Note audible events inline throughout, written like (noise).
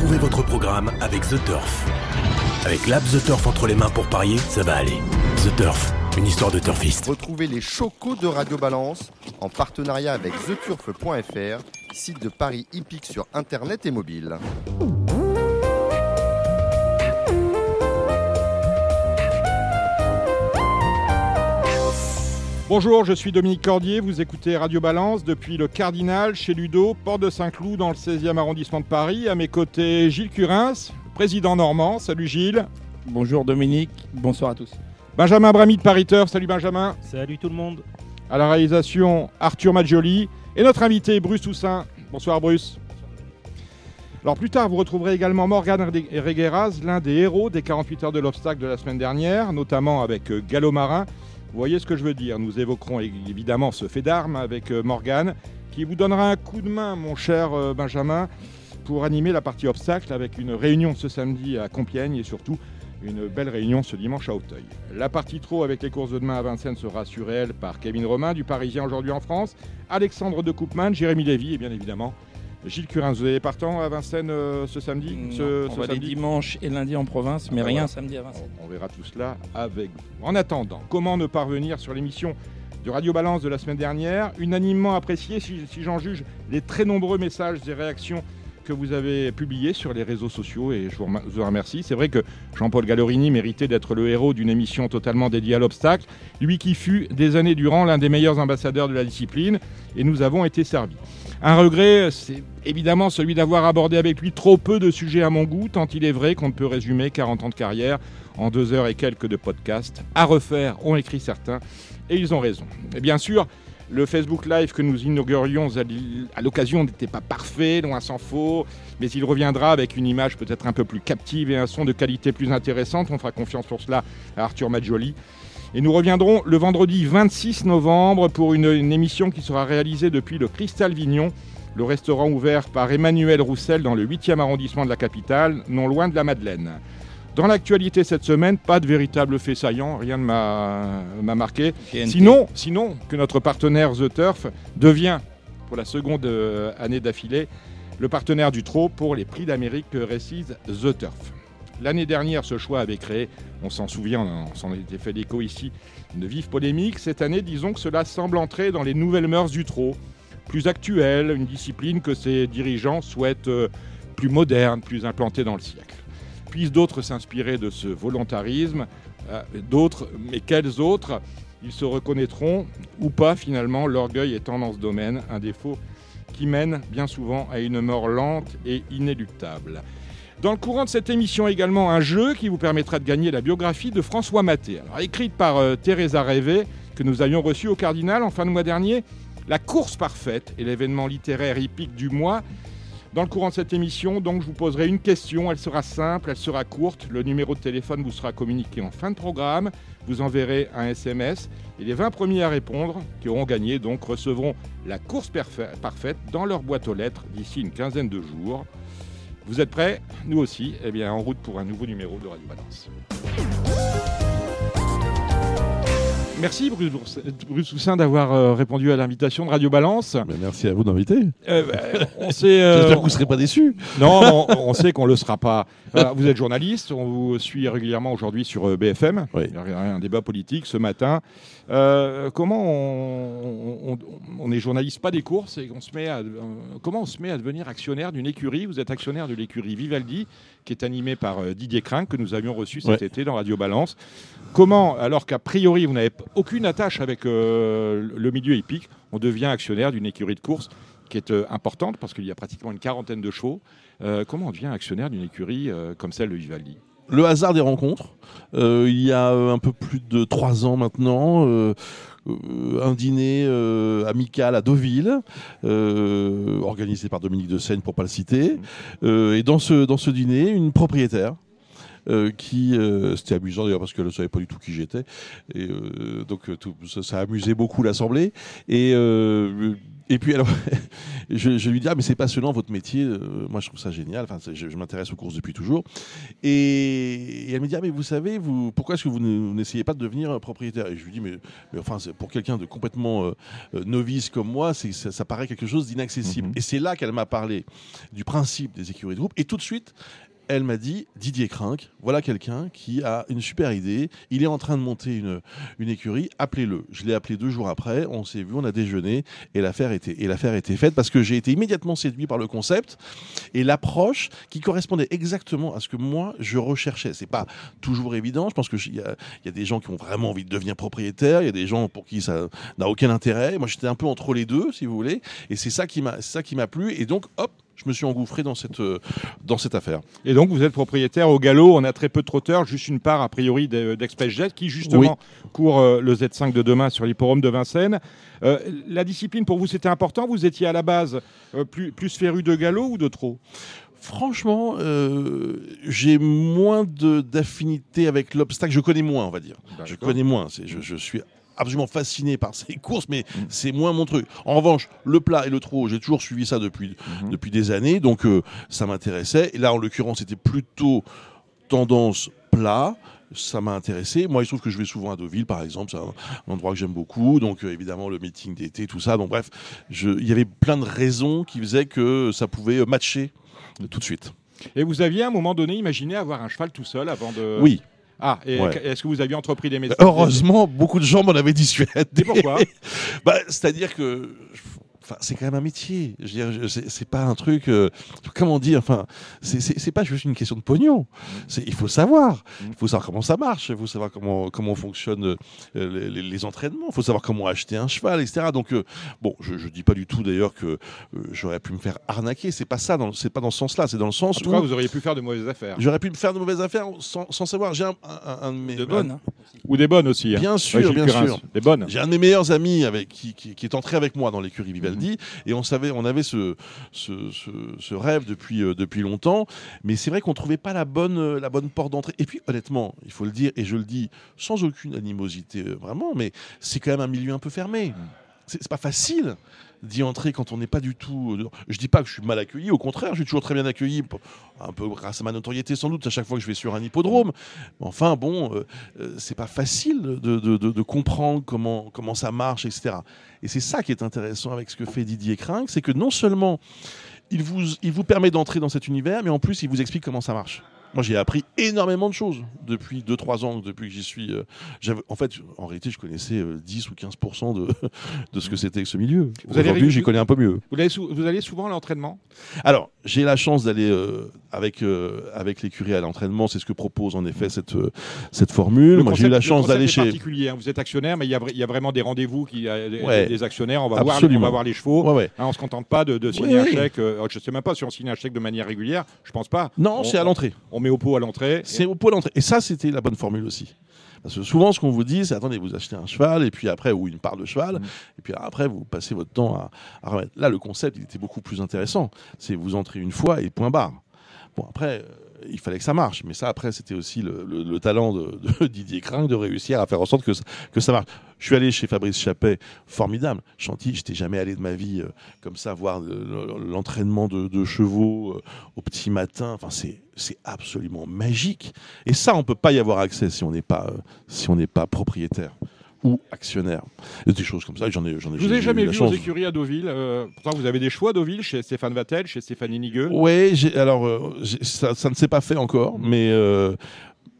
Retrouvez votre programme avec The Turf. Avec l'app The Turf entre les mains pour parier, ça va aller. The Turf, une histoire de turfiste. Retrouvez les chocos de Radio Balance en partenariat avec theturf.fr, site de paris hippique sur internet et mobile. Bonjour, je suis Dominique Cordier, vous écoutez Radio Balance depuis le Cardinal chez Ludo, porte de Saint-Cloud dans le 16e arrondissement de Paris. À mes côtés, Gilles Curins, président normand. Salut Gilles. Bonjour Dominique, bonsoir à tous. Benjamin Brami de Pariteur. Salut Benjamin. Salut tout le monde. À la réalisation, Arthur Maggioli et notre invité Bruce Toussaint. Bonsoir Bruce. Alors plus tard, vous retrouverez également Morgan Regueras, l'un des héros des 48 heures de l'obstacle de la semaine dernière, notamment avec euh, Gallo Marin. Vous voyez ce que je veux dire. Nous évoquerons évidemment ce fait d'armes avec euh, Morgane, qui vous donnera un coup de main, mon cher euh, Benjamin, pour animer la partie obstacle avec une réunion ce samedi à Compiègne et surtout une belle réunion ce dimanche à Auteuil. La partie trop avec les courses de demain à Vincennes sera sur par Kevin Romain du Parisien aujourd'hui en France, Alexandre de Coupman, Jérémy Lévy et bien évidemment Gilles Curin, vous allez partant à Vincennes euh, ce samedi ce, On va samedi dimanche et lundi en province, mais ah, rien samedi à Vincennes. On, verra tout cela avec vous. En attendant, comment ne pas revenir sur l'émission de Radio Balance de la semaine dernière, unanimement appréciée si, j'en juge les très nombreux messages et réactions que vous avez publiés sur les réseaux sociaux et je vous remercie. C'est vrai que Jean-Paul Gallorini méritait d'être le héros d'une émission totalement dédiée à l'obstacle, lui qui fut des années durant l'un des meilleurs ambassadeurs de la discipline et nous avons été servis. Un regret, c'est évidemment celui d'avoir abordé avec lui trop peu de sujets à mon goût, tant il est vrai qu'on ne peut résumer 40 ans de carrière en deux heures et quelques de podcast. À refaire, ont écrit certains, et ils ont raison. Et bien sûr, le Facebook Live que nous inaugurions à l'occasion n'était pas parfait, loin s'en faut, mais il reviendra avec une image peut-être un peu plus captive et un son de qualité plus intéressante. On fera confiance pour cela à Arthur Maggioli. Et nous reviendrons le vendredi 26 novembre pour une, émission qui sera réalisée depuis le Cristal Vignon, le restaurant ouvert par Emmanuel Roussel dans le 8e arrondissement de la capitale, non loin de la Madeleine. Dans l'actualité cette semaine, pas de véritable fait saillant, rien ne m'a marqué. Sinon, sinon, que notre partenaire The Turf devient, pour la seconde euh, année d'affilée, le partenaire du TRO pour les prix d'Amérique que récise The Turf. L'année dernière, ce choix avait créé, on s'en souvient, on s'en était fait l'écho ici, une vive polémique. Cette année, disons que cela semble entrer dans les nouvelles mœurs du trot, plus actuelle, une discipline que ses dirigeants souhaitent euh, plus moderne, plus implantée dans le siècle. Puissent d'autres s'inspirer de ce volontarisme, euh, d'autres, mais quels autres Ils se reconnaîtront ou pas finalement, l'orgueil étant dans ce domaine un défaut qui mène bien souvent à une mort lente et inéluctable. Dans le courant de cette émission également, un jeu qui vous permettra de gagner la biographie de François Maté. Écrite par euh, Teresa Révé, que nous avions reçue au Cardinal en fin de mois dernier, La course parfaite est l'événement littéraire hippique du mois. Dans le courant de cette émission, donc, je vous poserai une question. Elle sera simple, elle sera courte. Le numéro de téléphone vous sera communiqué en fin de programme. Vous enverrez un SMS et les 20 premiers à répondre, qui auront gagné, donc, recevront la course parfaite dans leur boîte aux lettres d'ici une quinzaine de jours. Vous êtes prêts? Nous aussi. Eh bien, en route pour un nouveau numéro de Radio Balance. Merci Bruce Toussaint d'avoir euh, répondu à l'invitation de Radio Balance. merci à vous d'inviter. Euh, bah, on sait. Euh, J'espère que vous ne serez pas déçu. Non, on, sait qu'on ne le sera pas. vous êtes journaliste, on vous suit régulièrement aujourd'hui sur BFM. Il y a un débat politique ce matin. comment on, on, est journaliste pas des courses et on se met à comment on se met à devenir actionnaire d'une écurie? Vous êtes actionnaire de l'écurie Vivaldi, qui est animée par Didier Crinck que nous avions reçu cet été dans Radio Balance. Comment, alors qu'a priori vous n'avez aucune attache avec euh, le milieu hippique, on devient actionnaire d'une écurie de course qui est euh, importante parce qu'il y a pratiquement une quarantaine de chevaux. Euh, comment on devient actionnaire d'une écurie comme celle de Vivaldi? Le hasard des rencontres. il y a un peu plus de trois ans maintenant. un dîner amical à Deauville, organisé par Dominique de Seine pour pas le citer. et dans ce, dans ce dîner, une propriétaire euh, qui euh, c'était amusant d'ailleurs parce qu'elle ne savait pas du tout qui j'étais et euh, donc tout, ça, ça a amusé beaucoup l'assemblée et et puis alors, (laughs) je, je lui dis ah mais c'est passionnant votre métier, moi je trouve ça génial. Enfin, je, je m'intéresse aux courses depuis toujours. Et, et elle me dit ah mais vous savez vous pourquoi est-ce que vous ne- vous n'essayez pas de devenir propriétaire? Et je lui dis mais, mais enfin pour quelqu'un de complètement euh, novice comme moi, c'est ça, ça paraît quelque chose d'inaccessible. Mhm. Et c'est là qu'elle m'a parlé du principe des écuries de groupe. Et tout de suite, elle m'a dit Didier Crinck, voilà quelqu'un qui a une super idée. Il est en train de monter une, une écurie, appelez-le. Je l'ai appelé deux jours après, on s'est vu, on a déjeuné et l'affaire était, était faite parce que j'ai été immédiatement séduit par le concept et l'approche qui correspondait exactement à ce que moi je recherchais. C'est pas toujours évident. Je pense qu'il y a, y a des gens qui ont vraiment envie de devenir propriétaire, il y a des gens pour qui ça n'a aucun intérêt. Moi j'étais un peu entre les deux, si vous voulez, et c'est ça qui m'a plu. Et donc hop. Je me suis engouffré dans cette, euh, dans cette affaire. Et donc, vous êtes propriétaire au galop. On a très peu de trotteurs, juste une part, a priori, d'e- d'ExpressJet qui, justement, court euh, le Z5 de demain sur l'hipporome de Vincennes. Euh, la discipline, pour vous, c'était important? Vous étiez à la base euh, plus, plus féru de galop ou de trot Franchement, euh, j'ai moins d'affinité avec l'obstacle. Je connais moins, on va dire. Je connais moins. Je suis absolument fasciné par ces (laughs) courses, mais c'est moins mon truc. En revanche, le plat et le trot, j'ai toujours suivi ça depuis, Mhm. depuis des années, donc euh, ça m'intéressait. Et là, en l'occurrence, c'était plutôt tendance plat. Ça m'a intéressé. Moi, il se trouve que je vais souvent à Deauville, par exemple. C'est un, endroit que j'aime beaucoup. Donc, euh, évidemment, le meeting d'été, tout ça. Donc, bref, il y avait plein de raisons qui faisaient que ça pouvait matcher tout de suite. Et vous aviez, à un moment donné, imaginé avoir un cheval tout seul avant de... Oui. Ah, et Ouais. est-ce que vous aviez entrepris des messages Heureusement, beaucoup de gens m'en avaient dissuadé. Et pourquoi (laughs) bah, C'est-à-dire que enfin, c'est quand même un métier. Je veux dire, c'est pas un truc. euh, comment dire Enfin, c'est- pas juste une question de pognon. C'est- Il faut savoir. Il faut savoir comment ça marche. Il faut savoir comment comment fonctionnent euh, les, les- les entraînements. Il faut savoir comment acheter un cheval, etc. Donc euh, bon, je, je dis pas du tout d'ailleurs que euh, j'aurais pu me faire arnaquer. C'est pas ça. C'est pas dans ce sens-là. C'est dans le sens En tout où cas, vous auriez pu faire de mauvaises affaires. j'aurais pu me faire de mauvaises affaires sans, sans savoir. J'ai un, un- un de mes De bonnes. hein. Ou des bonnes aussi. hein. Bien sûr, bien sûr. Des bonnes. J'ai un de mes meilleurs amis avec qui, qui, qui est entré avec moi dans l'écurie Vivaldi et on savait, on avait ce, ce, ce, ce rêve depuis, euh, depuis longtemps, mais c'est vrai qu'on trouvait pas la bonne, euh, la bonne porte d'entrée. Et puis honnêtement, il faut le dire et je le dis sans aucune animosité euh, vraiment, mais c'est quand même un milieu un peu fermé. C'est c'est pas facile d'y entrer quand on n'est pas du tout. euh, Je dis pas que je suis mal accueilli, au contraire, je suis toujours très bien accueilli, un peu grâce à ma notoriété sans doute à chaque fois que je vais sur un hippodrome. Enfin bon, euh, euh, c'est pas facile de comprendre comment, comment ça marche, etc. Et c'est ça qui est intéressant avec ce que fait Didier Crinck, c'est que non seulement il vous, il vous permet d'entrer dans cet univers, mais en plus il vous explique comment ça marche. Moi, j'ai appris énormément de choses depuis 2-3 ans, depuis que j'y suis. euh, en fait, en réalité, je connaissais euh, 10 ou 15% de, (laughs) de ce que c'était que ce milieu. Aujourd'hui, j'y connais un peu mieux. Vous allez, sou- vous allez souvent à l'entraînement? Alors, j'ai la chance d'aller euh, avec, euh, avec l'écurie à l'entraînement. C'est ce que propose en effet cette, cette formule. Le Moi, j'ai eu la chance d'aller chez. particulier. hein. Vous êtes actionnaire, mais il y a, y vraiment des rendez-vous qui, des, Ouais. des actionnaires. On va, voir, on va voir les chevaux. Ouais, ouais. Hein, on se contente pas de, de signer Oui, un chèque. euh, je sais même pas si on signe un chèque de manière régulière. Je pense pas. Non, On- c'est à l'entrée. On met au pot à l'entrée. C'est au pot d'entrée. Et ça, c'était la bonne formule aussi. Parce que souvent, ce qu'on vous dit, c'est attendez, vous achetez un cheval, et puis après, ou une part de cheval, Mm. et puis après, vous passez votre temps à, à remettre. Là, le concept, il était beaucoup plus intéressant. C'est vous entrez une fois et point barre. Bon, après, euh, il fallait que ça marche. Mais ça, après, c'était aussi le, le- le talent de, (laughs) Didier Crinck de réussir à faire en sorte que, ça- que ça marche. Je suis allé chez Fabrice Chappet, formidable. Chantilly, j'étais jamais allé de ma vie euh, comme ça, voir le- le- l'entraînement de, chevaux euh, au petit matin. Enfin, c'est absolument magique. Et ça, on peut pas y avoir accès si on n'est pas, euh, si on n'est pas propriétaire ou actionnaire. Des choses comme ça, j'en ai, j'en ai Je vous ai jamais vu aux écuries à Deauville. euh, pourtant, vous avez des choix à Deauville chez Stéphane Vattel, chez Stéphane Nigueux? Oui, alors euh, ça, ça ne s'est pas fait encore, mais euh,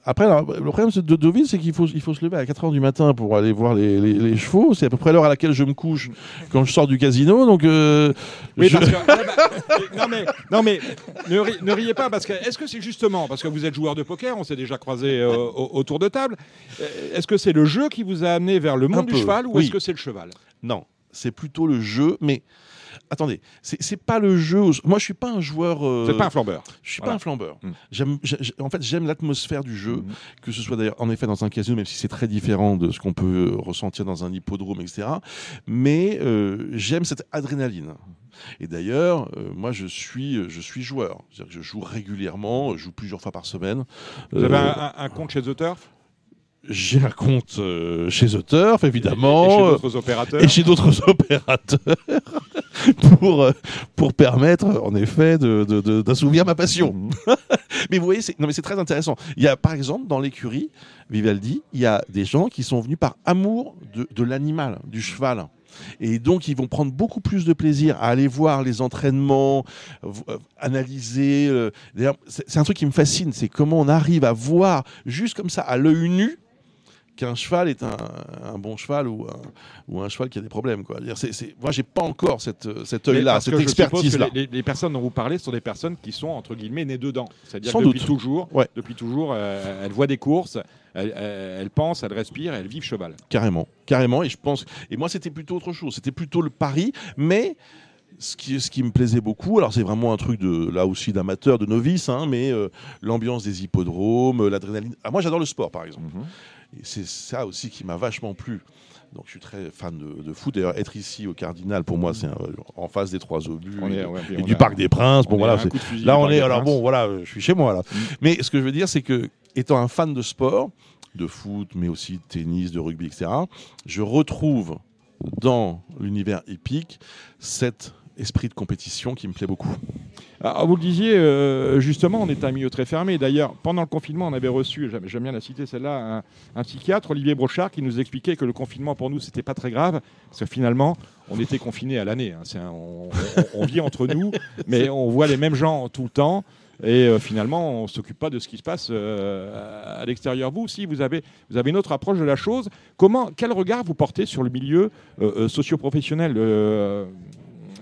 après, alors, le problème de Deauville, c'est qu'il faut, il faut se lever à 4 h du matin pour aller voir les, les- les chevaux. C'est à peu près l'heure à laquelle je me couche quand je sors du casino. Donc, euh, Oui, je- parce que. ouais, bah, (laughs) non, mais, non, mais ne, ri- ne riez pas, parce que est-ce que c'est justement, parce que vous êtes joueur de poker, on s'est déjà croisé euh, au- autour de table, euh, est-ce que c'est le jeu qui vous a amené vers le monde Un du peu, cheval ou oui. est-ce que c'est le cheval? Non, c'est plutôt le jeu. Mais attendez, c'est pas le jeu. où- Moi, je suis pas un joueur. euh, C'est pas un flambeur. Je suis Voilà. pas un flambeur. Mm. J'aime, j'ai- en fait, j'aime l'atmosphère du jeu, Mhm. que ce soit d'ailleurs en effet dans un casino, même si c'est très différent de ce qu'on peut euh, ressentir dans un hippodrome, etc. Mais euh, j'aime cette adrénaline. Et d'ailleurs, euh, moi, je suis, je suis joueur. C'est-à-dire que je joue régulièrement, je joue plusieurs fois par semaine. Vous avez Euh, un, un- un compte chez The Turf? J'ai un compte euh, chez The Turf, et évidemment. chez euh, d'autres opérateurs et chez d'autres (laughs) opérateurs pour, euh, pour permettre en effet de- de- de- d'assouvir ma passion. Mhm. (laughs) Mais vous voyez, c'est non mais c'est très intéressant. Il y a par exemple dans l'écurie Vivaldi, il y a des gens qui sont venus par amour de, de l'animal, du cheval. Et donc, ils vont prendre beaucoup plus de plaisir à aller voir les entraînements, analyser. c'est un truc qui me fascine, c'est comment on arrive à voir juste comme ça, à l'œil nu, qu'un cheval est un, un bon cheval ou un, ou un cheval qui a des problèmes. Quoi. C'est- c'est- moi, j'ai pas encore cette, cet œil-là, expertise-là. Les, personnes dont vous parlez sont des personnes qui sont entre guillemets nées dedans. C'est-à-dire depuis toujours, depuis toujours, euh, elles voient des courses, elles, pensent, elles respirent, elles vivent cheval. Carrément, carrément. Et je pense. Et moi, c'était plutôt autre chose. C'était plutôt le pari, mais. Ce qui, ce qui me plaisait beaucoup, alors c'est vraiment un truc de là aussi d'amateur, de novice, hein, mais euh, l'ambiance des hippodromes, l'adrénaline. Ah, moi j'adore le sport par exemple. Et c'est ça aussi qui m'a vachement plu. Donc je suis très fan de, de foot. D'ailleurs, être ici au Cardinal, pour moi, c'est un- en face des trois obus est- et, ouais, du a- Parc des Princes. on Bon voilà, fusil là on est. Alors bon, voilà, euh, je suis chez moi là. Mm. Mais ce que je veux dire, c'est que étant un fan de sport, de foot, mais aussi de tennis, de rugby, etc., je retrouve dans l'univers hippique cet esprit de compétition qui me plaît beaucoup. Alors, vous le disiez, euh, justement, on est un milieu très fermé. D'ailleurs, pendant le confinement, on avait reçu, j'aime bien la citer celle-là, un, un psychiatre, Olivier Brochard, qui nous expliquait que le confinement pour nous, c'était pas très grave, parce que finalement, on était confinés à l'année. hein. On, on- on vit entre nous, (laughs) mais on voit les mêmes gens tout le temps. Et euh, finalement, on ne s'occupe pas de ce qui se passe euh, à l'extérieur. Vous aussi, vous avez, vous avez une autre approche de la chose. Comment, quel regard vous portez sur le milieu socio-professionnel euh, euh,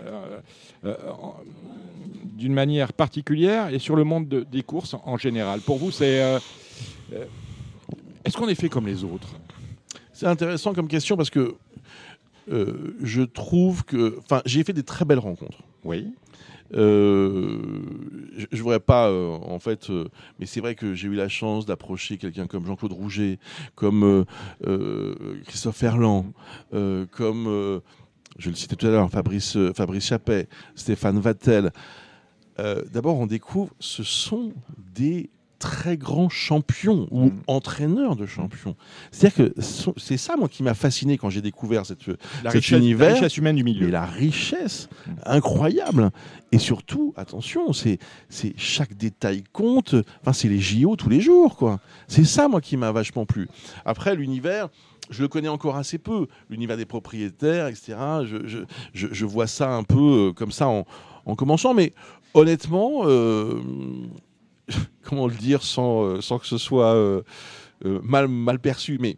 euh, en- d'une manière particulière et sur le monde de- des courses en général Pour vous, c'est. euh, euh, Est-ce qu'on est fait comme les autres? C'est intéressant comme question parce que euh, je trouve que. Enfin, j'ai fait des très belles rencontres. Oui. Euh, je ne voudrais pas, euh, en fait, euh, mais c'est vrai que j'ai eu la chance d'approcher quelqu'un comme Jean-Claude Rouget, comme euh, euh, Christophe Ferland, euh, comme, euh, je le citais tout à l'heure, Fabrice, euh, Fabrice Chappet, Stéphane Vattel. Euh, D'abord, on découvre, ce sont des très grands champions ou Mm. entraîneurs de champions. C'est-à-dire que ce- c'est ça, moi, qui m'a fasciné quand j'ai découvert cette, La Cet richesse, univers, la richesse humaine du milieu. mais la richesse Mm. incroyable. Et surtout, attention, c'est c'est chaque détail compte. Enfin, c'est les JO tous les jours, quoi. C'est ça, moi, qui m'a vachement plu. Après, l'univers. Je le connais encore assez peu, l'univers des propriétaires, etc. Je, je, je, je vois ça un peu euh, comme ça en, en commençant, mais honnêtement, euh, (laughs) comment le dire sans, euh, sans que ce soit euh, mal, mal perçu, mais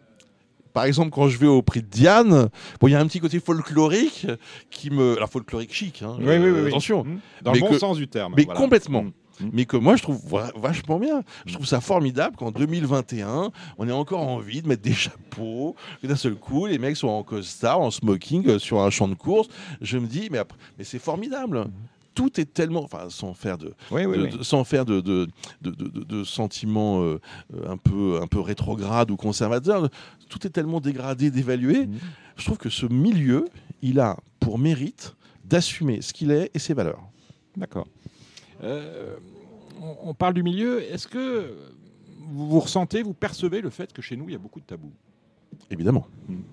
par exemple, quand je vais au prix de Diane, bon, il y a un petit côté folklorique qui me. Alors, folklorique chic, hein, Oui, oui, oui, oui. attention. Mm. Dans Mais le bon que- sens du terme. mais voilà. complètement. Mm. Mais que moi, je trouve vachement bien. Je trouve ça formidable qu'en 2021, on ait encore envie de mettre des chapeaux, que d'un seul coup, les mecs soient en costard, en smoking, euh, sur un champ de course. Je me dis, mais, après- mais c'est formidable. Tout est tellement. Enfin, sans faire de, Oui, oui, de- oui. de- sans faire de, sentiments euh, euh, un, peu, un peu rétrogrades ou conservateurs, tout est tellement dégradé, dévalué. Mhm. Je trouve que ce milieu, il a pour mérite d'assumer ce qu'il est et ses valeurs. D'accord. Euh, on, on parle du milieu. Est-ce que vous, vous ressentez, vous percevez le fait que chez nous, il y a beaucoup de tabous? Évidemment. Mhm.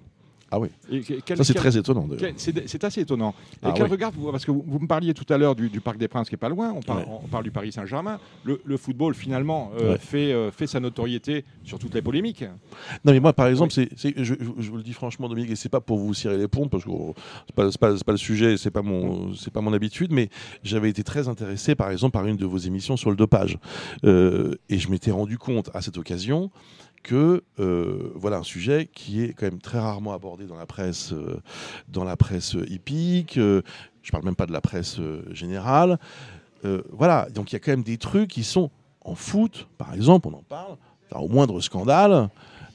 Ah oui, Et que- quel- ça c'est très étonnant. C'est assez étonnant. Et Ah quel ouais. regard vous, parce que vous, vous me parliez tout à l'heure du, du Parc des Princes qui est pas loin. On parle, Ouais. on parle du Paris Saint-Germain. Le, le football finalement euh, Ouais. fait, euh, fait sa notoriété sur toutes les polémiques. Non mais moi par exemple, c'est- je, je- vous le dis franchement Dominique, et c'est pas pour vous cirer les pompes parce que oh, c'est pas, pas, le sujet, c'est pas mon, pas mon habitude, mais j'avais été très intéressé par exemple par une de vos émissions sur le dopage, Euh, et je m'étais rendu compte à cette occasion que euh, voilà un sujet qui est quand même très rarement abordé dans la presse, euh, dans la presse hippique. euh, je parle même pas de la presse euh, générale. Voilà, donc il y a quand même des trucs qui sont en foot, par exemple, on en parle. Enfin, au moindre scandale,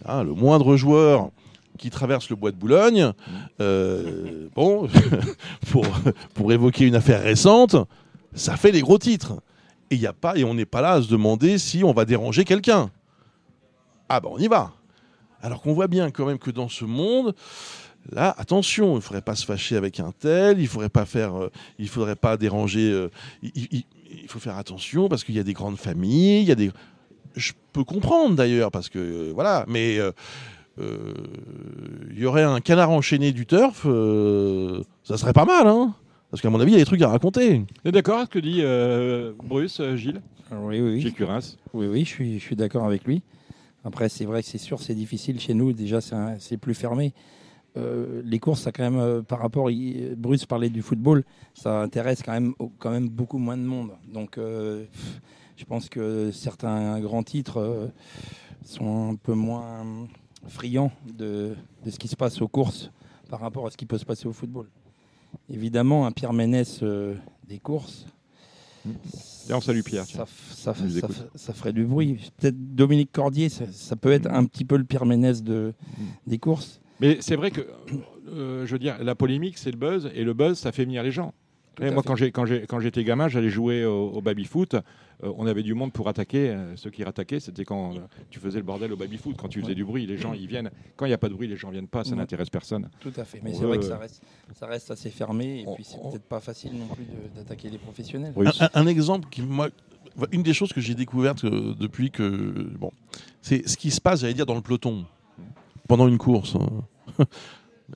hein, le moindre joueur qui traverse le bois de Boulogne, (laughs) bon, (laughs) pour, pour évoquer une affaire récente, ça fait les gros titres. Et, y a pas, et on n'est pas là à se demander si on va déranger quelqu'un. Ah ben on y va. Alors qu'on voit bien quand même que dans ce monde, Là, attention, il ne faudrait pas se fâcher avec un tel, il faudrait pas faire, euh, il faudrait pas déranger. euh, il, il- il faut faire attention parce qu'il y a des grandes familles, il y a des. Je peux comprendre d'ailleurs parce que euh, voilà, mais euh, euh, il y aurait un canard enchaîné du turf, euh, ça serait pas mal, hein Parce qu'à mon avis, il y a des trucs à raconter. D'accord avec ce que dit euh, Bruce, euh, Gilles? Oui, oui, Gilles oui. Curins Oui, oui, je suis, je suis d'accord avec lui. Après, c'est vrai que c'est sûr, c'est difficile chez nous. Déjà, c'est plus fermé. Euh, les courses, ça quand même, euh, par rapport, Bruce parlait du football, ça intéresse quand même, beaucoup moins de monde. Donc, euh, je pense que certains grands titres sont un peu moins friands de, de ce qui se passe aux courses par rapport à ce qui peut se passer au football. Évidemment, un Pierre Ménès des courses. D'ailleurs, on salue Pierre, Ça, ça, ça- ferait du bruit. Peut-être Dominique Cordier, ça, ça peut être un petit peu le Pierre Ménès de, des courses. Mais c'est vrai que, euh, je veux dire, la polémique, c'est le buzz, et le buzz, ça fait venir les gens. Et moi, fait. quand j'ai- quand j'ai- quand j'étais gamin, j'allais jouer au, au baby-foot. Euh, on avait du monde pour attaquer. Euh, ceux qui attaquaient, c'était quand euh, tu faisais le bordel au baby-foot. Quand tu faisais Ouais. du bruit, les gens, ils viennent. Quand il n'y a pas de bruit, les gens viennent pas. Ça Ouais. n'intéresse personne. Tout à fait. Mais c'est vrai que ça reste, ça reste assez fermé. Et On- puis, c'est on- peut-être pas facile non plus d'attaquer les professionnels. Un, exemple qui, moi, une des choses que j'ai découvertes depuis que. Bon, c'est ce qui se passe, j'allais dire, dans le peloton, pendant une course. hein. (laughs)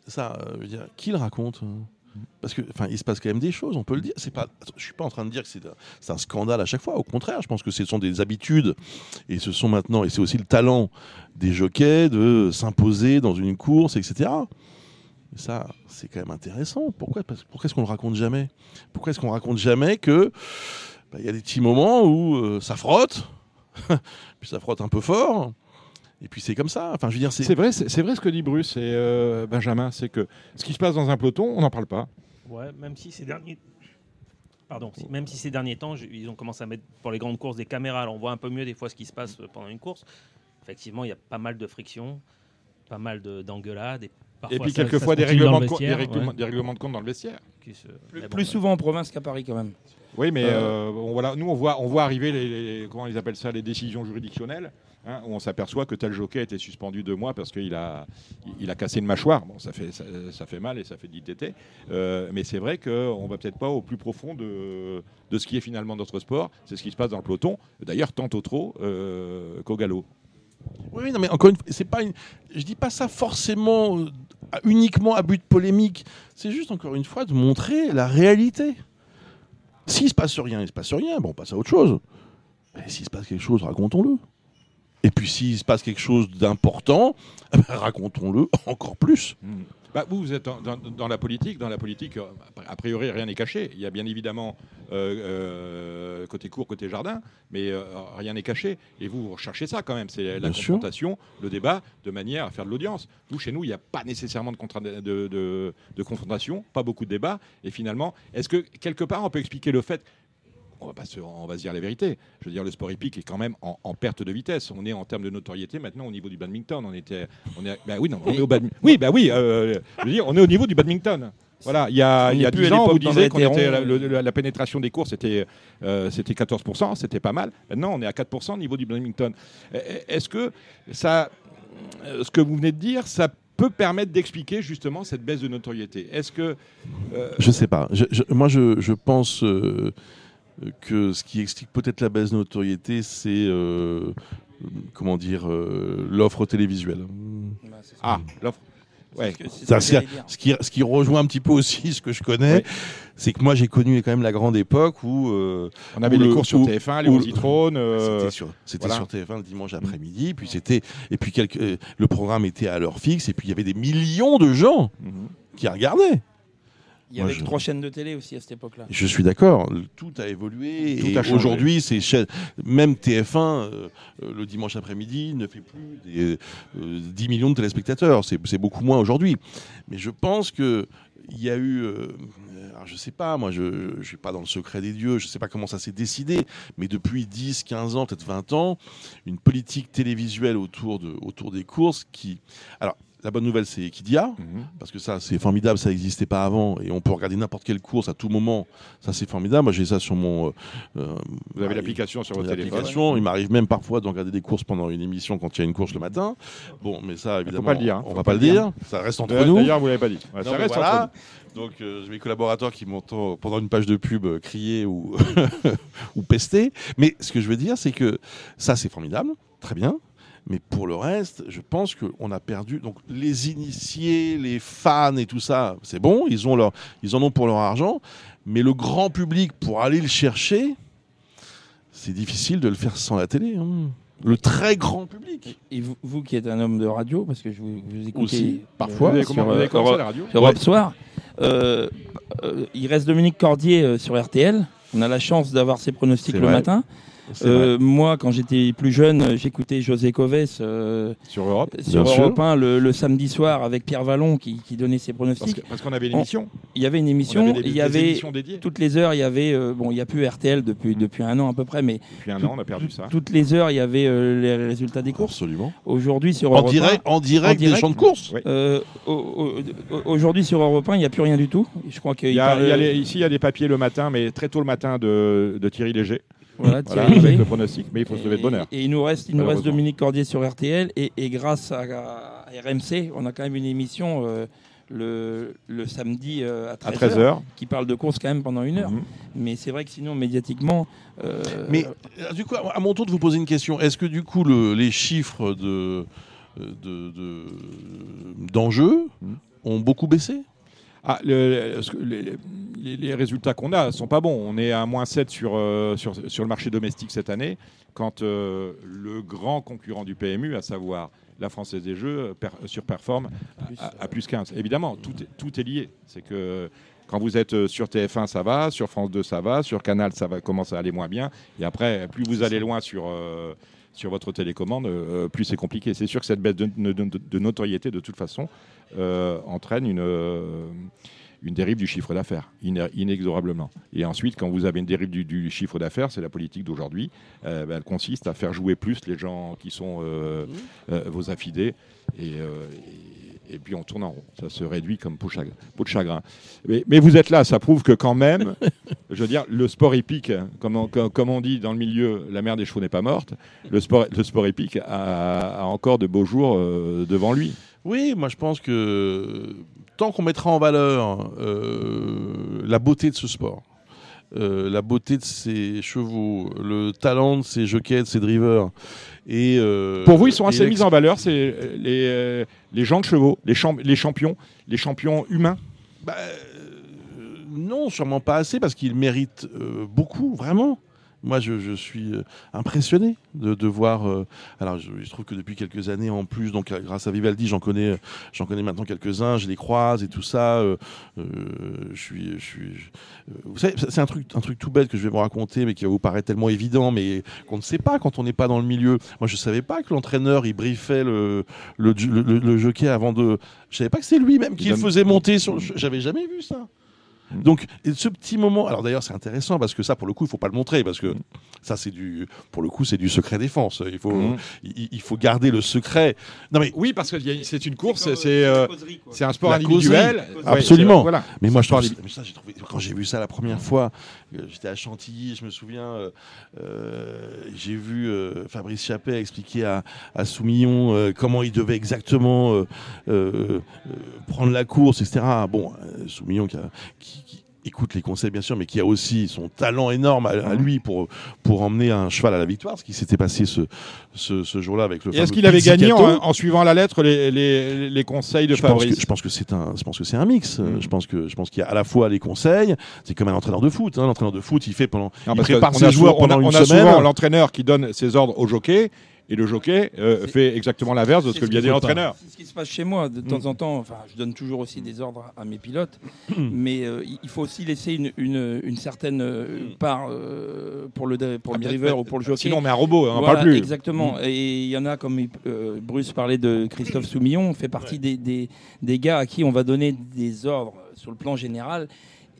Ça, euh, je veux dire, qui le raconte hein? Parce que, enfin, il se passe quand même des choses, on peut le dire. C'est pas, je suis pas en train de dire que c'est un, scandale à chaque fois. Au contraire, je pense que ce sont des habitudes et ce sont maintenant, et c'est aussi le talent des jockeys de s'imposer dans une course, etc. Et ça, c'est quand même intéressant. Pourquoi, pourquoi est-ce qu'on le raconte jamais? Pourquoi est-ce qu'on raconte jamais que bah, il y a des petits moments où euh, ça frotte, (laughs) puis ça frotte un peu fort, et puis c'est comme ça. Enfin, je veux dire, c'est C'est vrai, c'est c'est vrai ce que dit Bruce et euh, Benjamin, c'est que ce qui se passe dans un peloton, on n'en parle pas. Ouais, même si ces derniers. Pardon, si- même si ces derniers temps, je- ils ont commencé à mettre pour les grandes courses des caméras, alors on voit un peu mieux des fois ce qui se passe pendant une course. Effectivement, il y a pas mal de frictions, pas mal de- d'engueulades. Et, parfois, et puis ça- quelquefois ça des règlements, le de compte, des, vestiaire, règlements, ouais, des règlements de compte dans le vestiaire. qui se- Plus, souvent en province qu'à Paris, quand même. Oui, mais Euh, euh, on- voilà, nous on voit, on voit arriver les, les- comment ils appellent ça, les décisions juridictionnelles, hein, où on s'aperçoit que tel jockey a été suspendu deux mois parce qu'il a, cassé une mâchoire. Bon, ça fait, mal et ça fait d'ITT. Euh, mais c'est vrai qu'on va peut-être pas au plus profond de, de ce qui est finalement notre sport. C'est ce qui se passe dans le peloton. D'ailleurs, tant au trop euh, qu'au galop. Oui, non, mais encore une fois, c'est pas une... je dis pas ça forcément euh, uniquement à but polémique. C'est juste encore une fois de montrer la réalité. S'il se passe rien, il se passe rien. Bon, on passe à autre chose. Mais s'il se passe quelque chose, racontons-le. Et puis s'il se passe quelque chose d'important, (laughs) eh ben, racontons-le (laughs) encore plus. Bah, vous, vous êtes dans, dans- dans la politique. Dans la politique, euh, a priori, rien n'est caché. Il y a bien évidemment euh, euh, côté court, côté jardin, mais euh, rien n'est caché. Et vous, vous recherchez ça quand même. C'est la Bien sûr. confrontation, le débat, de manière à faire de l'audience. Nous, chez nous, il n'y a pas nécessairement de, contra- de, de- de confrontation, pas beaucoup de débats. Et finalement, est-ce que quelque part, on peut expliquer le fait on va, pas se, on va se dire la vérité. Je veux dire, le sport hippique est quand même en, en perte de vitesse. On est en termes de notoriété maintenant au niveau du badminton. On était, on est, bah oui, non, on est au badminton. Oui, bah oui. euh, je veux dire, on est au niveau du badminton. Voilà, il y a, il y a n'est plus 10 à ans, on vous d'André qu'on était la, pénétration des cours, c'était euh, c'était 14%, c'était pas mal. Maintenant, on est à 4% au niveau du badminton. Euh, Est-ce que ça, euh, ce que vous venez de dire, ça peut permettre d'expliquer justement cette baisse de notoriété? Est-ce que euh, Je sais pas. Je- je- moi, je, je pense euh, que ce qui explique peut-être la baisse de notoriété, c'est euh, comment dire euh, l'offre télévisuelle. Bah, ah l'offre Ouais. ce Ça, qui, ce qui rejoint un petit peu aussi ce que je connais, Ouais. c'est que moi j'ai connu quand même la grande époque où euh, On avait les le- courses sur ou- TF1, les Rositrone. euh, c'était sur, c'était voilà. sur TF1 le dimanche après-midi, puis c'était et puis quelques, euh, le programme était à l'heure fixe et puis il y avait des millions de gens mhm. qui regardaient. Il y Moi, avait je- trois chaînes de télé aussi à cette époque-là. Je suis d'accord, tout a évolué Tout et a changé. aujourd'hui c'est chaîne- même TF1 euh, euh, le dimanche après-midi ne fait plus des, euh, 10 millions de téléspectateurs, c'est c'est beaucoup moins aujourd'hui. Mais je pense que il y a eu, euh, alors je sais pas, moi je ne suis pas dans le secret des dieux, je sais pas comment ça s'est décidé, mais depuis 10, 15 ans, peut-être 20 ans, une politique télévisuelle autour, de, autour des courses qui... Alors, la bonne nouvelle, c'est Kidia. Mhm. Parce que ça, c'est formidable, ça n'existait pas avant. Et on peut regarder n'importe quelle course à tout moment. Ça, c'est formidable. Moi, j'ai ça sur mon. euh, euh, Vous avez ah, l'application sur votre téléphone. Il m'arrive même parfois de regarder des courses pendant une émission quand il y a une course le matin. Bon, mais ça, évidemment, pas le dire, hein. on va pas pas le dire. Ça reste entre nous. D'ailleurs, vous l'avez pas dit. Ouais, Non, ça reste voilà. entre nous. Donc, euh, j'ai mes collaborateurs qui m'entendent pendant une page de pub euh, crier ou, (laughs) ou pester. Mais ce que je veux dire, c'est que ça, c'est formidable, très bien. Mais pour le reste, je pense qu'on a perdu. Donc, les initiés, les fans et tout ça, c'est bon, ils, ont leur, ils en ont pour leur argent. Mais le grand public, pour aller le chercher, c'est difficile de le faire sans la télé. hein. Le très grand public. Et vous, vous qui êtes un homme de radio, parce que je vous, vous écoutez Aussi, Parfois, euh, vous avez sur, comment- vous avez euh, la radio sur Europe Soir, euh, euh, il reste Dominique Cordier euh, sur RTL. On a la chance d'avoir ses pronostics le vrai. matin. Euh, moi, quand j'étais plus jeune, j'écoutais José Coves euh, sur Europe. sur Bien sûr. Europe 1 le, le samedi soir avec Pierre Vallon qui, qui donnait ses pronostics. parce qu'on avait une On- émission. Il y avait une On émission, il y avait toutes les heures, il y avait euh, bon, il n'y a plus RTL depuis depuis un an à peu près, mais Depuis un tout- an, on a perdu ça. toutes les heures, il y avait euh, les résultats des courses. Absolument. Aujourd'hui sur En Europe 1, direct, en direct, En direct des champs de course. Oui. euh, aujourd'hui sur Europe 1, il n'y a plus rien du tout. Je crois qu'il Il y a, parle- il y a les- ici, il y a des papiers le matin, mais très tôt le matin de, de Thierry Léger. Voilà, avec le pronostic, mais il faut se lever de bonheur. Et, il nous reste, il nous reste. Dominique Cordier sur RTL et, et grâce à, à RMC, on a quand même une émission euh, le, le samedi euh, à À 13h 13h. qui parle de course quand même pendant une heure. Mais c'est vrai que sinon médiatiquement, euh, Mais du coup, à mon tour de vous poser une question, est-ce que du coup le- les chiffres de de- de- d'enjeux Mhm. ont beaucoup baissé? Ah, le- les, résultats qu'on a sont pas bons. On est à moins 7 sur, euh, sur, sur le marché domestique cette année, quand euh, le grand concurrent du PMU, à savoir la Française des Jeux, per- surperforme à, à- à plus 15. Évidemment, tout est, tout est lié. C'est que quand vous êtes euh, sur TF1, ça va, sur France 2, ça va, sur Canal, ça va commence à aller moins bien. Et après, plus vous allez loin sur, euh, sur votre télécommande, euh, plus c'est compliqué. C'est sûr que cette baisse de, de- de- de notoriété, de toute façon, euh, entraîne une, euh, une dérive du chiffre d'affaires, inexorablement. Et ensuite, quand vous avez une dérive du, du chiffre d'affaires, c'est la politique d'aujourd'hui. Euh, ben, elle consiste à faire jouer plus les gens qui sont euh, euh, vos affidés. Et, euh, et- et puis on tourne en rond. Ça se réduit comme peau, chagrin- peau de chagrin. Mais, mais vous êtes là, ça prouve que quand même, (laughs) je veux dire, le sport épique, comme on, comme- on dit dans le milieu, la mère des chevaux n'est pas morte. Le sport, le sport épique a, a encore de beaux jours euh, devant lui. Oui, moi je pense que tant qu'on mettra en valeur euh, la beauté de ce sport, euh, la beauté de ses chevaux, le talent de ses jockeys, de ses drivers, et euh, Pour vous, ils sont assez mis en valeur, c'est les, les gens de chevaux, les, champ- les champions, les champions humains? Bah, non, sûrement pas assez parce qu'il mérite euh, beaucoup, vraiment. Moi, je, je suis euh, impressionné de, de voir. euh, alors, je, je trouve que depuis quelques années, en plus, donc euh, grâce à Vivaldi, j'en connais, j'en connais maintenant quelques-uns. Je les croise et tout ça. euh, euh, je suis, je suis. je- vous savez, c'est un truc, un truc tout bête que je vais vous raconter, mais qui va vous paraître tellement évident, mais qu'on ne sait pas quand on n'est pas dans le milieu. Moi, je savais pas que l'entraîneur il briefait le le, le, le- le jockey avant de. Je savais pas que c'est lui-même qui le faisait monter sur. J'avais jamais vu ça. Donc, et ce petit moment, alors d'ailleurs c'est intéressant parce que ça, pour le coup, il faut pas le montrer parce que ça, c'est du, pour le coup, c'est du secret défense. Il faut, Mhm. il, il faut garder le secret. Non mais, Oui, parce que c'est une course, c'est euh, c'est un sport La individuel. causerie. Absolument. Voilà. mais moi, je trouve, mais ça, j'ai trouvé, quand j'ai vu ça la première fois, euh, j'étais à Chantilly, je me souviens, euh, euh, j'ai vu euh, Fabrice Chappet expliquer à, à Soumillon euh, comment il devait exactement euh, euh, euh, prendre la course, etc. Bon, euh, Soumillon qui, a- qui- qui écoute les conseils bien sûr, mais qui a aussi son talent énorme à, à lui pour pour emmener un cheval à la victoire, ce qui s'était passé ce ce, ce jour-là avec le. Est-ce qu'il avait gagné en, en suivant la lettre les, les, les conseils de je pense, Fabrice que, je pense que c'est un, je pense que c'est un mix. Euh, Mm. Je pense que, je pense qu'il y a à la fois les conseils. C'est comme un entraîneur de foot. Hein. L'entraîneur de foot, il fait pendant, Non, il prépare ses joueurs souvent- on a- pendant on une a semaine. souvent l'entraîneur qui donne ses ordres au jockey et le jockey euh, fait exactement l'inverse de ce que faut pas. l'entraîneur. C'est ce qui se passe chez moi de temps Mm. en temps. Enfin, je donne toujours aussi des ordres à mes pilotes, mais euh, il faut aussi laisser une, une, une certaine euh, part euh, pour le pour le Ah, driver ou pour le jockey. Sinon, on met un robot, hein, on Voilà, parle plus. Exactement. Et il y en a, comme Bruce parlait de Christophe Soumillon, fait partie des, des, des gars à qui on va donner des ordres sur le plan général.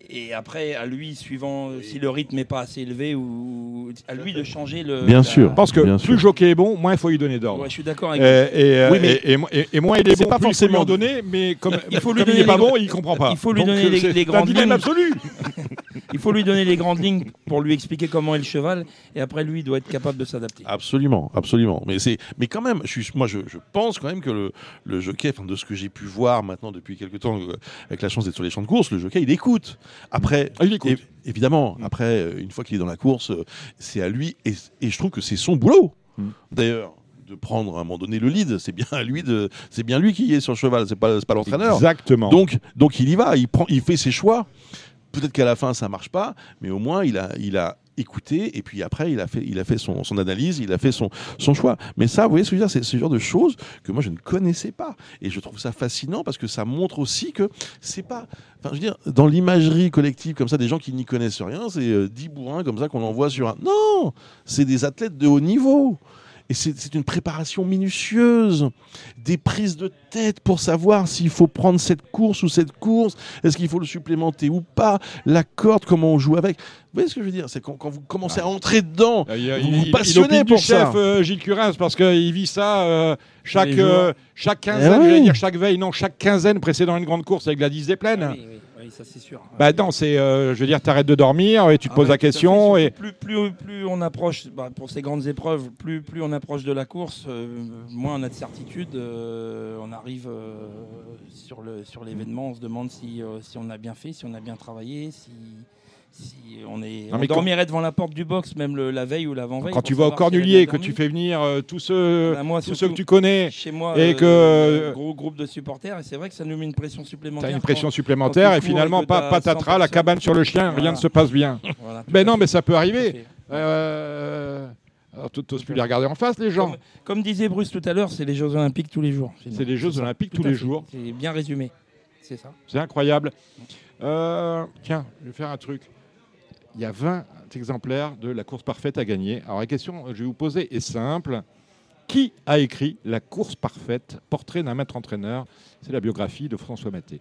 Et après, à lui, suivant euh, si le rythme n'est pas assez élevé, ou à lui de changer le. Bien la- sûr. Pense que Bien plus sûr. le jockey est bon, moins il faut lui donner d'ordre. Ouais, je suis d'accord avec et, euh, Oui, mais- et, et- et- et moins il est C'est bon, pas plus il faut lui forcément- en donner, mais comme Il faut lui comme il donner n'est pas bon, il comprend pas. il faut lui Donc, donner euh, les- c'est les un grandes dilemme lignes. absolu. (laughs) Il faut lui donner les grandes lignes pour lui expliquer comment est le cheval, et après, lui, il doit être capable de s'adapter. Absolument, absolument. Mais c'est, mais quand même, je suis, moi, je, je pense quand même que le, le jockey, enfin, de ce que j'ai pu voir maintenant depuis quelques temps, euh, avec la chance d'être sur les champs de course, le jockey, il écoute. Après, Ah, il écoute. évidemment, après, euh, une fois qu'il est dans la course, euh, c'est à lui, et, et je trouve que c'est son boulot. Mm. D'ailleurs, de prendre à un moment donné le lead, c'est bien à lui de, c'est bien lui qui est sur le cheval, c'est pas, c'est pas l'entraîneur. Exactement. Donc, donc il y va, il prend, il fait ses choix. Peut-être qu'à la fin ça marche pas, mais au moins il a, il a écouté et puis après il a fait, il a fait son, son analyse, il a fait son, son choix. Mais ça, vous voyez ce que je veux dire, c'est ce genre de choses que moi je ne connaissais pas et je trouve ça fascinant parce que ça montre aussi que c'est pas, enfin je veux dire, dans l'imagerie collective comme ça, des gens qui n'y connaissent rien, c'est euh, 10 bourrins comme ça qu'on envoie sur un. Non, c'est des athlètes de haut niveau. Et c'est une préparation minutieuse, des prises de tête pour savoir s'il faut prendre cette course ou cette course, est-ce qu'il faut le supplémenter ou pas, la corde, comment on joue avec? Vous voyez ce que je veux dire? C'est quand, quand vous commencez à entrer dedans, Il, Vous il- vous passionnez il pour du chef ça. euh, Gilles Curins parce qu'il vit ça euh, chaque, euh, chaque quinzaine, Eh oui. j'allais dire chaque veille, non, chaque quinzaine précédant une grande course avec la 10 des plaines. Ah oui, oui, oui, ça c'est sûr. Bah non, c'est, euh, je veux dire, t'arrêtes de dormir et tu te Ah poses ouais, la fait, question et plus, plus, plus on approche bah, pour ces grandes épreuves, plus, plus on approche de la course, euh, moins on a de certitude. euh, on arrive sur le sur l'événement, on se demande si, si on a bien fait, si on a bien travaillé, si, si on est. Non, on mais quand- dormirait devant la porte du box, même le- la veille ou l'avant-veille. quand tu vas au Cornulier, que tu fais venir euh, tous ceux, Bah, moi, tous ceux que tu connais, chez moi, et euh, que- un gros groupe de supporters, et c'est vrai que ça nous met une pression supplémentaire. t'as une pression supplémentaire et finalement pas patatras, 100 la cabane sur le chien, rien ne se passe bien. (laughs) Voilà, à non, mais ça peut arriver. Euh, alors tu n'oses plus les regarder en face, les gens. Comme, comme disait Bruce tout à l'heure, c'est les Jeux Olympiques tous les jours. C'est les Jeux. Olympiques tous les jours. C'est bien résumé. C'est ça. C'est incroyable. Euh, tiens, je vais faire un truc. Il y a 20 exemplaires de La course parfaite à gagner. Alors la question que je vais vous poser est simple. Qui a écrit La course parfaite, portrait d'un maître entraîneur? C'est la biographie de François Maté.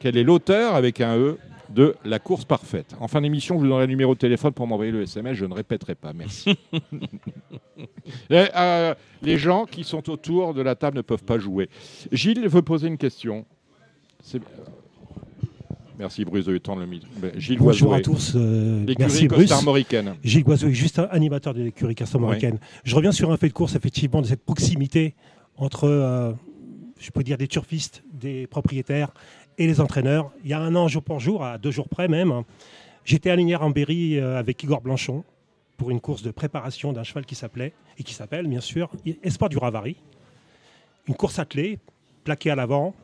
Quel est l'auteur, avec un E, de La course parfaite? En fin d'émission, je vous donnerai le numéro de téléphone pour m'envoyer le SMS. Je ne répéterai pas. Merci. (laughs) Et, euh, les gens qui sont autour de la table ne peuvent pas jouer. Gilles veut poser une question. C'est- Merci Bruce de lui tendre le micro. Ben, Gilles Bonjour à tous. euh, merci Bruce. Gilles Guazou est juste un animateur de l'écurie castamoricaine. Je reviens sur un fait de course, effectivement, de cette proximité entre, euh, je peux dire, des turfistes, des propriétaires et les entraîneurs. Il y a un an, jour pour jour, à deux jours près même, j'étais à Linière en Berry euh, avec Igor Blanchon pour une course de préparation d'un cheval qui s'appelait, et qui s'appelle, bien sûr, Espoir du Ravary. Une course attelée, plaquée à l'avant,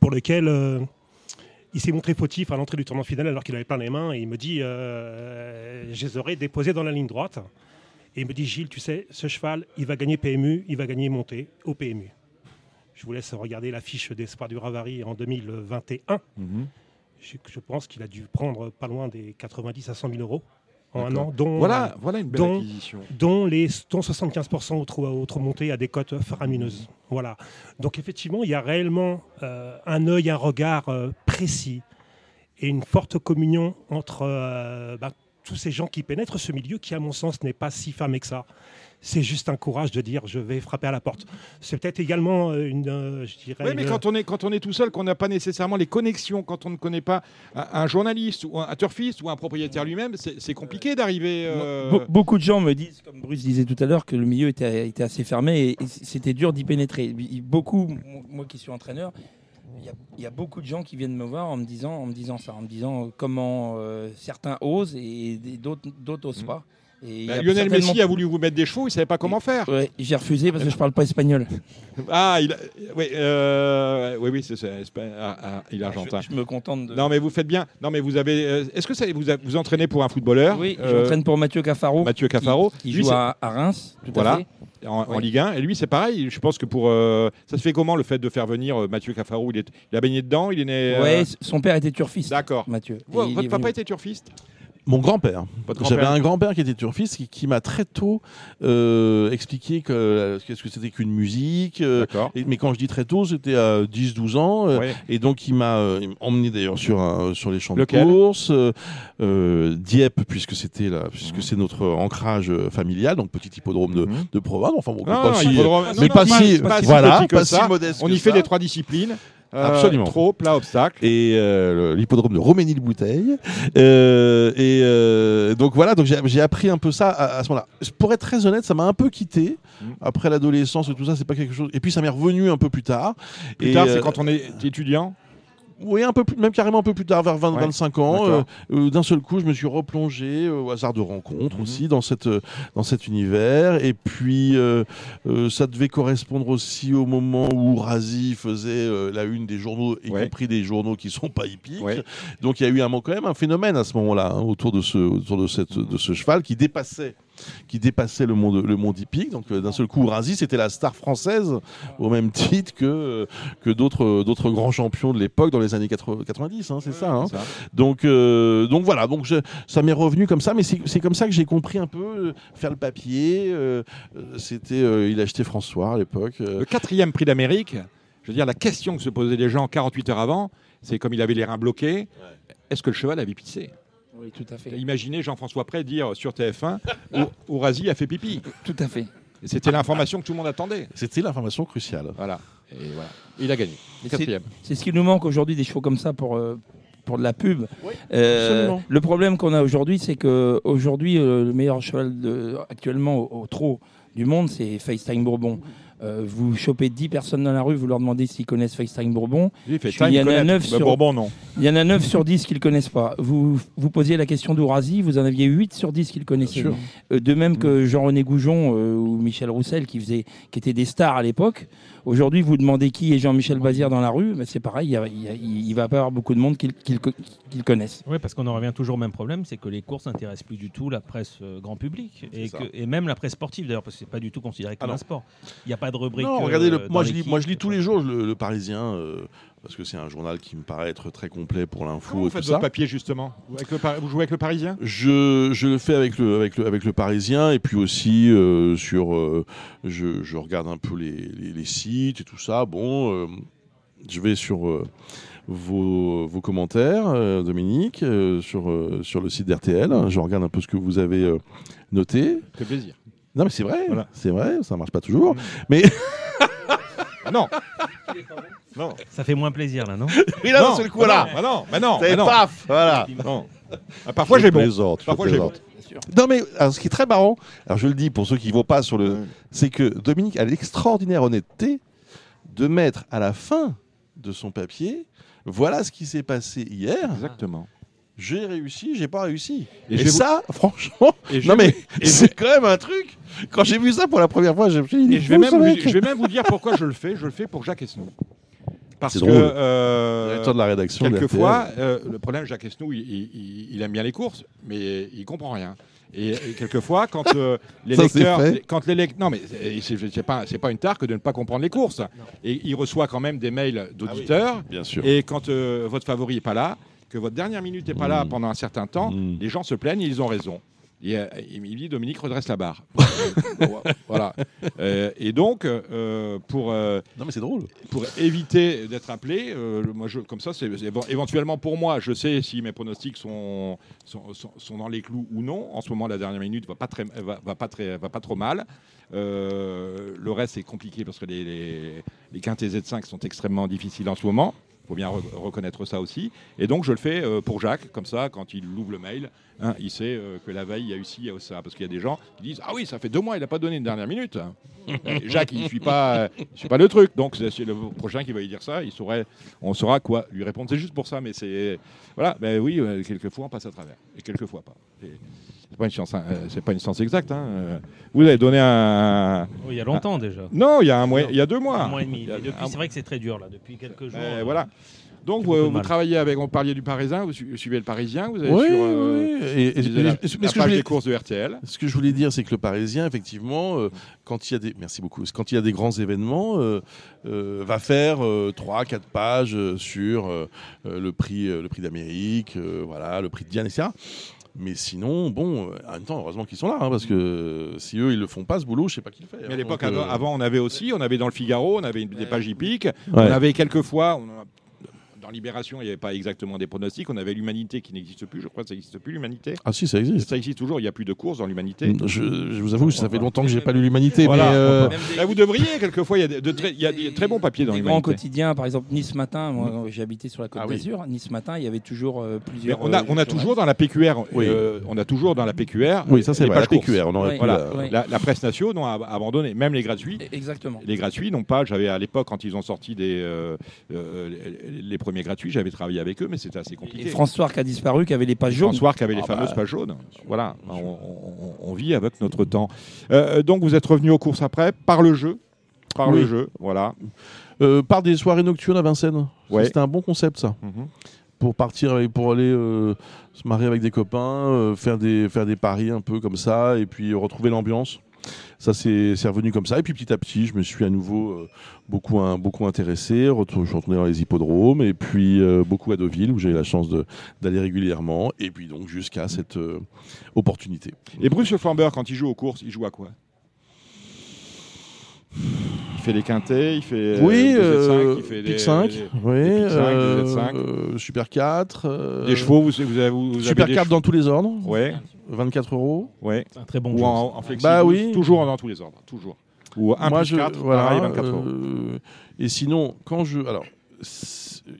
pour lequel euh, il s'est montré fautif à l'entrée du tournant final alors qu'il avait plein les mains et il me dit euh, je les aurais déposés dans la ligne droite. Et il me dit Gilles, tu sais, ce cheval, il va gagner PMU, il va gagner montée au PMU. Je vous laisse regarder l'affiche d'Espoir du Ravary en 2021. Mhm. Je, je pense qu'il a dû prendre pas loin des 90 à 100 000 euros en un an, dont, Voilà, voilà une belle dont- acquisition. dont, les, dont 75% autres, autres montées à des cotes faramineuses. Voilà. Donc effectivement, il y a réellement euh, un œil, un regard euh, précis et une forte communion entre euh, bah, tous ces gens qui pénètrent ce milieu qui, à mon sens, n'est pas si fermé que ça. C'est juste un courage de dire je vais frapper à la porte. C'est peut-être également euh, une, euh, je dirais, Oui, mais une- quand on est, quand on est tout seul, qu'on n'a pas nécessairement les connexions, quand on ne connaît pas un, un journaliste ou un, un turfiste ou un propriétaire lui-même, c'est compliqué d'arriver. euh, Be- beaucoup de gens me disent, comme Bruce disait tout à l'heure, que le milieu était, était assez fermé et, et c'était dur d'y pénétrer. Beaucoup, moi- qui suis entraîneur, y, a, y a beaucoup de gens qui viennent me voir en me disant, en me disant ça, en me disant comment euh, certains osent et des- d'autres d'autres osent Mhm. pas. Et bah, a Lionel certainement- Messi a voulu vous mettre des chevaux, il ne savait pas comment faire. Ouais, j'ai refusé parce que je parle pas espagnol. (laughs) Ah, il a- oui, euh, oui, oui, c'est ah, ah, il est argentin. Je, je me contente de. Non, mais vous faites bien. Non, mais vous avez. euh, Est-ce que ça, vous a- vous entraînez pour un footballeur? Oui, euh, j'entraîne pour Mathieu Cafaro. Mathieu Cafaro. Qui, joue à, à Reims. Tout Voilà. à fait. en, en. Ligue 1. Et lui, c'est pareil. Je pense que pour. euh, ça se fait comment le fait de faire venir euh, Mathieu Cafaro il, est, il a baigné dedans Il est né. euh, Ouais, son père était turfiste. D'accord. Mathieu. Votre papa venu- était turfiste? Mon grand-père. Votre J'avais un grand-père qui était turfiste qui, qui m'a très tôt euh, expliqué que euh, qu'est-ce que c'était qu'une musique. euh, et- mais quand je dis très tôt, c'était à 10-12 ans. euh. Et donc il m'a euh, il m'a emmené d'ailleurs sur, un- sur les champs Lequel de course, Dieppe puisque c'était là, puisque Mhm. c'est notre ancrage familial, donc petit hippodrome de, Mhm. de Provence. Enfin bon, Non, pas non, si, mais non, pas, si, pas si voilà, pas si modeste. On y fait ça. les trois disciplines. Euh, Absolument. Trop, plat, obstacle. et euh, l'hippodrome de Roménil-Bouteille. Euh, et euh, donc voilà, donc j'ai j'ai appris un peu ça à, à ce moment-là. Pour être très honnête, ça m'a un peu quitté Mhm. après l'adolescence et tout ça. C'est pas quelque chose. Et puis ça m'est revenu un peu plus tard. Plus Et, tard, c'est quand on est étudiant? Oui, un peu plus, même carrément un peu plus tard, vers 20, Ouais. 25 ans. Euh, euh, D'un seul coup, je me suis replongé euh, au hasard de rencontres Mhm. aussi dans cette dans cet univers. Et puis ça devait correspondre aussi au moment où Razi faisait la une des journaux, y Ouais. compris des journaux qui sont pas hippiques. Ouais. Donc il y a eu un, quand même un phénomène à ce moment-là hein, autour de ce autour de cette de ce cheval qui dépassait qui dépassait le monde le monde hippique. Donc euh, d'un seul coup, Razi c'était la star française au même titre que euh, que d'autres d'autres grands champions de l'époque dans les années 80 90. hein, c'est ça. hein. Ça. Donc, euh, donc voilà, donc je- ça m'est revenu comme ça, mais c'est comme ça que j'ai compris un peu euh, faire le papier. euh, euh, C'était, euh, il achetait François à l'époque. euh. Le quatrième prix d'Amérique, je veux dire, la question que se posaient les gens 48 heures avant, c'est comme il avait les reins bloqués, est-ce que le cheval avait pissé Oui, tout à fait. Imaginez Jean-François Pré dire sur TF1 où, (laughs) où Razi a fait pipi. Tout à fait. C'était l'information que tout le monde attendait. C'était l'information cruciale. Voilà. Et voilà. Il a gagné. C'est ce qui nous manque aujourd'hui, des chevaux comme ça pour, euh, pour de la pub. Oui, Euh, absolument. le problème qu'on a aujourd'hui, c'est que aujourd'hui, euh, le meilleur cheval de, actuellement au, au trot du monde, c'est FaceTime Bourbon. Euh, vous chopez 10 personnes dans la rue, vous leur demandez s'ils connaissent FaceTime Bourbon. Il, y en a Bah, sur- Bourbon, non. Il y en a 9 sur 10 qui ne le connaissent pas. Vous, vous posiez la question d'Ourasi, vous en aviez 8 sur 10 qui le connaissaient. Euh, de même que Jean-René Goujon euh, ou Michel Roussel qui, faisait, qui étaient des stars à l'époque. Aujourd'hui, vous demandez qui est Jean-Michel Bazir dans la rue, mais c'est pareil, il il va pas y avoir beaucoup de monde qui, le- qui le co- qui le connaissent. Oui, parce qu'on en revient toujours au même problème, c'est que les courses n'intéressent plus du tout la presse euh, grand public et, ça. que- et même la presse sportive d'ailleurs, parce que c'est pas du tout considéré comme Ah un sport. Il n'y a pas de rubrique. Non, euh, regardez, le- moi, je lis, moi je lis tous les jours le, le Parisien, euh, parce que c'est un journal qui me paraît être très complet pour l'info vous et faites tout votre ça. papier, justement vous, avec le Par- vous jouez avec le Parisien Je, je le fais avec le, avec le, avec le Parisien et puis aussi euh, sur. euh, je, je regarde un peu les, les, les sites et tout ça. Bon, euh, je vais sur euh, vos, vos commentaires, euh, Dominique, euh, sur, euh, sur le site d'RTL. Je regarde un peu ce que vous avez euh, noté. Ça fait plaisir. Non, mais c'est vrai, Voilà. c'est vrai, ça marche pas toujours. (laughs) Ah non (laughs) Non Ça fait moins plaisir là, non (laughs) Oui, là, non, d'un seul coup, voilà. non, bah non, bah non, C'est bah non. paf, voilà. Non. Ah, Parfois j'ai bon. plaisante, Parfois, j'ai plaisante. Non mais alors, ce qui est très marrant, alors je le dis pour ceux qui ne vont pas sur le, c'est que Dominique a l'extraordinaire honnêteté de mettre à la fin de son papier, voilà ce qui s'est passé hier. Exactement. J'ai réussi, j'ai pas réussi. Et Et, vais vous- ça, (laughs) franchement, Et non vais mais et c'est quand même un truc. Quand j'ai vu ça pour la première fois, je me suis dit, Et je vais, même vous, je vais même vous dire pourquoi je le fais. Je le fais pour Jacques Esnou. Parce que drôle. euh, Directeur de la rédaction. quelquefois, euh, le problème, Jacques Esnou, il, il- il- aime bien les courses, mais il comprend rien. Et, et quelquefois, quand euh, (laughs) les Ça, lecteurs, quand les lec- non mais c'est- pas c'est pas une tare que de ne pas comprendre les courses. Et il reçoit quand même des mails d'auditeurs. RTL. Bien sûr. Et quand euh, votre favori est pas là, que votre dernière minute n'est pas là Mm. pendant un certain temps, Mm. les gens se plaignent, et ils ont raison. Et, euh, il me dit Dominique redresse la barre. (laughs) voilà. Euh, et donc euh, pour euh, Non mais c'est drôle. pour éviter d'être appelé, le- moi je, comme ça, c'est éventuellement pour moi, je sais si mes pronostics sont, sont, sont- sont dans les clous ou non. En ce moment, la dernière minute va pas très, va, va pas très, va pas trop mal. Le reste c'est compliqué parce que les, les, les quintes et Z5 sont extrêmement difficiles en ce moment. Il faut bien re- reconnaître ça aussi. Et donc je le fais euh, pour Jacques, comme ça, quand il ouvre le mail, hein, il sait euh, que la veille il y a eu ci, il y a eu ça. Parce qu'il y a des gens qui disent Ah oui, ça fait deux mois, il n'a pas donné une dernière minute. Jacques, il ne suit pas, euh, suit pas le truc. Donc c'est le prochain qui va lui dire ça. Il saurait, on saura quoi lui répondre. C'est juste pour ça, mais c'est voilà. Ben oui, euh, quelquefois on passe à travers, et quelquefois pas. C'est pas une science, euh, c'est pas une science exacte. hein. Euh, Vous avez donné un. Il y a longtemps déjà. Non, il y a un mois, il y a deux mois. Un mois et demi. A- un- c'est vrai que c'est très dur là. Depuis quelques jours. Euh, euh, voilà. Donc vous, vous travaillez avec, on parlait du Parisien, vous su- suivez le Parisien, vous avez Oui, sur euh, oui. Et, et- et- la, mais ce que je page voulais- des courses de RTL. Ce que je voulais dire, c'est que le Parisien, effectivement, euh, quand il y a des, merci beaucoup, quand il y a des grands événements, euh, euh, va faire euh, trois, quatre pages euh, sur euh, euh, le prix, euh, le prix d'Amérique, euh, voilà, le prix de Diane, etc. Mais sinon, bon, euh, en même temps, heureusement qu'ils sont là, hein, parce que si eux ils le font pas, ce boulot, je sais pas qui le fait. Mais à hein. l'époque, euh, avant, on avait aussi, on avait dans le Figaro, on avait une- des pages hippiques, Ouais. on avait quelques fois, on a- dans Libération, il n'y avait pas exactement des pronostics, on avait l'Humanité qui n'existe plus, je crois que ça n'existe plus, l'Humanité. Ah si, ça existe. Ça existe toujours, il n'y a plus de courses dans l'Humanité. Je, je vous avoue ça fait longtemps que j'ai pas lu l'humanité, Voilà. mais euh, Là, vous devriez, quelquefois, il y a de, de très, il y a des très bons papiers dans Les grands l'Humanité. quotidiens, par exemple Nice Matin, moi j'ai habité sur la Côte Ah oui. d'Azur, Nice Matin, il y avait toujours euh, Mais plusieurs. on a, euh, on a toujours dans la PQR, Oui. euh, on a toujours dans la PQR. oui, ça c'est vrai. La. PQR, on aurait Oui. pu Voilà. la- Oui. La, la presse nationale a abandonné, même les gratuits. Exactement. Les gratuits n'ont pas. J'avais à l'époque, quand ils ont sorti des, les, les gratuits, j'avais travaillé avec eux, mais c'était assez Et compliqué. François qui a disparu, qui avait les pages jaunes. François qui avait les Ah fameuses bah. pages jaunes. Voilà, on, on- on vit avec notre temps. Euh, donc vous êtes revenu aux courses après, par le jeu. Par Oui. le jeu, voilà. Euh, par des soirées nocturnes à Vincennes. Ouais. C'était un bon concept ça. Mhm. Pour partir, avec- pour aller euh, se marier avec des copains, euh, faire des faire des paris un peu comme ça, et puis retrouver l'ambiance. Ça c'est revenu comme ça. Et puis petit à petit, je me suis à nouveau euh, beaucoup intéressé. Je suis retourné dans les hippodromes, et puis euh, beaucoup à Deauville où j'ai eu la chance d'aller régulièrement. Et puis donc jusqu'à cette euh, opportunité. Et Bruce Le Flambeur, quand il joue aux courses, il joue à quoi? Il fait des quintés, il fait oui, euh, des Z5, euh, il fait Pic des, 5, des- oui, des Pic 5, des euh, Z5. euh, Super 4. euh, des chevaux. Vous, vous avez, vous avez Super des 4 chevaux dans tous les ordres, Ouais, 24 euros. ouais. C'est un très bon Ou jeu. en, en flexi Bah oui. Toujours dans tous les ordres, toujours. Ou 1 Moi, plus je, 4, voilà, pareil, 24 euros. euh, et sinon, quand je. Alors,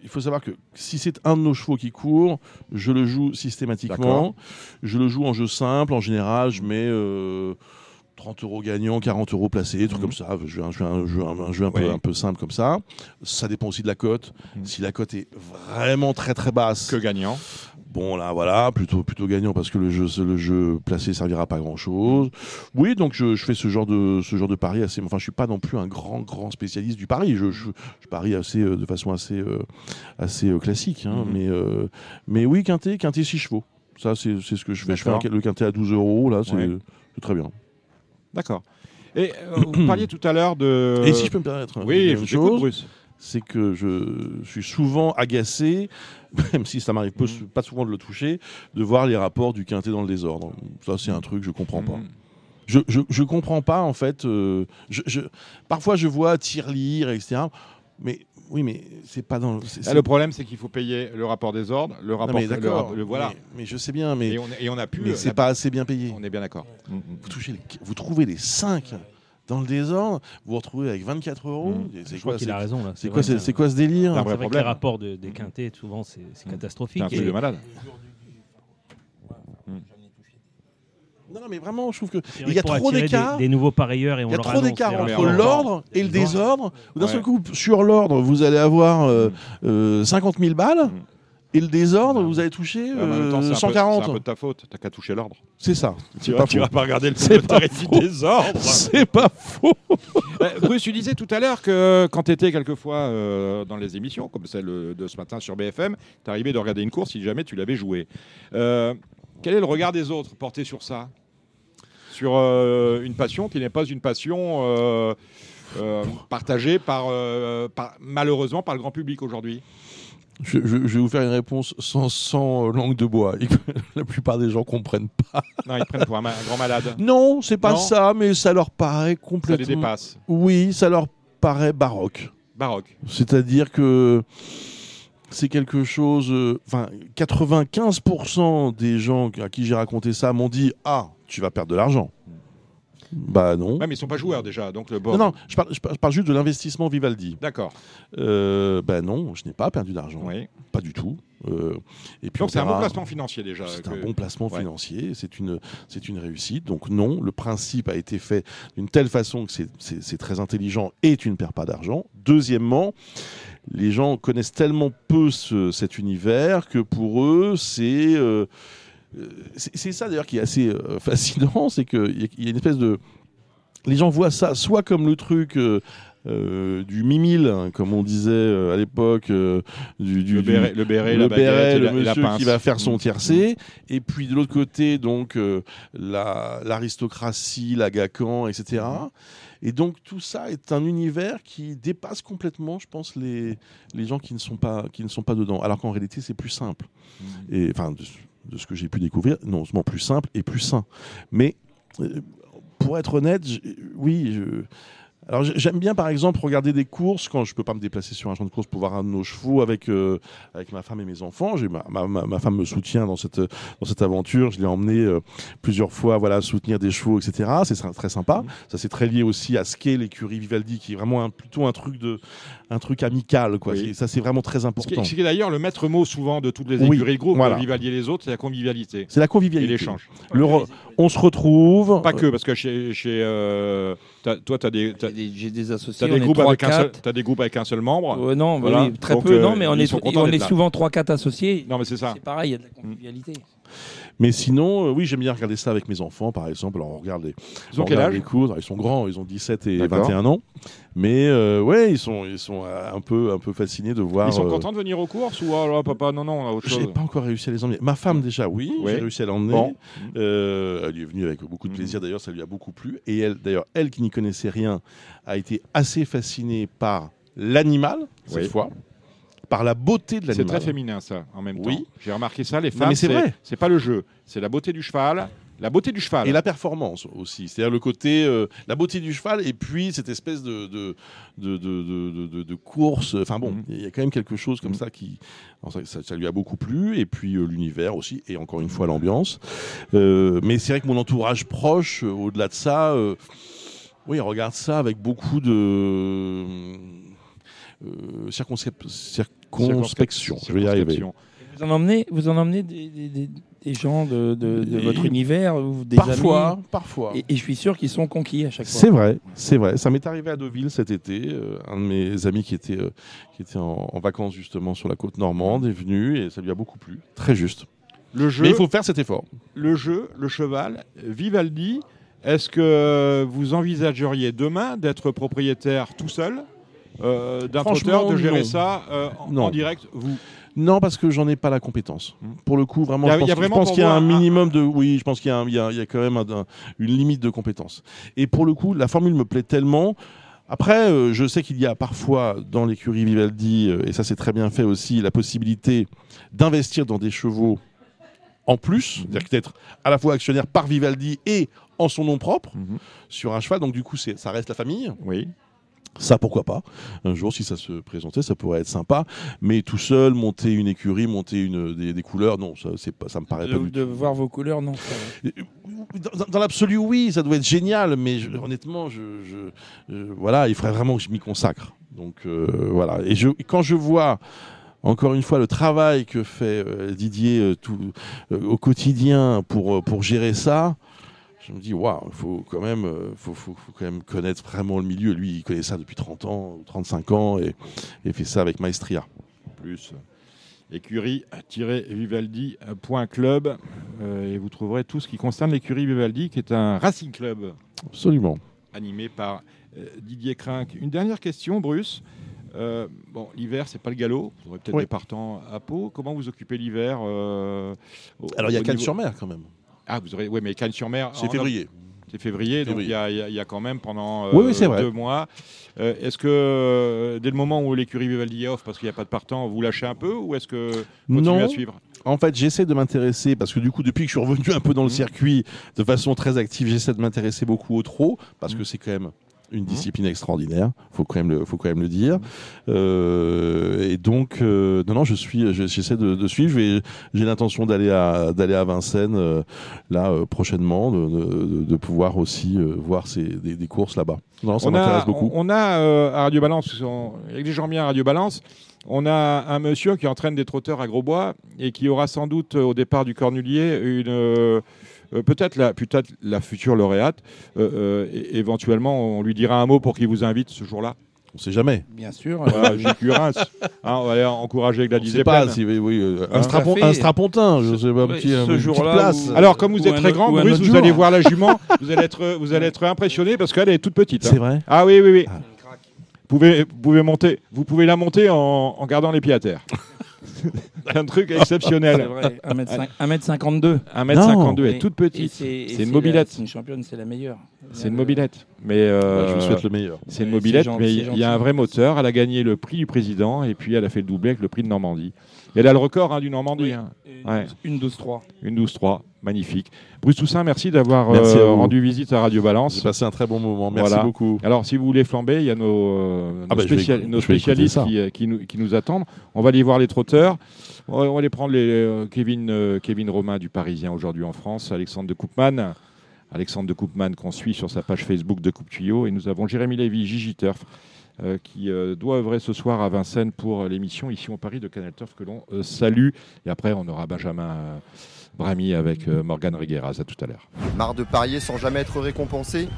il faut savoir que si c'est un de nos chevaux qui court, je le joue systématiquement. Je le joue en jeu simple. En général, je mets euh, 30 euros gagnants, 40 euros placés, des trucs Mhm. comme ça. Je un, un, jeu- un- un jeu un, peu, Oui. un peu simple comme ça. Ça dépend aussi de la cote. Mhm. Si la cote est vraiment très très basse, Que gagnant. Bon là voilà, plutôt plutôt gagnant parce que le jeu le jeu placé servira pas à grand chose. Oui, donc je, je fais ce genre de ce genre de pari assez enfin je suis pas non plus un grand grand spécialiste du pari, je, je, je parie assez euh, de façon assez euh, assez euh, classique hein, Mhm. mais euh, mais oui, quintet quintet 6 chevaux. Ça c'est ce que je fais, je fais le quintet à 12 euros là, c'est Ouais. c'est très bien. D'accord. Et euh, vous (clears throat) parliez tout à l'heure de. Et si je peux me permettre Oui, une je vous chose, Bruce. c'est que je suis souvent agacé, (laughs) même si ça m'arrive Mhm. pas souvent de le toucher, de voir les rapports du quintet dans le désordre. Ça, c'est un truc que je comprends pas. Mhm. Je, je, je comprends pas, en fait. euh, je- parfois, je vois tirelire, etc. Mais oui, mais c'est pas dans. c'est- Là, c'est- Ah, le problème, c'est qu'il faut payer le rapport des ordres, le Non, rapport. mais le d'accord. le- voilà. Mais, mais je sais bien, mais, Et, on, et on a pu. mais euh, c'est la- pas assez bien payé. On est bien d'accord. Mhm. Vous, touchez les- vous trouvez les 5 dans le désordre, vous vous retrouvez avec 24 euros. Mhm. C'est Je crois quoi, qu'il a raison là. c'est quoi, c'est- c'est quoi ce délire C'est vrai que les rapports de- des quintés, souvent, c'est c'est C'est un catastrophique. truc Et- de malade. Non, non, mais vraiment, je trouve que il y a trop d'écart. des, des nouveaux parieurs et on Il y a trop d'écart entre l'ordre et le désordre. D'un seul coup, sur l'ordre, vous allez avoir euh, euh, 50 000 balles. Mm. Et le désordre, vous allez toucher Ouais, mais en même temps, euh, peu- 140. C'est un peu de ta faute. T'as qu'à toucher l'ordre. C'est ça. (laughs) Tu pas faux. pas regarder le (laughs) C'est pas du désordre. (laughs) C'est pas faux. Bruce, tu disais tout à l'heure que quand tu étais quelquefois euh, dans les émissions, comme celle de ce matin sur BFM, tu arrivais de regarder une course si jamais tu l'avais jouée. Euh, quel est le regard des autres porté sur ça? Sur euh, une passion qui n'est pas une passion euh, euh, partagée par, par- malheureusement par le grand public aujourd'hui? Je, je- je vais vous faire une réponse sans, sans langue de bois. (laughs) La plupart des gens comprennent pas. Non, ils prennent pour un, un grand malade. Non, c'est pas Non. ça, mais ça leur paraît Ça les complètement. dépasse. Oui, ça leur paraît baroque. Baroque. C'est-à-dire que c'est quelque chose. euh, Enfin, 95% des gens à qui j'ai raconté ça m'ont dit Ah, tu vas perdre de l'argent. Bah non. Ouais, mais ils sont pas joueurs déjà. Donc le. Non, non, je parle, je juste de l'investissement Vivaldi. D'accord. Euh, bah non, je n'ai pas perdu d'argent. Oui. Pas du tout. Euh, et puis Donc on c'est un bon placement financier déjà. C'est que- un bon placement Ouais. financier, c'est une, c'est une réussite. Donc non, le principe a été fait d'une telle façon que c'est- très intelligent et tu ne perds pas d'argent. Deuxièmement, les gens connaissent tellement peu ce- cet univers que pour eux, c'est... euh, c'est c'est ça d'ailleurs qui est assez euh, (laughs) fascinant, c'est qu'il y, a- une espèce de... Les gens voient ça soit comme le truc... euh, euh, du mimile, hein, comme on disait euh, à l'époque, euh, du, du- Le du- béret, le béret, le la, la monsieur qui va faire son Mmh. tiercé, et puis de l'autre côté, donc euh, la- l'aristocratie, la Gacan, etc. Et donc tout ça est un univers qui dépasse complètement, je pense, les, les gens qui ne sont pas qui ne sont pas dedans. Alors qu'en réalité, c'est plus simple. Mmh. Et enfin, de- ce que j'ai pu découvrir, non seulement plus simple et plus sain. Mais euh, pour être honnête, oui, je- alors j'aime bien par exemple regarder des courses quand je peux pas me déplacer sur un champ de course pour voir un de nos chevaux avec euh, avec ma femme et mes enfants. J'ai ma, ma, ma- femme me soutient dans cette dans cette aventure. Je l'ai emmené euh, plusieurs fois voilà soutenir des chevaux etc. C'est très sympa. Ça c'est très lié aussi à ce qu'est l'écurie Vivaldi qui est vraiment un, plutôt un truc de un truc amical quoi. Oui. C'est- Ça c'est vraiment très important. est- ce qui est d'ailleurs le maître mot souvent de toutes les Oui, écuries de groupe, voilà. Vivaldi et les autres, c'est la convivialité C'est la et convivialité. l'échange. Le on se retrouve. Pas que, parce que chez, chez euh, toi, tu as des, des, j'ai des associés. des est groupes avec un seul, t'as des groupes avec un seul membre? Euh, non, Voilà. oui, très Donc, peu. euh, non, mais on est, on est souvent 3-4 associés. Non, mais c'est ça. C'est pareil, il y a de la convivialité. Mais sinon, euh, oui, j'aime bien regarder ça avec mes enfants, par exemple. Alors, on regarde les, Ils ont on quel regarde âge les cours. Ils sont grands, ils ont 17 et D'accord. 21 ans. Mais euh, ouais, ils sont, ils sont euh, un peu, un peu fascinés de voir. Ils sont euh, contents de venir aux courses ou alors papa non non on a autre J'ai chose. pas encore réussi à les emmener. Ma femme déjà, oui, Ouais. j'ai réussi à l'emmener. Bon. Euh, elle est venue avec beaucoup de Mhm. plaisir. D'ailleurs, ça lui a beaucoup plu. Et elle, d'ailleurs, elle qui n'y connaissait rien, a été assez fascinée par l'animal cette Oui. fois, par la beauté de C'est l'animal. très féminin ça en même Oui. temps. J'ai remarqué ça les femmes mais c'est vrai. c'est pas le jeu, c'est la beauté du cheval, la beauté du cheval. Et la performance aussi, c'est-à-dire le côté, euh, la beauté du cheval et puis cette espèce de, de, de, de, de- de- de- de course. Enfin bon, Mhm. il y a quand même quelque chose comme Mhm. ça qui. ça, ça- ça lui a beaucoup plu et puis euh, l'univers aussi et encore une fois l'ambiance. Euh, mais c'est vrai que mon entourage proche, euh, au-delà de ça, euh, oui, regarde ça avec beaucoup de. euh, circonscep- circonspection. Je vais y arriver. Vous en emmenez, vous en emmenez des, des- des- des gens de, de- de Et- votre univers ou des Parfois, amis parfois. et, et je suis sûr qu'ils sont conquis à chaque fois. C'est vrai, c'est vrai. Ça m'est arrivé à Deauville cet été. euh, un de mes amis qui était, euh, qui était en, en vacances justement sur la côte normande est venu et ça lui a beaucoup plu. Très juste. Le jeu, Mais il faut faire cet effort. le jeu, le cheval, Vivaldi. Est-ce que vous envisageriez demain d'être propriétaire tout seul? Euh, d'un trotteur, de gérer non. ça euh, en, Non. en direct vous Non, parce que j'en ai pas la compétence. Hmm. Pour le coup, vraiment, a- je pense, qu'il y a un minimum de. Oui, je pense qu'il y a, un- il y a- quand même un- un- une limite de compétence. Et pour le coup, la formule me plaît tellement. Après, euh, je sais qu'il y a parfois dans l'écurie Vivaldi, euh, et ça c'est très bien fait aussi, la possibilité d'investir dans des chevaux en plus, c'est-à-dire d'être à la fois actionnaire par Vivaldi et en son nom propre sur un cheval. Donc du coup, ça reste la famille. Oui. Ça, pourquoi pas Un jour, si ça se présentait, ça pourrait être sympa. Mais tout seul, monter une écurie, monter une, des, des couleurs, non, ça, c'est pas, ça me paraît pas du de tout. voir vos couleurs, non. ça. Dans, dans l'absolu, oui, ça doit être génial, mais je- honnêtement, je, je- je- voilà, il faudrait vraiment que je m'y consacre. Donc euh, voilà. Et je, quand je vois encore une fois le travail que fait euh, Didier euh, tout, euh, au quotidien pour, pour gérer ça, je me dis waouh, il faut quand même, euh, faut, faut- faut quand même connaître vraiment le milieu. Lui, il connaît ça depuis 30 ans, ou 35 ans, et, et fait ça avec maestria. plus écurie-vivaldi.club euh, et vous trouverez tout ce qui concerne l'écurie Vivaldi qui est un racing club Absolument. animé par euh, Didier Crinck. Une dernière question, Bruce. Euh, bon, l'hiver, c'est pas le galop. Vous aurez peut-être Oui. des partants à peau. Comment vous occupez l'hiver euh, Alors il y a au Cannes niveau- sur mer quand même. Ah, vous aurez. Oui, mais Cannes-sur-Mer. C'est en- février. C'est février, donc il y, a- il y y a quand même pendant euh, Oui, oui, c'est vrai. deux mois. Euh, est-ce que euh, dès le moment où l'écurie Vivaldi est off, parce qu'il n'y a pas de partant, vous lâchez un peu ou est-ce que vous continuez Non. à suivre? En fait, j'essaie de m'intéresser parce que du coup, depuis que je suis revenu un peu dans le Mhm. circuit de façon très active, j'essaie de m'intéresser beaucoup au trot parce Mhm. que c'est quand même une discipline extraordinaire. Faut quand même le, faut quand même le dire. Euh, et donc, euh, non, non, je suis, je- j'essaie de, de suivre. J'ai l'intention d'aller à d'aller à Vincennes euh, là prochainement, de, de- de pouvoir aussi voir ces, des, des courses là-bas. Non, ça on m'intéresse beaucoup. on, on a à Radio Balance, qu'on- avec gens bien à Radio Balance, on a un monsieur qui entraîne des trotteurs à Grosbois et qui aura sans doute au départ du Cornulier une peut-être la peut-être la future lauréate. Euh, euh, éventuellement, on lui dira un mot pour qu'il vous invite ce jour-là. On sait jamais. Bien sûr. Voilà, JQ Reims. Hein, on va aller encourager On Gladys sait pas Zeppelin. si oui, oui, euh, un, strapon- strapontin, je sais pas, petit, ce une petite jour-là Alors, comme vous Ou êtes très grand, Bruce, vous jour. allez voir la jument, vous allez être, vous allez être impressionné parce qu'elle est toute petite. hein. C'est vrai. Ah oui, oui, oui. Ah. Vous pouvez, vous pouvez monter, vous pouvez la monter en, en gardant les pieds à terre. C'est (laughs) un truc exceptionnel. vrai. 1m52. 1m52, elle est toute et petite. C'est une mobilette. C'est une championne, c'est la meilleure. C'est une mobilette. Mais Bah, je vous euh, souhaite le meilleur. c'est une Ouais, mobilette, mais il y a un vrai moteur. Elle a gagné le prix du président et puis elle a fait le doublé avec le prix de Normandie. Et elle a le record hein, du Normandie. Oui. hein. Une, Ouais. une 12-3. Une 12-3. Magnifique. Bruce Toussaint, merci d'avoir Merci euh, rendu visite à Radio J'ai Balance. passé un très bon moment. Merci Voilà. beaucoup. Alors, si vous voulez flamber, il y a nos, euh, nos Ah bah, vais nos spécialistes qui, euh, qui nous, qui nous attendent. On va aller voir les trotteurs. On va, on va aller prendre les, euh, Kevin, euh, Kevin Romain du Parisien aujourd'hui en France, Alexandre de Koopman. Alexandre de Koopman qu'on suit sur sa page Facebook de Coupe Tuyau. Et nous avons Jérémy Lévy, Gigi Turf, qui euh, doit œuvrer ce soir à Vincennes pour euh, l'émission ici au Paris de Canal Turf que l'on euh, salue. Et après, on aura Benjamin euh, Bramy avec euh, Morgan Regueras. À tout à l'heure. Marre de parier sans jamais être récompensé?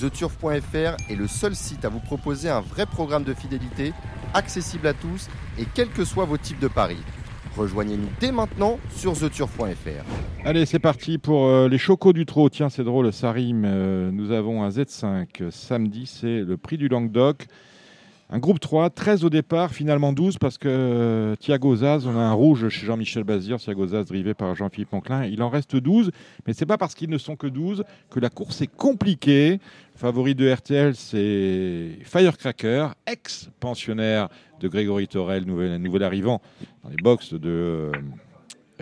TheTurf.fr est le seul site à vous proposer un vrai programme de fidélité, accessible à tous et quels que soient vos types de paris. Rejoignez-nous dès maintenant sur TheTurf.fr. Allez, c'est parti pour euh, les chocos du trot. Tiens, c'est drôle, ça rime. Euh, nous avons un Z5 euh, samedi, c'est le prix du Languedoc. Un groupe 3, 13 au départ, finalement 12 parce que euh, Thiago Zaz, on a un rouge chez Jean-Michel Bazir, Thiago Zaz drivé par Jean-Philippe Monclin. Il en reste 12, mais c'est pas parce qu'ils ne sont que 12 que la course est compliquée. Favori de RTL, c'est Firecracker, ex-pensionnaire de Grégory Torel, nouvel, arrivant dans les box de euh,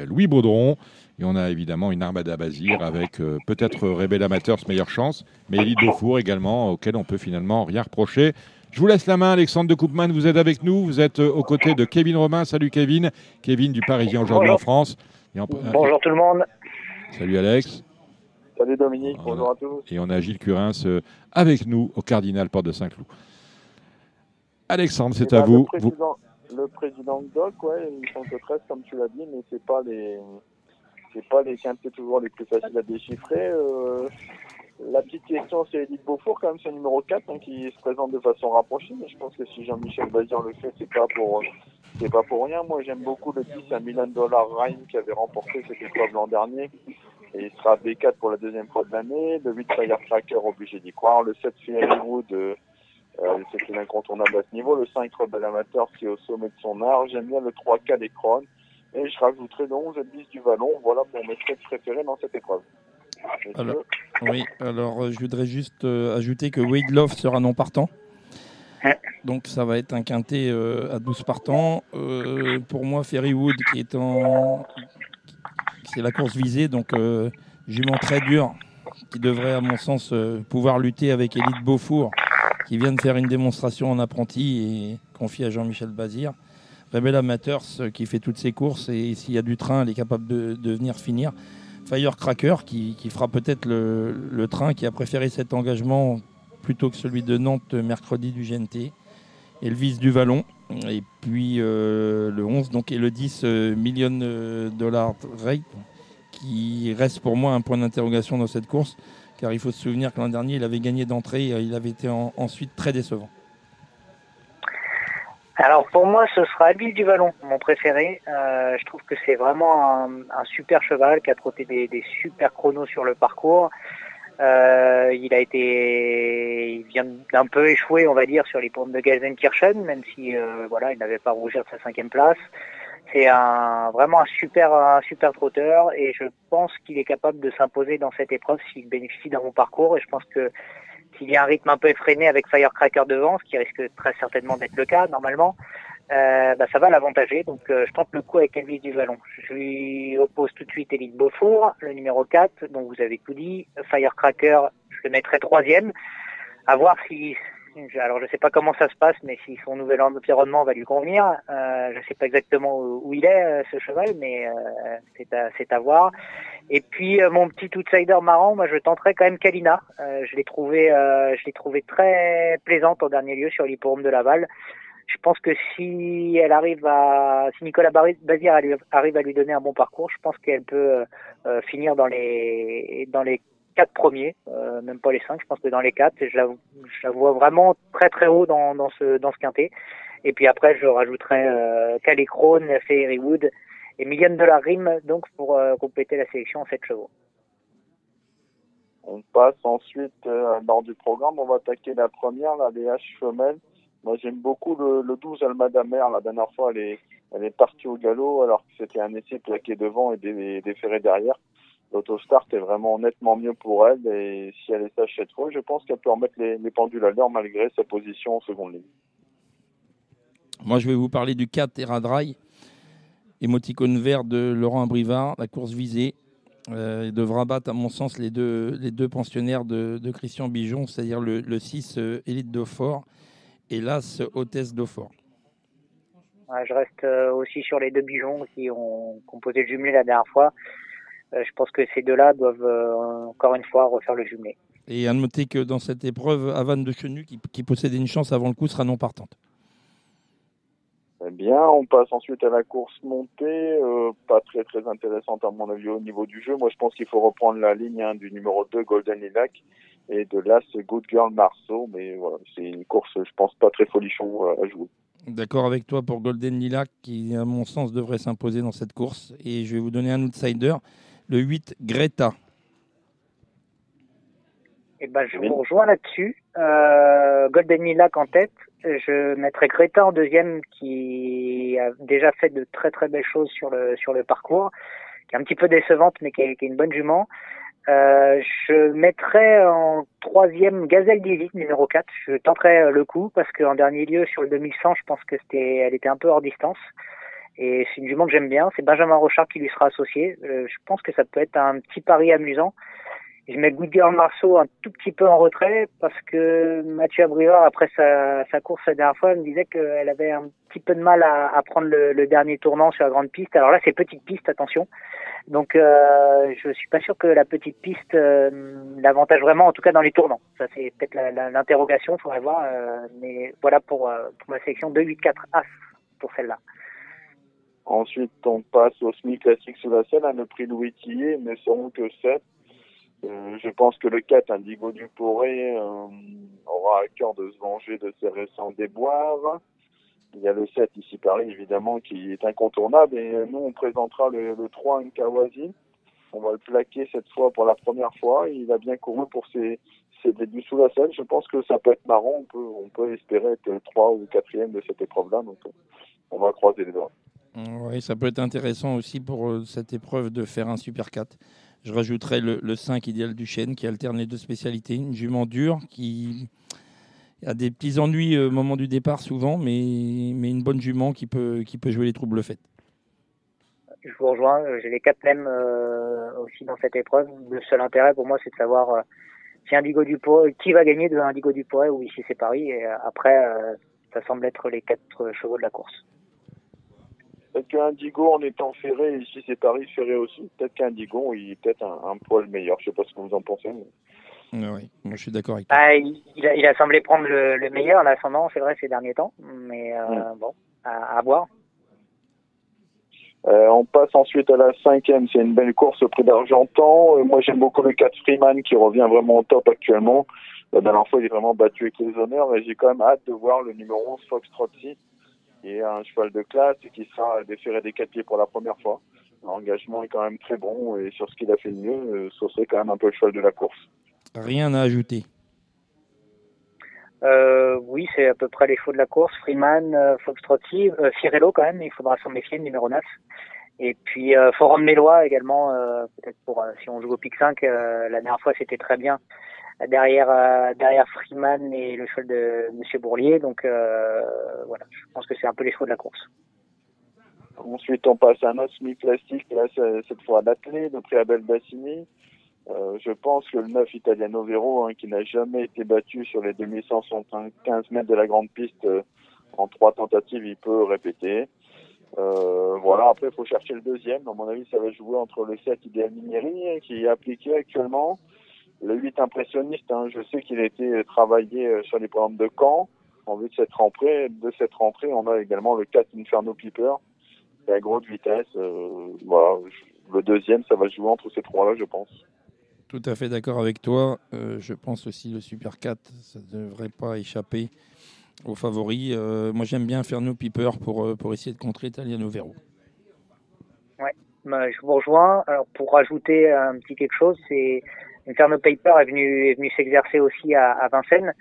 Louis Baudron. Et on a évidemment une armada Bazir avec euh, peut-être Rebel Amateurs, meilleure chance, mais Elite Beaufour également, auquel on peut finalement rien reprocher. Je vous laisse la main, Alexandre de Koopman, vous êtes avec nous, vous êtes euh, aux côtés de Kevin Romain. Salut Kevin, Kevin du Parisien aujourd'hui en. France. Et en- Bonjour tout le monde. Salut Alex. Salut Dominique, bonjour à tous. Et on a Gilles Curins euh, avec nous au Cardinal Porte de Saint-Cloud. Alexandre, c'est Eh à ben, vous. Le Vous- président, le président de Doc, ouais, ils sont que 13 comme tu l'as dit, mais c'est pas les c'est pas les quintés toujours les plus faciles à déchiffrer. Euh, la petite question, c'est Edith Beaufour, quand même, c'est numéro 4 hein, qui se présente de façon rapprochée, mais je pense que si Jean-Michel Bazir le fait, c'est pas pour c'est pas pour rien. Moi, j'aime beaucoup le 10 à Milan Dollar Rhein qui avait remporté cette épreuve l'an dernier. Et il sera B4 pour la deuxième fois de l'année. Le 8 Firecracker, obligé d'y croire. Le 7 Fairywood, euh, euh, c'est une incontournable à ce niveau. Le 5 Rebel Amateur qui est au sommet de son art. J'aime bien le 3 K des Crones. Et je rajouterai le 11 et le 10 du Vallon. Voilà pour mes traits préférés dans cette épreuve. Messieurs. Alors, Oui, alors euh, je voudrais juste euh, ajouter que Wade Love sera non partant. Donc ça va être un quintet euh, à 12 partants. Euh, pour moi, Ferrywood qui est en. C'est la course visée, donc euh, jument très dur, qui devrait, à mon sens, euh, pouvoir lutter avec Elite Beaufour, qui vient de faire une démonstration en apprenti et confiée à Jean-Michel Bazir. Rebel Amateurs qui fait toutes ses courses et s'il y a du train, elle est capable de, de venir finir. Firecracker qui, fera peut-être le, train qui a préféré cet engagement plutôt que celui de Nantes mercredi du GNT. Elvis du Vallon. Et puis euh, le 11 donc, et le 10 euh, million euh, dollars qui reste pour moi un point d'interrogation dans cette course car il faut se souvenir que l'an dernier il avait gagné d'entrée, euh, il avait été en- ensuite très décevant. Alors pour moi, ce sera Elvis du Vallon, mon préféré. Euh, je trouve que c'est vraiment un, un super cheval qui a trotté des, des super chronos sur le parcours. Euh, il a été, il vient d'un peu échouer, on va dire, sur les pompes de Gelsenkirchen, même si euh, voilà, il n'avait pas rougir de sa cinquième place. C'est un vraiment un super, un super trotteur et je pense qu'il est capable de s'imposer dans cette épreuve s'il bénéficie d'un bon parcours. Et je pense que s'il y a un rythme un peu effréné avec Firecracker devant, ce qui risque très certainement d'être le cas normalement, euh, bah, ça va l'avantager. Donc euh, je tente le coup avec Elvis du Vallon. Je lui oppose tout de suite Elite Beaufour, le numéro 4, dont vous avez tout dit. Firecracker, je le mettrai troisième. À voir si... Alors je sais pas comment ça se passe, mais si son nouvel environnement va lui convenir. Euh, je sais pas exactement où, il est, euh, ce cheval, mais euh, c'est à, à voir. Et puis euh, mon petit outsider marrant, moi je tenterai quand même Kalina. Euh, je l'ai trouvé, je l'ai trouvé très plaisante en dernier lieu sur l'hippodrome de Laval. Je pense que si elle arrive à, si Nicolas Bazir arrive à lui donner un bon parcours, je pense qu'elle peut finir dans les dans les quatre premiers, euh, même pas les cinq. Je pense que dans les quatre, je la, vois vraiment très très haut dans, ce dans quintet. Et puis après, je rajouterai euh, Calais Crone, Fairywood et Million de la Rime donc pour euh, compléter la sélection en 7 chevaux. On passe ensuite euh, lors du programme, on va attaquer la première, la DH femelle. Moi j'aime beaucoup le, le 12 Almada Mère. La dernière fois elle est, partie au galop alors que c'était un essai plaqué devant et dé- déféré derrière. L'autostart est vraiment nettement mieux pour elle. Et si elle est sage cette fois, je pense qu'elle peut remettre les, les pendules à l'heure malgré sa position en seconde ligne. Moi, je vais vous parler du 4 Terra Dry, émoticône vert de Laurent Abrivard, la course visée. Euh, il devra battre, à mon sens, les deux, les deux pensionnaires de, de Christian Bijon, c'est-à-dire le, le 6 euh, Élite Daupfort et l'As Hôtesse Daupfort. Ouais, je reste euh, aussi sur les deux bijons qui ont composé le jumelé la dernière fois. Euh, je pense que ces deux-là doivent euh, encore une fois refaire le jumelé. Et à noter que dans cette épreuve, Havane de Chenu, qui, qui possédait une chance avant le coup, sera non partante. Eh bien, on passe ensuite à la course montée, euh, pas très très intéressante à mon avis au niveau du jeu. Moi, je pense qu'il faut reprendre la ligne hein, du numéro 2 Golden Lilac et de l'As Good Girl Marceau, mais voilà, c'est une course, je pense, pas très folichon euh, à jouer. D'accord avec toi pour Golden Lilac, qui, à mon sens, devrait s'imposer dans cette course. Et je vais vous donner un outsider, le 8 Greta. Eh ben, je vous rejoins là-dessus. Euh, Golden Lilac en tête. Je mettrai Greta en deuxième, qui a déjà fait de très très belles choses sur le sur le parcours, qui est un petit peu décevante, mais qui est, qui est une bonne jument. Euh, je mettrai en troisième Gazelle d'Élite numéro 4. Je tenterai le coup parce qu'en dernier lieu sur le 2100, je pense que c'était, elle était un peu hors distance. Et c'est une jument que j'aime bien. C'est Benjamin Rochard qui lui sera associé. Euh, je pense que ça peut être un petit pari amusant. Je mets Good Girl Marceau un tout petit peu en retrait parce que Mathieu Abrivard, après sa, sa course la dernière fois, me disait qu'elle avait un petit peu de mal à, à prendre le, le, dernier tournant sur la grande piste. Alors là, c'est petite piste, attention. Donc, euh, je suis pas sûr que la petite piste euh, l'avantage vraiment, en tout cas dans les tournants. Ça, c'est peut-être l'interrogation, faudrait voir. Euh, mais voilà pour, euh, pour ma sélection 2-8-4 As pour celle-là. Ensuite, on passe au semi classique sous la selle, à le prix Louis Tillet, mais seront que 7. Euh, je pense que le 4, Indigo du Poré, euh, aura à cœur de se venger de ses récents déboires. Il y a le 7 ici Paris, évidemment, qui est incontournable. Et nous, on présentera le, le 3 Nkawasi. On va le plaquer cette fois pour la première fois. Il a bien couru pour ses, ses débuts sous la selle. Je pense que ça peut être marrant. On peut, on peut espérer être 3 ou 4 de cette épreuve-là. Donc, on va croiser les doigts. Oui, ça peut être intéressant aussi pour euh, cette épreuve de faire un Super 4. Je rajouterai le, le 5 idéal du chêne qui alterne les deux spécialités. Une jument dure qui a des petits ennuis au moment du départ souvent, mais, mais une bonne jument qui peut, qui peut jouer les troubles faits. Je vous rejoins. J'ai les quatre euh, aussi dans cette épreuve. Le seul intérêt pour moi, c'est de savoir euh, qui va gagner de Indigo du ou ici c'est Paris. Et euh, après, euh, ça semble être les quatre chevaux de la course. Peut-être qu'Indigo, en étant ferré, ici c'est Paris ferré aussi, peut-être qu'Indigo, il est peut-être un, poil meilleur. Je ne sais pas ce que vous en pensez. Mais... Ah oui, je suis d'accord avec toi. Bah, il, a, semblé prendre le, meilleur, l'ascendant, c'est vrai, ces derniers temps. Mais euh, bon, à, voir. Euh, on passe ensuite à la cinquième, c'est une belle course au prix d'Argentan. Euh, moi j'aime beaucoup le 4 Freeman qui revient vraiment au top actuellement. La dernière fois il est vraiment battu avec les honneurs, mais j'ai quand même hâte de voir le numéro 11 Foxtrot 6 et un cheval de classe qui sera déféré des quatre pieds pour la première fois. L'engagement est quand même très bon et sur ce qu'il a fait de mieux, euh, ce serait quand même un peu le cheval de la course. Rien à ajouter. Euh, oui, c'est à peu près les chevaux de la course. Freeman, Fox euh, Firello euh, quand même, il faudra s'en méfier, le numéro 9. Et puis Forum Mélois également, peut-être pour si on joue au pic 5, la dernière fois c'était très bien derrière derrière Freeman et le cheval de Monsieur Bourlier. Donc voilà, je pense que c'est un peu les chevaux de la course. Ensuite, on passe à un autre semi-classique, là cette fois à l'athlée, de Préabel Bassini. Euh, je pense que le 9 Italiano Vero, hein, qui n'a jamais été battu sur les 2115 mètres de la grande piste euh, en trois tentatives, il peut répéter. Euh, voilà, après, il faut chercher le deuxième. À mon avis, ça va jouer entre le 7 Idéal Minieri, hein, qui est appliqué actuellement, le 8 Impressionniste. Hein, je sais qu'il a été travaillé euh, sur les programmes de Caen. En vue de cette rentrée, de cette rentrée, on a également le 4 Inferno Piper, qui a gros de vitesse. Euh, voilà, le deuxième, ça va jouer entre ces trois-là, je pense. Tout à fait d'accord avec toi. Euh, je pense aussi le Super 4, ça ne devrait pas échapper aux favoris. Euh, moi, j'aime bien nos Piper pour, pour essayer de contrer Italiano Vero. Ouais, bah, je vous rejoins. Alors, pour rajouter un petit quelque chose, c'est Inferno Paper est venu, est venu s'exercer aussi à, à Vincennes.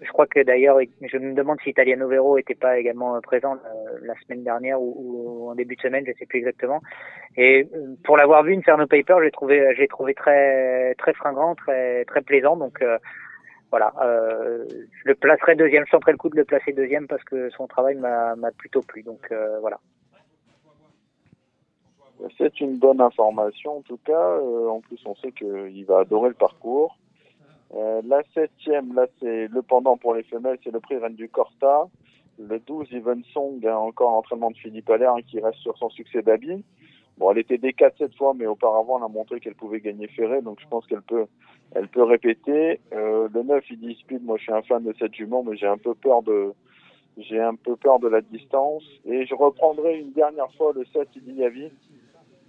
je crois que d'ailleurs, je me demande si Italiano Vero était pas également présent euh, la semaine dernière ou, ou, en début de semaine, je sais plus exactement. Et euh, pour l'avoir vu, Inferno Paper, j'ai trouvé, j'ai trouvé très, très fringant, très, très plaisant. Donc euh, voilà, euh, je le placerai deuxième. Je tenterai le coup de le placer deuxième parce que son travail m'a, plutôt plu. Donc voilà. C'est une bonne information en tout cas. en plus, on sait qu'il va adorer le parcours. Euh, la septième, là, c'est le pendant pour les femelles, c'est le prix Reine du Corsta. Le 12, Even Song, encore l'entraînement de Philippe Allaire hein, qui reste sur son succès d'habit. Bon, elle était D4 cette fois, mais auparavant, elle a montré qu'elle pouvait gagner Ferré, donc je pense qu'elle peut, elle peut répéter. Euh, le 9, il dit Speed, moi je suis un fan de cette jument, mais j'ai un peu peur de, j'ai un peu peur de la distance. Et je reprendrai une dernière fois le 7, il dit.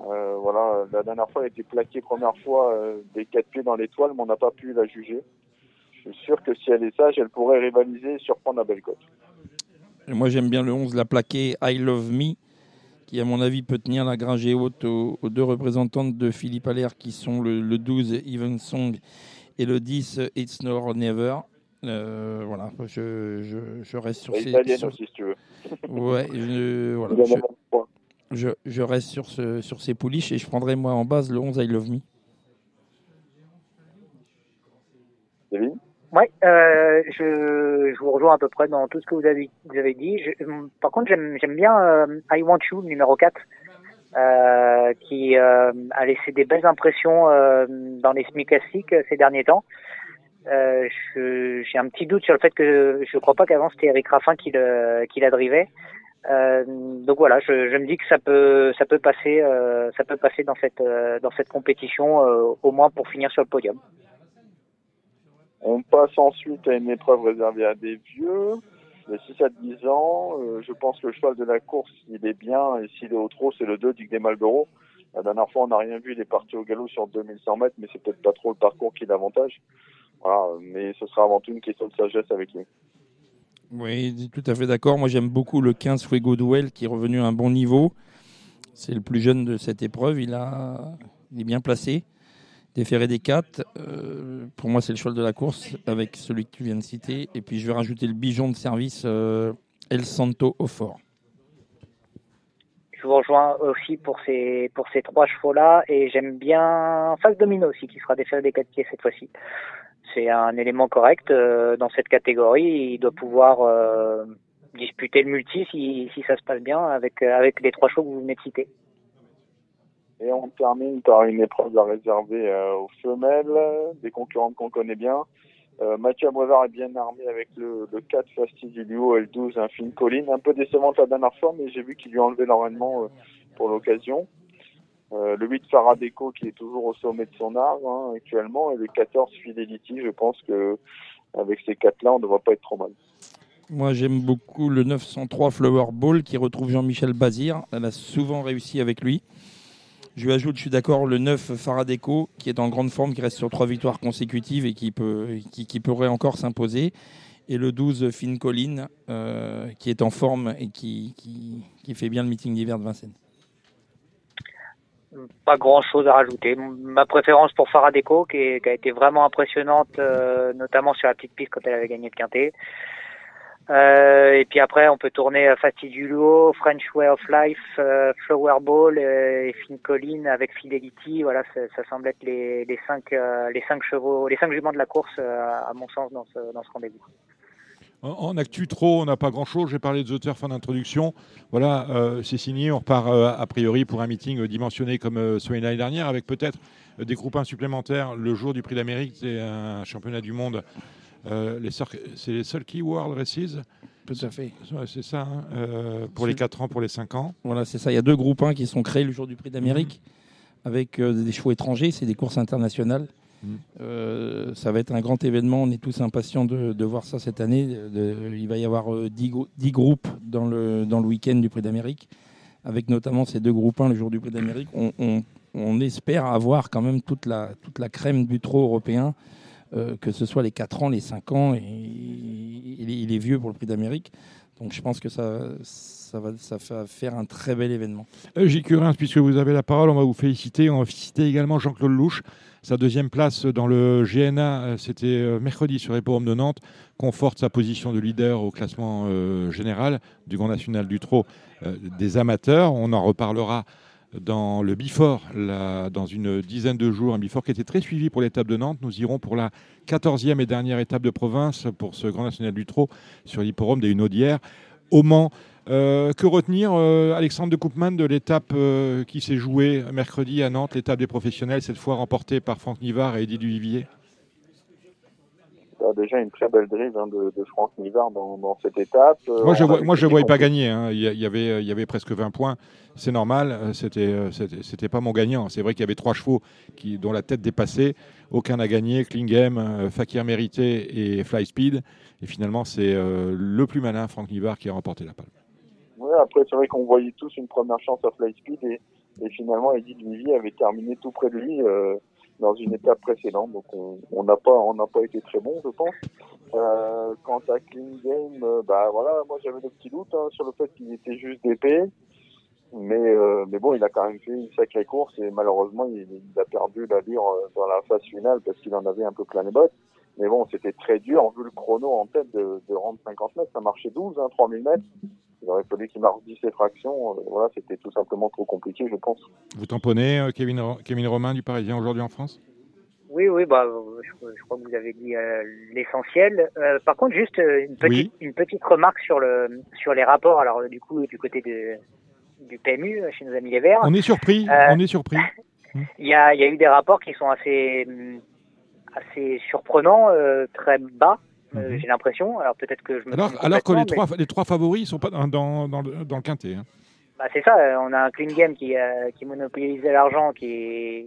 Euh, voilà, la dernière fois, elle a été plaquée première fois euh, des quatre pieds dans l'étoile, mais on n'a pas pu la juger. Je suis sûr que si elle est sage, elle pourrait rivaliser et surprendre la Bellecote. Moi, j'aime bien le 11, la plaquée I Love Me, qui, à mon avis, peut tenir la gringée haute aux, deux représentantes de Philippe Allaire, qui sont le, 12, Even Song, et le 10, It's No or Never. Euh, voilà, je, je, je, reste sur ces. Italienne aussi, si tu veux. Ouais, je, voilà, je, je, reste sur, ce, sur ces pouliches et je prendrai moi en base le 11 I Love Me. Oui, euh, je, je, vous rejoins à peu près dans tout ce que vous avez, vous avez dit. par contre, j'aime bien euh, I Want You, numéro 4, euh, qui euh, a laissé des belles impressions euh, dans les semi classiques ces derniers temps. J'ai un petit doute sur le fait que je ne crois pas qu'avant c'était Eric Raffin qui, le, qui la drivait. Euh, donc voilà, je, me dis que ça peut, passer, euh, ça peut passer dans cette, euh, compétition, au moins pour finir sur le podium. On passe ensuite à une épreuve réservée à des vieux, de 6 à 10 ans. je pense que le cheval de la course, il est bien, et s'il est au trot, c'est le 2, Dick des. La dernière fois, on n'a rien vu, il est parti au galop sur 2100 mètres, mais c'est peut-être pas trop le parcours qui l'avantage. Voilà, mais ce sera avant tout une question de sagesse avec lui. Oui, tout à fait d'accord. Moi, j'aime beaucoup le 15 Fuego Duel qui est revenu à un bon niveau. C'est le plus jeune de cette épreuve. Il, a... il est bien placé. Déféré des 4. Euh, pour moi, c'est le cheval de la course avec celui que tu viens de citer. Et puis, je vais rajouter le bijon de service euh, El Santo au fort. Je vous rejoins aussi pour ces, pour ces trois chevaux-là. Et j'aime bien Face Domino aussi qui sera déféré des 4 pieds cette fois-ci c'est un élément correct euh, dans cette catégorie. Il doit pouvoir euh, disputer le multi si, ça se passe bien avec, euh, les trois chevaux que vous venez de citer. Et on termine par une épreuve à réserver aux femelles, des concurrentes qu'on connaît bien. Mathieu Abrevard est bien armé avec le, le 4 Fastidilio et le 12 Infine Colline. Un peu décevante la dernière fois, mais j'ai vu qu'il lui a enlevé l'enraînement pour l'occasion. Euh, le 8 Faradeco qui est toujours au sommet de son art hein, actuellement et le 14 Fidelity, je pense que avec ces quatre-là, on ne devrait pas être trop mal. Moi, j'aime beaucoup le 903 Flower Ball qui retrouve Jean-Michel Bazir. Elle a souvent réussi avec lui. Je lui ajoute, je suis d'accord, le 9 Faradeco qui est en grande forme, qui reste sur trois victoires consécutives et qui, peut, pourrait encore s'imposer. Et le 12 Finn Collin euh, qui est en forme et qui fait bien le meeting d'hiver de Vincennes pas grand chose à rajouter. Ma préférence pour Faradeco, qui, a été vraiment impressionnante, euh, notamment sur la petite piste quand elle avait gagné le quintet. Euh, et puis après, on peut tourner Fastidiulo, French Way of Life, euh, Flower et Finn Collin avec Fidelity. Voilà, ça, semble être les, les cinq les cinq chevaux, les cinq juments de la course à mon sens dans ce dans ce rendez-vous. En, actu trop, on n'a pas grand-chose. J'ai parlé de The Turf en introduction. Voilà, euh, c'est signé. On repart euh, a priori pour un meeting euh, dimensionné comme celui l'année dernière, avec peut-être des groupes supplémentaires le jour du Prix d'Amérique. C'est un championnat du monde. c'est les seuls Key World Races. Tout à fait. c'est ça, hein, pour les 4 ans, pour les 5 ans. Voilà, c'est ça. Il y a deux groupes 1 qui sont créés le jour du Prix d'Amérique, mmh. avec des chevaux étrangers. C'est des courses internationales. Euh, ça va être un grand événement. On est tous impatients de, voir ça cette année. il va y avoir 10, euh, groupes dans le, dans le week-end du Prix d'Amérique, avec notamment ces deux groupes 1 le jour du Prix d'Amérique. On, espère avoir quand même toute la, toute la crème du trot européen, euh, que ce soit les 4 ans, les 5 ans et, et vieux pour le Prix d'Amérique. Donc je pense que ça, va, faire un très bel événement. J. Curin, puisque vous avez la parole, on va vous féliciter. On va féliciter également Jean-Claude Louche sa deuxième place dans le GNA, euh, c'était euh, mercredi sur l'hippodrome de Nantes, conforte sa position de leader au classement euh, général du Grand National du Trot des amateurs. On en reparlera dans le Bifort, dans une dizaine de jours, un Bifort qui était très suivi pour l'étape de Nantes. Nous irons pour la 14e et dernière étape de province pour ce Grand National du Trot sur l'hippodrome des Hunaudières au Mans. Euh, que retenir, euh, Alexandre de Koopman, de l'étape euh, qui s'est jouée mercredi à Nantes, l'étape des professionnels, cette fois remportée par Franck Nivard et Eddie Duvivier? Bah, déjà une très belle drive hein, de, de Franck Nivard dans, dans cette étape. Euh, Moi, je vois, moi, qu'il voyais pas gagner. hein. Il y, avait, il y avait presque 20 points. C'est normal. euh, C'était, c'était, pas mon gagnant. C'est vrai qu'il y avait trois chevaux qui, dont la tête dépassait. Aucun n'a gagné. Klingem, Fakir Mérité et Fly Speed. Et finalement, c'est euh, le plus malin, Franck Nivard, qui a remporté la palme. Ouais, après, c'est vrai qu'on voyait tous une première chance à Fly Speed et, et finalement, Eddie Duvivier avait terminé tout près de lui euh, dans une étape précédente. Donc, on n'a pas, on n'a pas été très bon, je pense. Euh, quant à Clean Game, euh, bah voilà, moi j'avais des petits doutes hein, sur le fait qu'il était juste d'épée. Mais, euh, mais bon, il a quand même fait une sacrée course et malheureusement, il, il a perdu l'allure euh, dans la phase finale parce qu'il en avait un peu plein les bottes. Mais bon, c'était très dur, vu le chrono en tête de, de rendre 50 mètres, ça marchait 12, hein, 3000 mètres. Il aurait fallu qu'il marque 10 fractions. Euh, voilà, c'était tout simplement trop compliqué, je pense. Vous tamponnez, euh, Kevin, Kevin Romain du Parisien aujourd'hui en France? Oui, oui, bah, je, je crois que vous avez dit euh, l'essentiel. Euh, par contre, juste une petite, une petite remarque sur le sur les rapports. Alors, du coup, du côté de, du PMU, chez nos amis les Verts, On est surpris. Euh, On est surpris. (laughs) il y a, il y a eu des rapports qui sont assez hum, assez surprenants, euh, très bas. euh, Mhm. J'ai l'impression. Alors peut-être que je me Alors, alors que les mais- trois, les trois favoris ne sont pas dans, dans, dans le, dans le quintet. hein. Bah c'est ça, euh, on a un clean game qui, euh, qui monopolise l'argent, qui,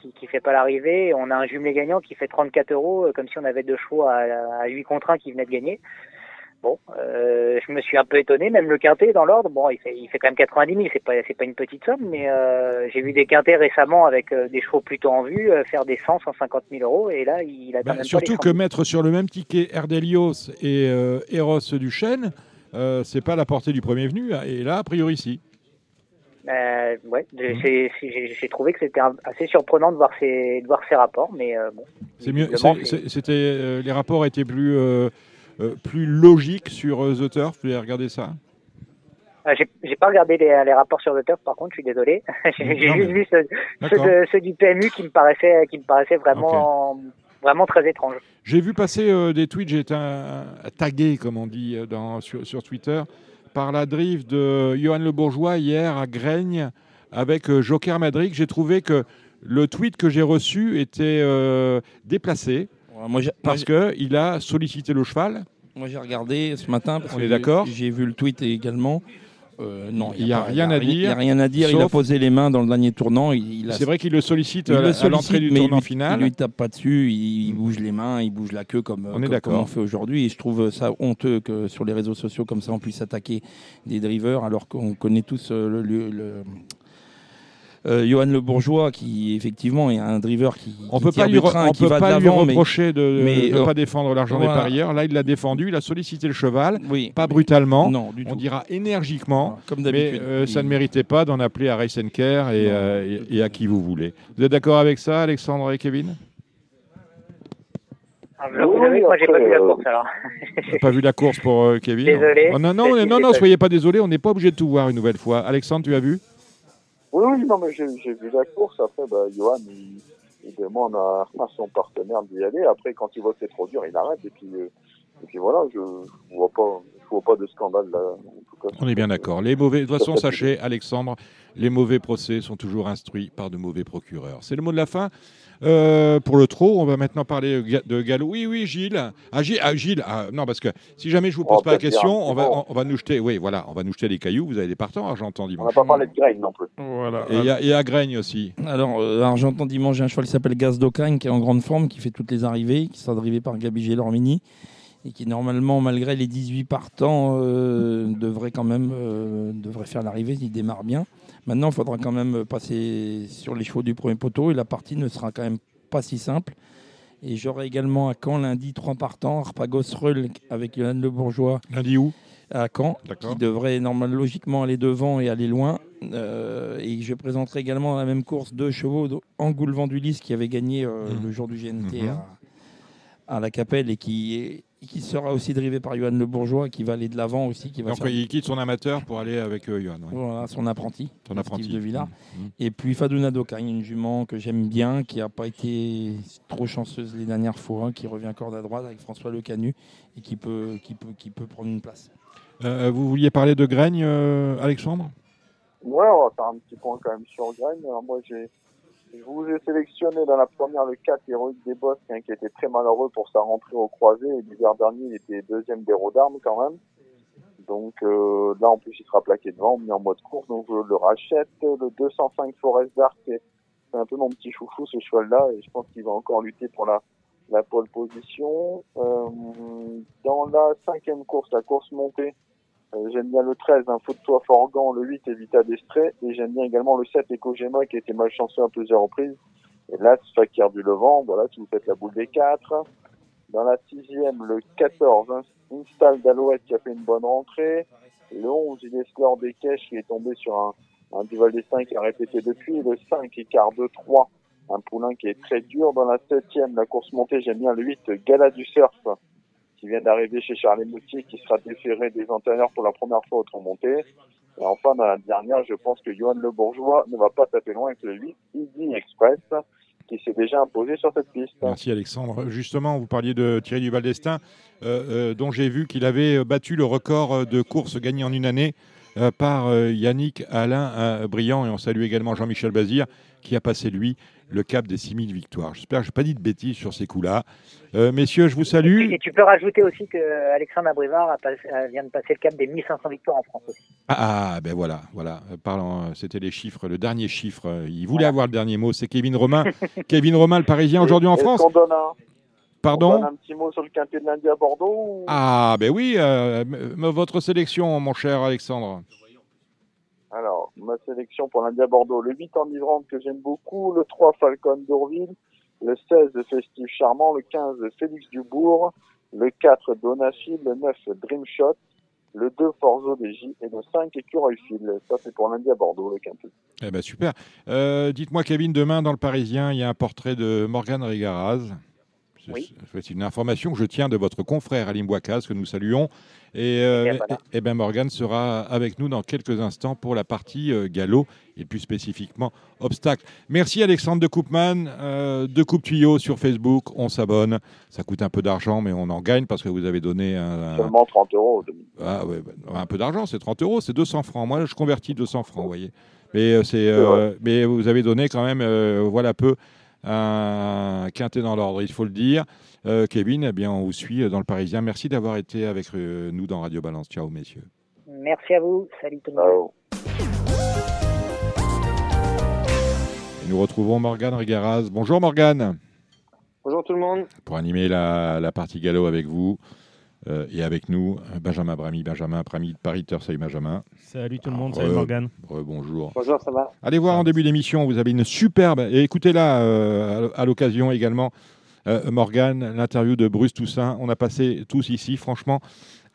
qui qui fait pas l'arrivée. On a un jumelé gagnant qui fait 34 euros, comme si on avait deux chevaux à, à 8 contre 1 qui venaient de gagner. Bon, euh, je me suis un peu étonné, même le quintet dans l'ordre, bon, il fait, il fait quand même 90 000, c'est pas, c'est pas une petite somme, mais euh, j'ai vu des quintets récemment avec euh, des chevaux plutôt en vue faire des 100, 150 000 euros, et là, il a Bah, même surtout pas que les 100 000. mettre sur le même ticket Erdelios et Eros du Chêne, euh, c'est pas la portée du premier venu. Et là, a priori, si. Euh, ouais, Mmh. j'ai j'ai trouvé que c'était assez surprenant de voir ces, de voir ces rapports, mais euh, bon. C'est mieux. C'était euh, les rapports étaient plus plus logiques sur euh, The Turf. Vous avez regardé ça? Ah, J'ai pas regardé les, les rapports sur le turf, par contre, je suis désolé. (laughs) J'ai juste mais- vu ceux, ceux, D'accord. de- ceux du PMU qui me paraissaient, qui me paraissaient vraiment, vraiment très étranges. J'ai vu passer euh, des tweets, j'ai été euh, tagué, comme on dit euh, dans, sur, sur Twitter, par la drive de Johan Le Bourgeois hier à Graigne avec euh, Joker Madrid. J'ai trouvé que le tweet que j'ai reçu était euh, déplacé moi, parce qu'il a sollicité le cheval. Moi, j'ai regardé ce matin. Parce On que est d'accord J'ai vu le tweet également. Euh, non, Il y a rien à Il y a dire, rien à dire. Il a posé les mains dans le dernier tournant. Il, il C'est vrai qu'il le sollicite il à, l'entrée du tournant il, lui- final. Il lui tape pas dessus. Il, il bouge les mains, il bouge la queue comme, On est comme, d'accord. comme on fait aujourd'hui. Et je trouve ça honteux que sur les réseaux sociaux comme ça on puisse attaquer des drivers alors qu'on connaît tous euh, le. le- le- euh, Johan Le Bourgeois, qui effectivement est un driver qui, On qui peut pas lui, train, on qui peut va pas de lui l'avant, mais- reprocher de mais, ne euh, pas défendre l'argent voilà. des parieurs. Là, il l'a défendu, il a sollicité le cheval, Oui, pas brutalement. non, du On tout. dira énergiquement. Comme Mais euh, ça Il- ne méritait pas d'en appeler à Race and Care et, Non. euh, et- et à qui vous voulez. Vous êtes d'accord avec ça, Alexandre et Kevin? Vous Oui, que moi, j'ai pas vu la course alors. Pas vu la course pour euh, Kevin? Désolé. Oh, non, non, non, non, soyez pas pas désolé, on n'est pas obligé de tout voir une nouvelle fois. Alexandre, tu as vu? Oui, oui, non, mais j'ai vu la course. Après, bah, Johan, il, il demande à, à son partenaire d'y aller. Après, quand il voit que c'est trop dur, il arrête. Et puis, euh, et puis voilà, je ne vois, pas- je vois pas de scandale là. En tout cas, On est bien d'accord. Les mauvais, de toute façon, sachez, Alexandre, les mauvais procès sont toujours instruits par de mauvais procureurs. C'est le mot de la fin. Euh, pour le trop, on va maintenant parler de Gallo. Oui, oui, Gilles. Ah, Gilles, ah, Gilles, ah, non, parce que si jamais je vous pose Oh, pas la question, bien, on va, on, on va nous jeter, oui, voilà, on va nous jeter des cailloux. Vous avez des partants, Argentan On n'a dimanche. pas parlé de Grain non plus. Voilà. Et il y a- et à Graigne aussi. Alors, euh, j'entends dimanche, j'ai un cheval qui s'appelle Gaz d'Ocagne, qui est en grande forme, qui fait toutes les arrivées, qui sera drivé par Gabi Gélormini, et qui, normalement, malgré les 18 partants, euh, devrait quand même euh, devrait faire l'arrivée. Il démarre bien. Maintenant, il faudra quand même passer sur les chevaux du premier poteau, et la partie ne sera quand même pas si simple. Et j'aurai également à Caen lundi trois partants, Arpagos Reul avec Le Bourgeois. Lundi où? À Caen, D'accord. qui devrait normalement logiquement aller devant et aller loin. Euh, et je présenterai également dans la même course deux chevaux Angoul Vendulis qui avait gagné euh, Mhm. le jour du GNT à, à la Capelle et qui, est- qui sera aussi drivé par Johan Le Bourgeois, qui va aller de l'avant aussi, qui va Donc faire il quitte son amateur pour aller avec euh, Johan. ouais. voilà, son apprenti, Steve apprenti. de Villars. Mmh, mmh. Et puis Fadouna Dokagne, une jument que j'aime bien, qui n'a pas été trop chanceuse les dernières fois, qui revient corde à droite avec François Le Canu et qui peut, qui peut, qui peut prendre une place. Euh, vous vouliez parler de Graigne, euh, Alexandre? Ouais, on va faire un petit point quand même sur Graine. Alors moi, j'ai, je vous ai sélectionné dans la première le 4 héroïque des Bosques, hein, qui était très malheureux pour sa rentrée au croisé. L'hiver dernier, il était deuxième des d'armes quand même. Donc euh, là, en plus, il sera plaqué devant, mis en mode course, donc je le rachète. Le 205 Forest Dark, c'est, un peu mon petit chouchou, ce cheval-là, et je pense qu'il va encore lutter pour la, la pole position. Euh, dans la cinquième course, la course montée, j'aime bien le 13, un fou de toi Forgan, le 8, Evita d'Estrée, et j'aime bien également le 7, Ecogema, qui a été malchanceux à plusieurs reprises. Et là, Fakir du Levant, voilà, si vous faites la boule des 4. Dans la sixième, le 14, hein, Install d'Alouette qui a fait une bonne rentrée. Le 11, il est Slor des qui est tombé sur un, un Duval destin qui a répété depuis. Le 5, Écart de 3, un poulain qui est très dur. Dans la septième, la course montée, j'aime bien le 8, Gala du Surf, qui vient d'arriver chez Charles Moutier, qui sera déféré des antérieurs pour la première fois au tronc monté. Enfin, dans la dernière, je pense que Johan Le Bourgeois ne va pas taper loin avec le 8, Easy Express, qui s'est déjà imposé sur cette piste. Merci Alexandre. Justement, vous parliez de Thierry Duval d'Estaing, euh, euh, dont j'ai vu qu'il avait battu le record de courses gagnées en une année euh, par Yannick Alain Briand. Et on salue également Jean-Michel Bazir, qui a passé, lui, le cap des 6000 victoires. J'espère que je n'ai pas dit de bêtises sur ces coups-là. Euh, messieurs, je vous salue. Et tu peux rajouter aussi que Alexandre Abrivard a passé- a- vient de passer le cap des 1500 victoires en France aussi. Ah, ah, ben voilà, voilà. Euh, Parlant, euh, c'était les chiffres, le dernier chiffre. Il voulait avoir le dernier mot. C'est Kevin Romain. (laughs) Kevin Romain, le Parisien, aujourd'hui en France. Pardon un petit mot sur le quintet de lundi à Bordeaux ou- Ah, ben oui, euh, votre sélection, mon cher Alexandre. Alors, ma sélection pour lundi à Bordeaux, le 8 enivrante que j'aime beaucoup, le 3 Falcon d'Orville, le 16 Festif Charmant, le 15 Félix Dubourg, le 4 Donachil, le 9 Dreamshot, le 2 Forzo DJ et le 5 Écureuil Fil. Ça, c'est pour lundi à Bordeaux, le quintet. Eh ben super. Euh, Dites-moi, Kevin, demain dans le Parisien, il y a un portrait de Morgane Régaraz. C'est Oui. c'est une information que je tiens de votre confrère Alim Bouakaz, que nous saluons. Et, euh, Eh voilà. eh ben Morgane sera avec nous dans quelques instants pour la partie euh, galop et plus spécifiquement obstacle. Merci Alexandre de Coupman, euh, de Coupe Tuyau sur Facebook. On s'abonne. Ça coûte un peu d'argent, mais on en gagne parce que vous avez donné un, Seulement 30 euros. Ah ouais, bah, un peu d'argent, c'est 30 euros, c'est 200 francs. Moi, je convertis 200 francs, vous voyez. Mais, euh, c'est, euh, mais vous avez donné quand même, euh, voilà peu, un quintet dans l'ordre, il faut le dire. Euh, Kevin, eh bien, on vous suit dans le Parisien. Merci d'avoir été avec euh, nous dans Radio Balance. Ciao, messieurs. Merci à vous. Salut tout le monde. Et nous retrouvons Morgane Régaraz. Bonjour Morgane, Bonjour tout le monde. pour animer la, la partie galop avec vous euh, et avec nous, Benjamin Brami. Benjamin Brami de Paris, salut Benjamin. Salut tout le monde, Ah, salut. Morgane. bonjour. Bonjour, ça va Allez voir en début d'émission, vous avez une superbe. Et écoutez-la euh, à l'occasion également, euh, Morgane, l'interview de Bruce Toussaint. On a passé tous ici, franchement,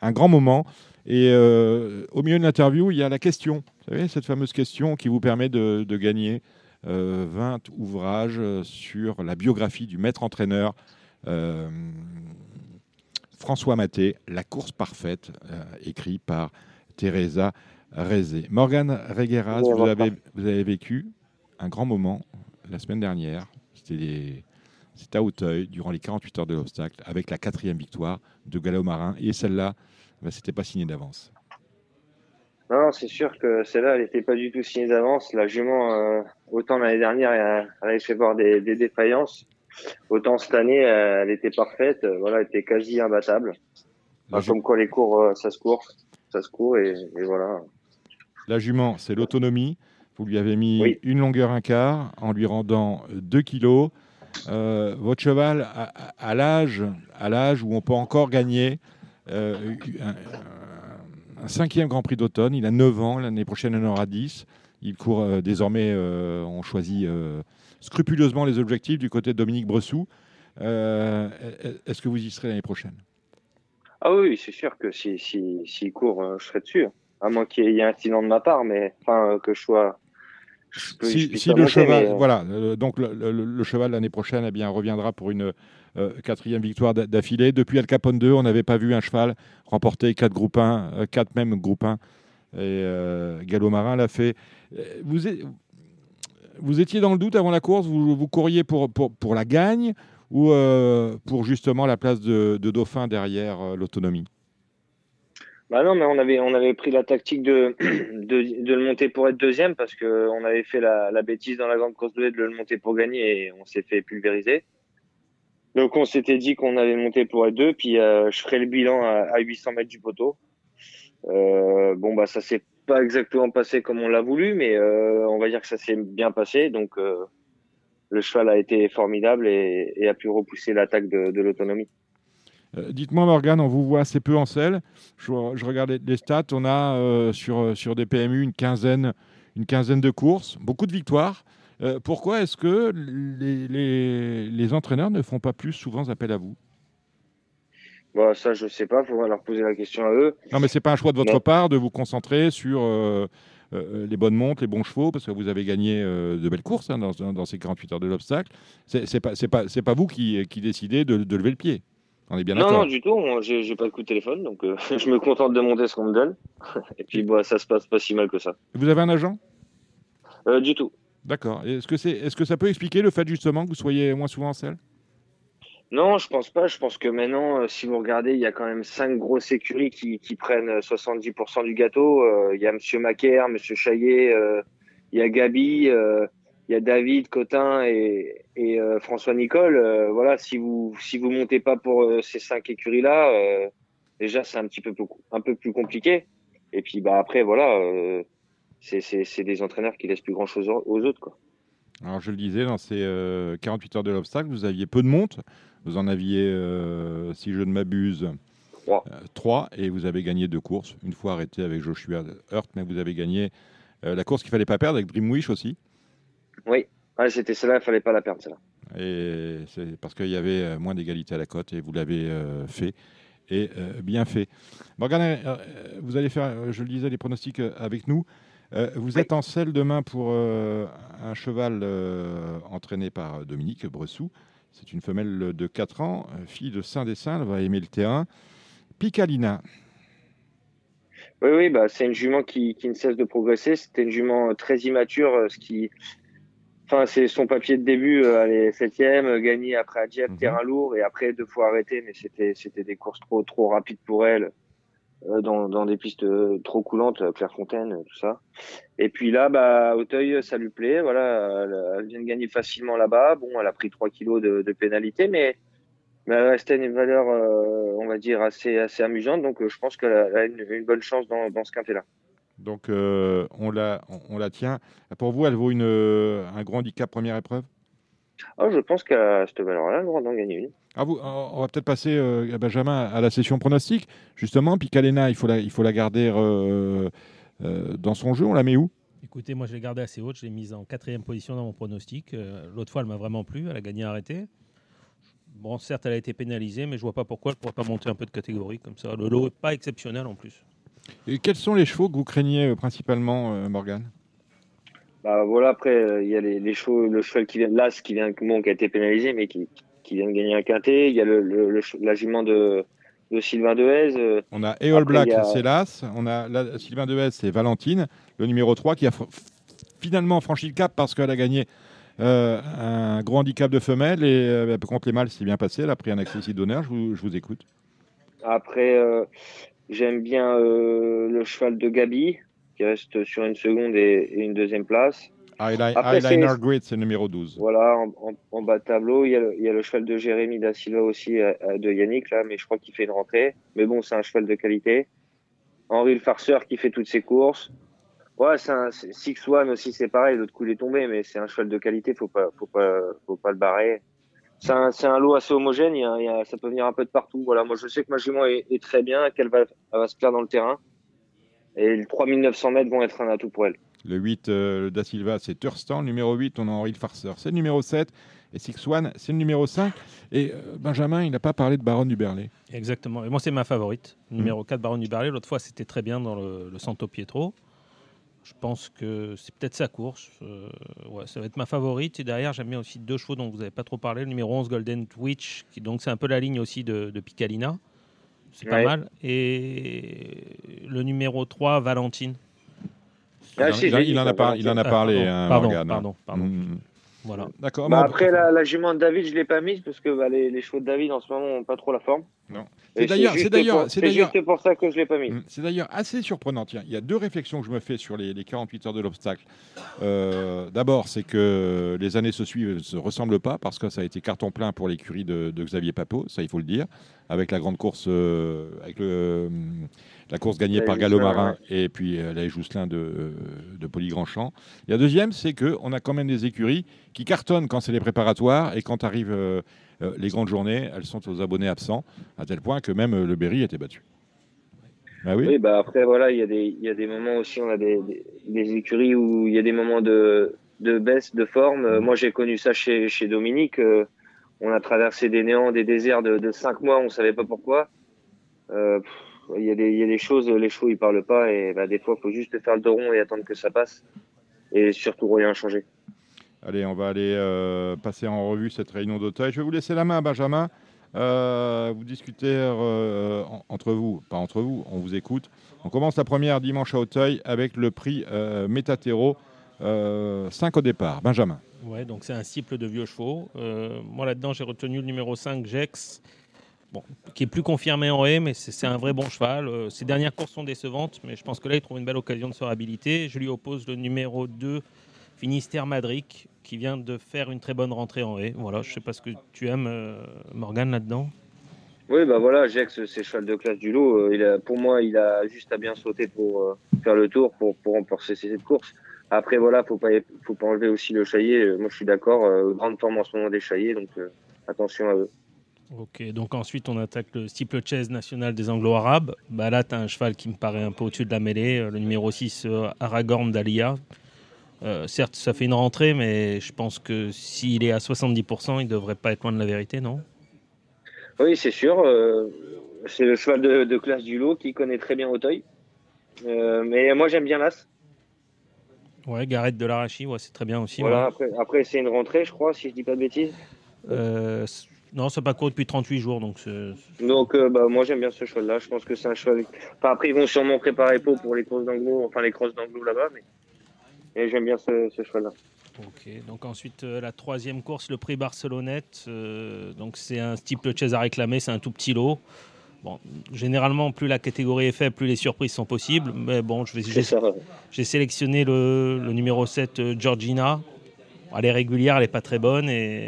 un grand moment. Et euh, au milieu de l'interview, il y a la question. Vous savez, cette fameuse question qui vous permet de, de gagner euh, 20 ouvrages euh, sur la biographie du maître entraîneur euh, François Maté, La course parfaite, euh, écrit par Teresa Rézé. Morgane Regueras, Oui, vous avez, vous avez vécu un grand moment la semaine dernière? C'était à Hauteuil, durant les 48 heures de l'obstacle, avec la quatrième victoire de Gallo Marin. Et celle-là, bah, c'était pas signé d'avance. Non, c'est sûr que celle-là, elle n'était pas du tout signée d'avance. La jument, euh, autant l'année dernière, elle, elle avait fait voir des, des défaillances. Autant cette année, euh, elle était parfaite. euh, Voilà, elle était quasi imbattable. La, Enfin, ju- comme quoi les cours, euh, ça se court. Ça se court et, et voilà. la jument, c'est l'autonomie. Vous lui avez mis Oui. une longueur un quart en lui rendant 2 kilos. Euh, votre cheval, à, l'âge, à l'âge où on peut encore gagner euh, un, un cinquième Grand Prix d'automne, il a 9 ans, l'année prochaine il en aura 10. Il court euh, désormais, on choisit scrupuleusement les objectifs du côté de Dominique Bressou. Euh, Est-ce que vous y serez l'année prochaine? Ah oui, c'est sûr que si, si, s'il court, euh, je serai dessus. À moins qu'il y ait un accident de ma part, mais enfin, euh, que je sois. je peux- je Si, le cheval, mais, voilà, euh, donc le, le- le cheval l'année prochaine, eh bien, reviendra pour une euh, quatrième victoire d'a- d'affilée. Depuis Al Capone 2, on n'avait pas vu un cheval remporter quatre groupes 1, euh, quatre même groupes 1. Et euh, Gallo Marin l'a fait. Vous, vous étiez dans le doute avant la course Vous, vous courriez pour, pour, la gagne ou euh, pour justement la place de, Dauphin derrière euh, l'autonomie? Bah non, mais on avait, on avait pris la tactique (clears throat) de, de, le monter pour être deuxième parce que on avait fait la, la bêtise dans la grande course de de le monter pour gagner et on s'est fait pulvériser. Donc on s'était dit qu'on allait monter pour être deux, puis euh, je ferai le bilan à, à 800 mètres du poteau. Bon bah ça s'est pas exactement passé comme on l'a voulu, mais euh, on va dire que ça s'est bien passé. Donc euh, le cheval a été formidable et, a pu repousser l'attaque de, l'autonomie. Euh, Dites-moi, Morgane, on vous voit assez peu en selle. Je, regarde les- stats. On a sur, sur des PMU une quinzaine, une quinzaine de courses, beaucoup de victoires. Pourquoi est-ce que les entraîneurs ne font pas plus souvent appel à vous? Bon, ça je sais pas, faut leur poser la question à eux. Non, mais c'est pas un choix de votre Non. part de vous concentrer sur euh, euh, les bonnes montes, les bons chevaux, parce que vous avez gagné euh, de belles courses hein, dans, dans ces 48 heures de l'obstacle. C'est pas, pas, vous qui, qui décidez de, de lever le pied. On est bien Non, d'accord. non, du tout. J'ai pas de coup de téléphone, donc (laughs) je me contente de monter ce qu'on me donne. (laughs) Et puis, bah, ça se passe pas si mal que ça. Vous avez un agent? Du tout. D'accord. Est-ce que, est-ce que ça peut expliquer le fait justement que vous soyez moins souvent en selle? Non, je pense pas. Je pense que maintenant, euh, si vous regardez, il y a quand même cinq grosses écuries qui, prennent euh, 70% du gâteau. Euh, Il y a Monsieur Macaire, Monsieur Chaillet, euh, il y a Gabi, euh, il y a David, Cotin et, euh, François Nicole. Euh, voilà, si vous si vous montez pas pour euh, ces cinq écuries-là, euh, déjà c'est un petit peu plus, compliqué. Et puis bah après voilà, euh, c'est des entraîneurs qui laissent plus grand chose aux autres. Alors, je le disais, dans ces euh, 48 heures de l'obstacle, vous aviez peu de montes. Vous en aviez, euh, si je ne m'abuse, Trois. euh, trois, et vous avez gagné deux courses. Une fois arrêté avec Joshua Hurt, mais vous avez gagné euh, la course qu'il fallait pas perdre avec Dreamwish aussi. Oui, ouais, c'était celle-là, il fallait pas la perdre celle-là. Et c'est parce qu'il y avait moins d'égalité à la cote, et vous l'avez fait. Et bien fait. Morgane, vous allez faire, je le disais, les pronostics avec nous. Euh, vous êtes en selle demain pour euh, un cheval euh, entraîné par Dominique Bressou. C'est une femelle de 4 ans, euh, fille de Saint-Dessin, elle va aimer le terrain. Picalina, Oui, oui, bah, c'est une jument qui, qui ne cesse de progresser. C'était une jument euh, très immature, euh, ce qui, enfin, c'est son papier de début, elle est septième, gagnée après à Dieppe, Mhm. terrain lourd, et après deux fois arrêtée, mais c'était, c'était des courses trop, trop rapides pour elle, dans, dans des pistes euh, trop coulantes, euh, Clairefontaine, euh, tout ça. Et puis là, bah, Auteuil, ça lui plaît, voilà, elle, vient de gagner facilement là-bas. Bon, elle a pris 3 kilos de, pénalité, mais, mais elle restait une valeur, euh, on va dire, assez, assez amusante. Donc, euh, je pense qu'elle a, une, bonne chance dans, ce quintet-là. donc euh, on, la, on, la tient. Pour vous, elle vaut une, euh, un grand handicap première épreuve? Ah, je pense qu'à cette valeur-là, aura d'en gagner une. Ah, vous, on va peut-être passer, euh, Benjamin, à la session pronostic. Justement, Picalena, il faut la, il faut la garder euh, euh, dans son jeu. On la met où? Écoutez, moi je l'ai gardée assez haute, je l'ai mise en quatrième position dans mon pronostic. Euh, L'autre fois, elle m'a vraiment plu, elle a gagné arrêté. Bon, certes, elle a été pénalisée, mais je vois pas pourquoi elle ne pourrait pas monter un peu de catégorie comme ça. Le lot n'est pas exceptionnel en plus. Et quels sont les chevaux que vous craignez euh, principalement, euh, Morgane? Bah voilà, après, euh, il y a les, les chevaux, le cheval qui vient de l'As, qui, vient, bon, qui a été pénalisé, mais qui, qui vient de gagner un quintet. Il y a le, le, le che- la jument de, de Sylvain Dehaze. euh, On a Eol Black, a- c'est l'As. On a la- Sylvain Dehaze, c'est Valentine, le numéro 3, qui a finalement franchi le cap parce qu'elle a gagné euh, un gros handicap de femelle. Et euh, bah, contre les mâles, c'est bien passé. Elle a pris un accessit d'honneur. Je vous, je vous écoute. Après, euh, j'aime bien le cheval de Gabi, qui reste sur une seconde et, et une deuxième place. Après, Eyeliner Grid, c'est numéro 12. Voilà, en, en- en bas de tableau, il y, a le, il y a le cheval de Jérémy da Silva aussi, euh, euh, de Yannick, là, mais je crois qu'il fait une rentrée. Mais bon, c'est un cheval de qualité. Henri le farceur qui fait toutes ses courses. Ouais, c'est un Six One aussi, c'est pareil, l'autre coup il est tombé, mais c'est un cheval de qualité, faut pas, faut pas, faut pas le barrer. C'est un, un lot assez homogène, il y a- il y a- ça peut venir un peu de partout. Voilà, moi je sais que ma jument est, est très bien, qu'elle va, va se plaire dans le terrain. Et les 3900 mètres vont être un atout pour elle. Le 8, euh, le Da Silva, c'est Thurston. Le numéro 8, on a Henri le Farceur. C'est le numéro 7. Et Six One, c'est le numéro 5. Et euh, Benjamin, il n'a pas parlé de Baronne du Berlay. Exactement. Et moi, c'est ma favorite. Numéro 4, Baronne du Berlay. L'autre fois, c'était très bien dans le, le Santo Pietro. Je pense que c'est peut-être sa course. Euh, ouais, ça va être ma favorite. Et derrière, j'aime bien aussi deux chevaux dont vous n'avez pas trop parlé. Le numéro 11, Golden Twitch, qui donc c'est un peu la ligne aussi de, de Picalina. C'est pas Ouais. mal. Et le numéro 3, Valentine. Ah, il, si, il en- il a ça, par- il en a Ah, parlé, pardon, hein, pardon, Morgane, hein. pardon, pardon. Mm. Voilà. D'accord. Bah, après, la, la jument de David, je l'ai pas mise parce que bah, les, les chevaux de David en ce moment n'ont pas trop la forme. Non. C'est d'ailleurs- c'est d'ailleurs- c'est c'est d'ailleurs- juste pour ça que je l'ai pas mise. Mm. C'est d'ailleurs assez surprenant. Tiens, il y a deux réflexions que je me fais sur les, les 48 heures de l'obstacle. Euh, D'abord, c'est que les années se suivent, ne se ressemblent pas, parce que ça a été carton plein pour l'écurie de, de Xavier Papot, ça il faut le dire, avec la grande course, euh, avec le, euh, la course gagnée par Gallo Jousselin, Marin et puis euh, la Jousselin de, de Poly Grandchamp. Et la deuxième, c'est qu'on a quand même des écuries qui cartonnent quand c'est les préparatoires et quand arrivent euh, euh, les grandes journées, elles sont aux abonnés absents, à tel point que même euh, le Berry était battu. Bah oui. Oui, bah après, voilà, il y, a des- il y a des moments aussi, on a des, des, des écuries où il y a des moments de, de baisse de forme. Euh, Moi, j'ai connu ça chez, chez Dominique. Euh, on a traversé des néants, des déserts de, de cinq mois, on savait pas pourquoi. Euh, pff, Il y, a des- il y a des choses, les chevaux, ils parlent pas et bah, des fois, il faut juste faire le dos rond et attendre que ça passe. Et surtout, rien changer. Allez, on va aller euh, passer en revue cette réunion d'Auteuil. Je vais vous laisser la main, Benjamin. Euh, vous discutez euh, en- entre vous, pas entre vous, on vous écoute. On commence la première dimanche à Auteuil avec le prix euh, Métatero, 5 au départ. Benjamin. Ouais, donc c'est un cycle de vieux chevaux. Euh, moi là-dedans, j'ai retenu le numéro 5, Jex, qui est plus confirmé en haie, mais c'est un vrai bon cheval. Euh, ses dernières courses sont décevantes, mais je pense que là, il trouve une belle occasion de se réhabiliter. Je lui oppose le numéro 2, Finistère Madric, qui vient de faire une très bonne rentrée en haie. Voilà, je sais pas ce que tu aimes, euh, Morgane, là-dedans. Oui, bah voilà, Jex, c'est cheval de classe du lot. Euh, pour moi, il a juste à bien sauter pour euh, faire le tour, pour, pour remporter cette course. Après, voilà, faut pas, faut pas enlever aussi le chaillet. Euh, Moi, je suis d'accord. grande forme en ce moment des chaillets, donc attention à eux. Ok, donc ensuite on attaque le steeple chase national des anglo-arabes. Bah là, tu as un cheval qui me paraît un peu au-dessus de la mêlée, euh, le numéro 6, euh, Aragorn d'Alia. Euh, certes, ça fait une rentrée, mais je pense que s'il est à 70%, il devrait pas être loin de la vérité, non? Oui, c'est sûr. euh, c'est le cheval de, de classe du lot qui connaît très bien Auteuil. Euh, mais moi, j'aime bien l'As. Ouais, Gareth de l'Arachi, ouais, c'est très bien aussi. Voilà, ouais. après, après c'est une rentrée, je crois, si je dis pas de bêtises. Non, ça pas court depuis 38 jours, donc Donc, euh, bah, moi, j'aime bien ce cheval-là. Je pense que c'est un cheval. Enfin, après, ils vont sûrement préparer Pau pour les courses d'anglo, enfin les crosses d'anglo là-bas, mais et j'aime bien ce, ce cheval-là. Ok, donc ensuite euh, la troisième course, le prix Barcelonnette. euh, donc c'est un steeple chase à réclamer, c'est un tout petit lot. Bon, généralement, plus la catégorie est faible, plus les surprises sont possibles. Mais bon, j'ai, sélectionné le, le numéro 7, euh, Georgina. Elle est régulière, elle n'est pas très bonne. Et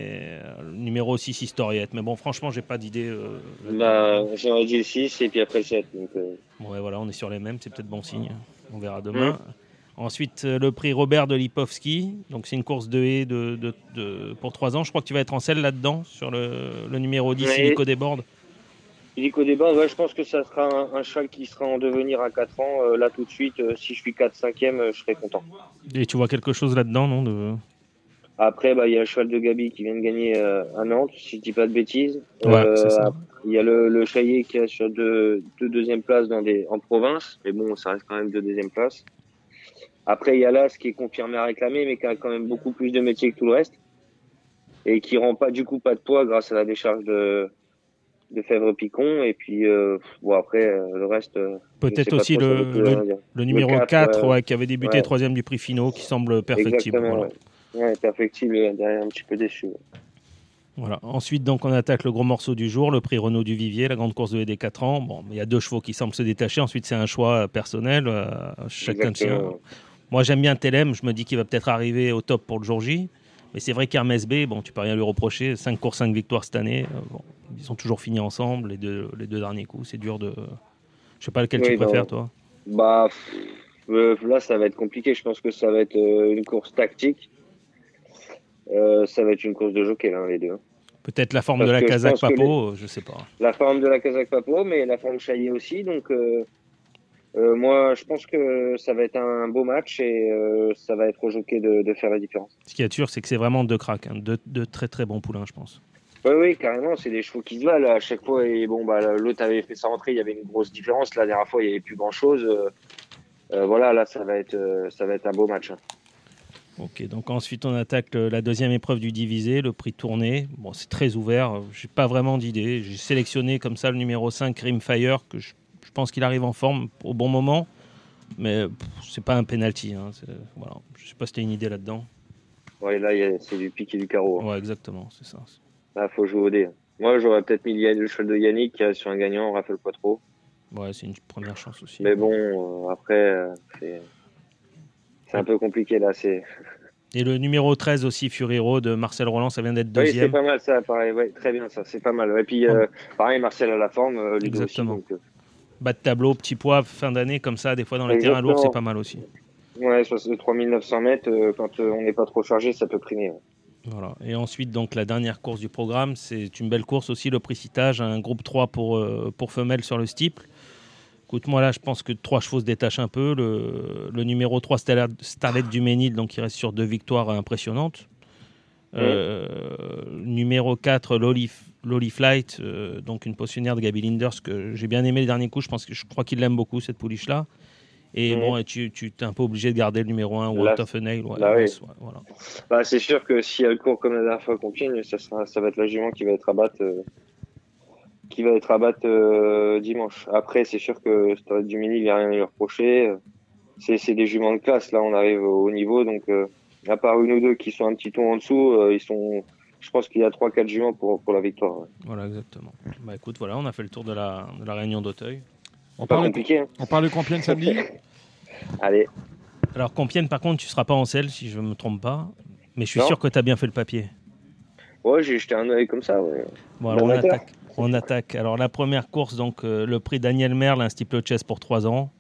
euh, le numéro 6, Historiette. Mais bon, franchement, j'ai pas d'idée. euh, Bah, j'aurais dit le 6 et puis après le 7. Donc, euh, Ouais, voilà, on est sur les mêmes, c'est peut-être bon signe. On verra demain. Ensuite, euh, le prix Robert de Lipovski. Donc, c'est une course de haie de, de- de- pour 3 ans. Je crois que tu vas être en selle là-dedans, sur le, le numéro 10, Oui. Illico des Bordes. Illico des Bordes, ouais, je pense que ça sera un, un cheval qui sera en devenir à 4 ans. Euh, là, tout de suite, si je suis 4-5e, euh, je serai content. Et tu vois quelque chose là-dedans, non de... Après, bah, il y a le cheval de Gabi qui vient de gagner euh, à Nantes, si je dis pas de bêtises. Ouais, Euh, ça. Il y a le, le Chaillet qui est sur deux, deux deuxième places dans des, en province, mais bon, ça reste quand même deux deuxième places. Après, il y a l'As qui est confirmé à réclamer, mais qui a quand même beaucoup plus de métier que tout le reste. Et qui rend pas, du coup, pas de poids grâce à la décharge de, de Fèvre-Picon. Et puis, euh, bon, après, euh, le reste. euh, Peut-être aussi le, le- dire. le numéro 4, 4, ouais, qui avait débuté troisième du prix Finaux, qui semble perfectible. Exactement, Voilà. ouais. Ouais, perfectible, euh, derrière un petit peu déçu. Voilà. Ensuite, donc, on attaque le gros morceau du jour, le prix Renault du Vivier, la grande course de des 4 ans. Bon, il y a deux chevaux qui semblent se détacher. Ensuite, c'est un choix euh, personnel. euh, chacun ouais. Moi, j'aime bien Telem. Je me dis qu'il va peut-être arriver au top pour le jour J. Mais c'est vrai qu'Hermès B, bon, tu peux rien lui reprocher. 5 courses, 5 victoires cette année. Euh, bon, ils ont toujours fini ensemble, les deux, les deux derniers coups. C'est dur de. Je sais pas lequel tu préfères, non. toi. Bah, euh, là, ça va être compliqué. Je pense que ça va être euh, une course tactique. Euh, ça va être une course de jockey, là, les deux. hein. Peut-être la forme Parce de la Kazakh Papo, euh, je sais pas. La forme de la Kazakh Papo, mais la forme Chaillet aussi. Donc, euh, Euh, moi, je pense que ça va être un beau match et ça va être au jockey de, de faire la différence. Ce qui est sûr, c'est que c'est vraiment deux cracks, hein, deux, deux très très bons poulains, je pense. Oui, oui, carrément, c'est des chevaux qui se valent à chaque fois. Et bon, bah, l'autre avait fait sa rentrée, il y avait une grosse différence. La dernière fois, il n'y avait plus grand chose. voilà, là, ça va être, ça va être un beau match. hein. Ok, donc ensuite on attaque le- la deuxième épreuve du divisé, le prix tourné. Bon, c'est très ouvert, j'ai pas vraiment d'idée. J'ai sélectionné comme ça le numéro 5, Rimfire, que je, je pense qu'il arrive en forme au bon moment, mais c'est pas un penalty. Hein, voilà. Je sais pas si tu as une idée là-dedans. Ouais, là, c'est du pic et du carreau. hein. Ouais, exactement, c'est ça. Là, faut jouer au dé. Moi, j'aurais peut-être mis le cheval de Yannick reste sur un gagnant, Raphaël Poitreau. Ouais, c'est une première chance aussi. Mais bon, euh, après, euh, c'est c'est un peu compliqué là. C'est Et le numéro 13 aussi, Furiro de Marcel Roland, ça vient d'être oui, c'est deuxième. pas mal ça, pareil. Ouais, très bien ça, c'est pas mal. Et puis, euh, pareil, Marcel à la forme, euh, Ludo aussi. Exactement. Donc, euh, Bas de tableau, petit poids, fin d'année, comme ça, des fois dans les terrains lourds, c'est pas mal aussi. ouais, 3900 mètres, euh, quand on n'est pas trop chargé, ça peut primer. ouais. Voilà. Et ensuite, donc, la dernière course du programme, c'est une belle course aussi, le précitage, un groupe 3 pour, pour femelles sur le steeple. Écoute, moi là, je pense que trois chevaux se détachent un peu. Le, le numéro 3, Starlet, du Ménil, donc il reste sur deux victoires impressionnantes. Euh, numéro 4, Loli, Loli Flight, euh, donc une pensionnaire de Gaby Linders que j'ai bien aimé le dernier coup. Je, pense que, je crois qu'il l'aime beaucoup, cette pouliche-là. Et bon, et tu, tu es un peu obligé de garder le numéro 1, Walt of a Nail. ouais, là, oui. ouais, voilà. Bah, c'est sûr que si elle court comme la dernière fois continue, ça, sera, ça va être la jument qui va être à battre, euh, qui va être à battre euh, dimanche. Après, c'est sûr que Starlet du Mini, il n'y a rien à lui reprocher. C'est c'est des juments de classe. Là, on arrive au haut niveau. Donc, euh, à part une ou deux qui sont un petit ton en dessous, euh, ils sont. Je pense qu'il y a 3-4 juments pour, pour la victoire. ouais. Voilà, exactement. Bah écoute, voilà, on a fait le tour de la, de la réunion d'Auteuil. On parle, compliqué. hein. on parle de Compiègne samedi? (laughs) Allez. Alors, Compiègne, par contre, tu seras pas en selle, si je ne me trompe pas. Mais je suis Non. sûr que tu as bien fait le papier. Ouais, j'ai jeté un œil comme ça. Ouais. Bon, alors on attaque. On attaque. Alors, la première course, donc euh, le prix Daniel Merle, un steeple chess pour 3 ans.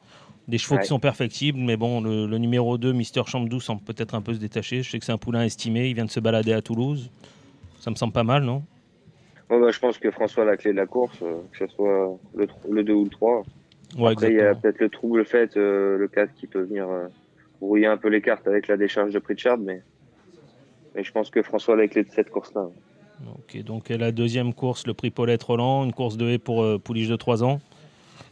Des chevaux Ouais. qui sont perfectibles, mais bon, le, le numéro 2, Mister Chambre semble peut-être un peu se détacher. Je sais que c'est un poulain estimé, il vient de se balader à Toulouse. Ça me semble pas mal, non? Ouais, bah, je pense que François a la clé de la course, euh, que ce soit le, le 2 ou le 3. Ouais, Après, il y a peut-être le trouble fait, euh, le 4 qui peut venir brouiller un peu les cartes avec la décharge de Pritchard, mais, mais je pense que François a la clé de cette course-là. Ok, donc la deuxième course, le prix Paulette Roland, une course de haie pour euh, pouliche de 3 ans.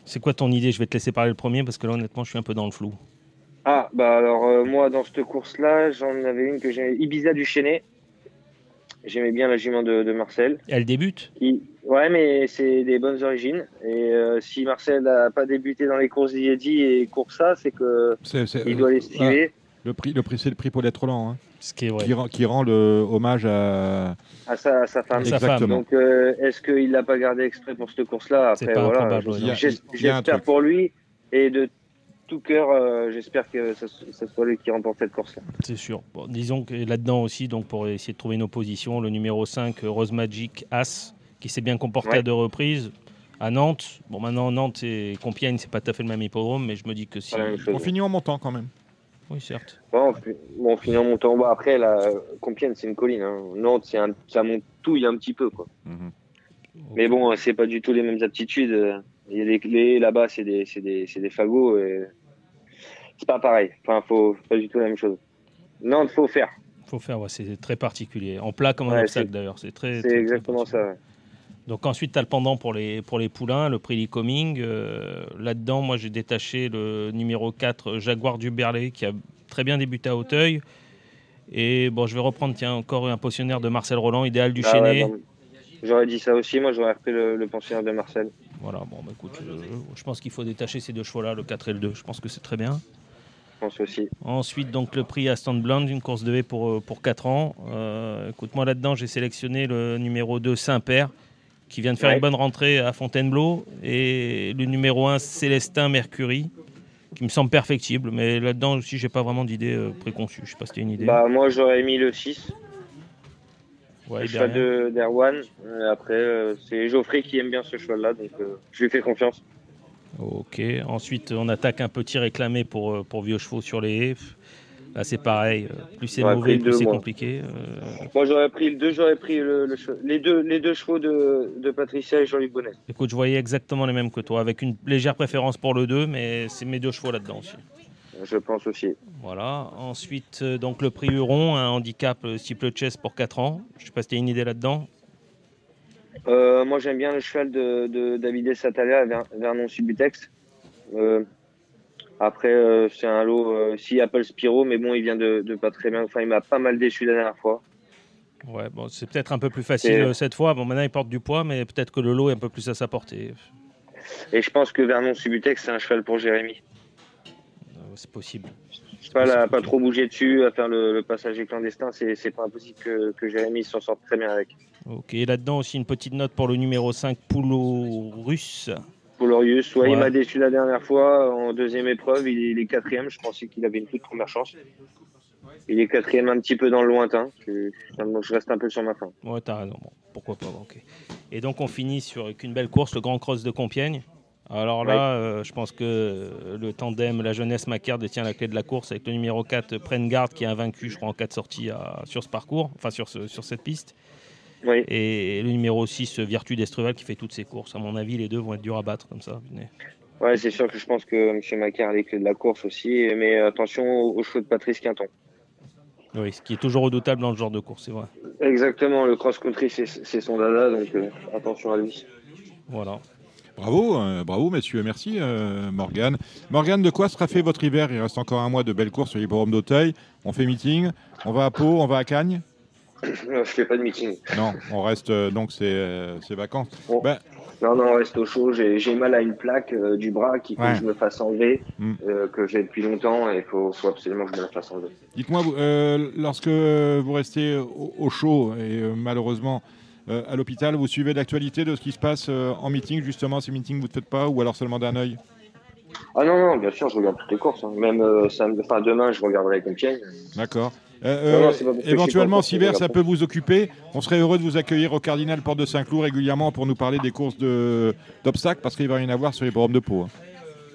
C'est quoi ton idée? Je vais te laisser parler le premier parce que là, honnêtement, je suis un peu dans le flou. Ah, bah alors, euh, moi, dans cette course-là, j'en avais une que j'aimais, Ibiza du. J'aimais bien la jument de, de Marcel. Elle débute? Qui... Ouais, mais c'est des bonnes origines. Et euh, si Marcel n'a pas débuté dans les courses d'Iedi et court ça, c'est que il doit l'estimer. Le prix, le prix c'est le prix Paulette Roland, hein, Ce qui est vrai. qui, rend, qui rend le hommage à. À sa, à sa femme. Exactement. Donc, euh, est-ce qu'il l'a pas gardé exprès pour cette course-là C'est Après, voilà, J'espère pour lui et de tout cœur, euh, j'espère que ça, ça soit lui qui remporte cette course-là. C'est sûr. Bon, disons que là-dedans aussi, donc pour essayer de trouver une opposition, le numéro 5, Rose Magic As, qui s'est bien comporté Ouais. à deux reprises à Nantes. Bon, maintenant, Nantes et Compiègne, c'est pas tout à fait le même hippodrome, mais je me dis que si. On finit en montant quand même. Oui, certes. Bon, on fi- bon, on finit en montant en bas. Après, la Compiègne, c'est une colline. Hein. Nantes, c'est un, ça monte tout, il y a un petit peu. Quoi. Mais bon, c'est pas du tout les mêmes aptitudes. Il y a des clés là-bas, c'est des, c'est des, c'est des fagots. Et... C'est pas pareil. Enfin, faut pas du tout la même chose. Nantes, faut faire. faut faire, ouais, c'est très particulier. En plat comme un Ouais, obstacle d'ailleurs. C'est très. C'est exactement très ça. ouais. Donc ensuite, tu as le pendant pour les, pour les poulains, le prix Licoming. Euh, Là-dedans, moi, j'ai détaché le numéro 4, Jaguar du Berlay, qui a très bien débuté à Hauteuil. Et bon, je vais reprendre, tiens, encore un potionnaire de Marcel Roland, idéal du Ah ouais, Chénet. J'aurais dit ça aussi. Moi, j'aurais repris le, le pensionnaire de Marcel. Voilà, bon, bah, écoute, euh, je pense qu'il faut détacher ces deux chevaux-là, le 4 et le 2. Je pense que c'est très bien. Aussi. Ensuite, donc le prix Aston Blonde, une course de haie pour, euh, pour 4 ans. Euh, écoute, moi là-dedans, j'ai sélectionné le numéro 2, Saint-Père, qui vient de faire Ouais. une bonne rentrée à Fontainebleau, et le numéro 1, Célestin Mercury, qui me semble perfectible. Mais là-dedans aussi, j'ai pas vraiment d'idée euh, préconçue. Je sais pas si tu une idée. Bah, moi, j'aurais mis le 6. Ouais, le cheval derrière. de d'Erwan. Euh, après, euh, c'est Geoffrey qui aime bien ce cheval-là, donc euh, je lui fais confiance. Ok. Ensuite, on attaque un petit réclamé pour, pour vieux chevaux sur les haies. Là, c'est pareil. euh, Plus c'est mauvais, plus c'est compliqué. euh. Moi, j'aurais pris le 2, j'aurais pris le, le che- les, deux, les deux chevaux de, de Patricia et Jean-Luc Bonnet. Écoute, je voyais exactement les mêmes que toi, avec une légère préférence pour le 2, mais c'est mes deux chevaux là-dedans aussi. Je pense aussi. Voilà. Ensuite, euh, donc le prix Huron, un handicap euh, type le chess pour 4 ans. Je sais pas si tu as une idée là-dedans. Euh, moi, j'aime bien le cheval de, de David Satalia, Ver- Vernon Subutex. Euh, après, euh, c'est un lot, euh, si Apple Spiro, mais bon, il vient de, de pas très bien. Enfin, il m'a pas mal déçu la dernière fois. Ouais, bon, c'est peut-être un peu plus facile Et- euh, cette fois. Bon, maintenant il porte du poids, mais peut-être que le lot est un peu plus à sa portée. Et je pense que Vernon Subutex, c'est un cheval pour Jérémy. Euh, c'est possible. Le cheval a pas trop bougé dessus, à faire le, le passager clandestin, c'est pas impossible que, que Jérémy s'en sorte très bien avec. Ok, là-dedans aussi une petite note pour le numéro 5, Poulot Russe. Ouais, il m'a déçu la dernière fois en deuxième épreuve. Il est, il est quatrième. Je pensais qu'il avait une toute première chance. Il est quatrième un petit peu dans le lointain. Je, je reste un peu sur ma fin. Ouais, t'as raison. Bon, pourquoi pas, ok. Et donc on finit sur une belle course, le Grand Cross de Compiègne. Alors là, euh, je pense que le tandem, la jeunesse Macaire détient la clé de la course avec le numéro 4, Prenne Garde, qui a vaincu, je crois, en 4 sorties à- sur ce parcours, enfin sur, ce- sur cette piste. Oui. Et le numéro 6, Virtu d'Estruval, qui fait toutes ses courses. À mon avis, les deux vont être durs à battre comme ça. Ouais, c'est sûr que je pense que M. Macaire a les clés de la course aussi. Mais attention aux, aux chevaux de Patrice Quinton. Oui, ce qui est toujours redoutable dans le genre de course, c'est vrai. Exactement, le cross-country, c'est c'est son dada. Donc euh, attention à lui. Voilà. Bravo, euh, bravo messieurs, merci euh, Morgane. Morgane, de quoi sera fait votre hiver? Il reste encore un mois de belles courses sur l'hippodrome d'Auteuil. On fait meeting, on va à Pau, on va à Cagnes je fais pas de meeting. Non, on reste euh, donc c'est euh, vacances. Bon. Ben, Non, non, on reste au chaud. J'ai mal à une plaque euh, du bras qu'il faut Ouais. que je me fasse enlever, Mm. euh, que j'ai depuis longtemps et il faut, faut absolument que je me la fasse enlever. Dites-moi, euh, lorsque vous restez au, au chaud et malheureusement à l'hôpital, vous suivez l'actualité de ce qui se passe en meeting, justement, ces meetings vous ne faites pas ou alors seulement d'un œil? Ah non, non, bien sûr, je regarde toutes les courses. hein. Même samedi- enfin, demain, je regarderai Compiègne. D'accord. Non, Euh, non, euh, je suis éventuellement, si hiver, ça peut vous occuper. On serait heureux de vous accueillir au Cardinal Porte de Saint-Cloud régulièrement pour nous parler des courses de- d'obstacles parce qu'il va y en avoir sur les bornes de Pau. hein.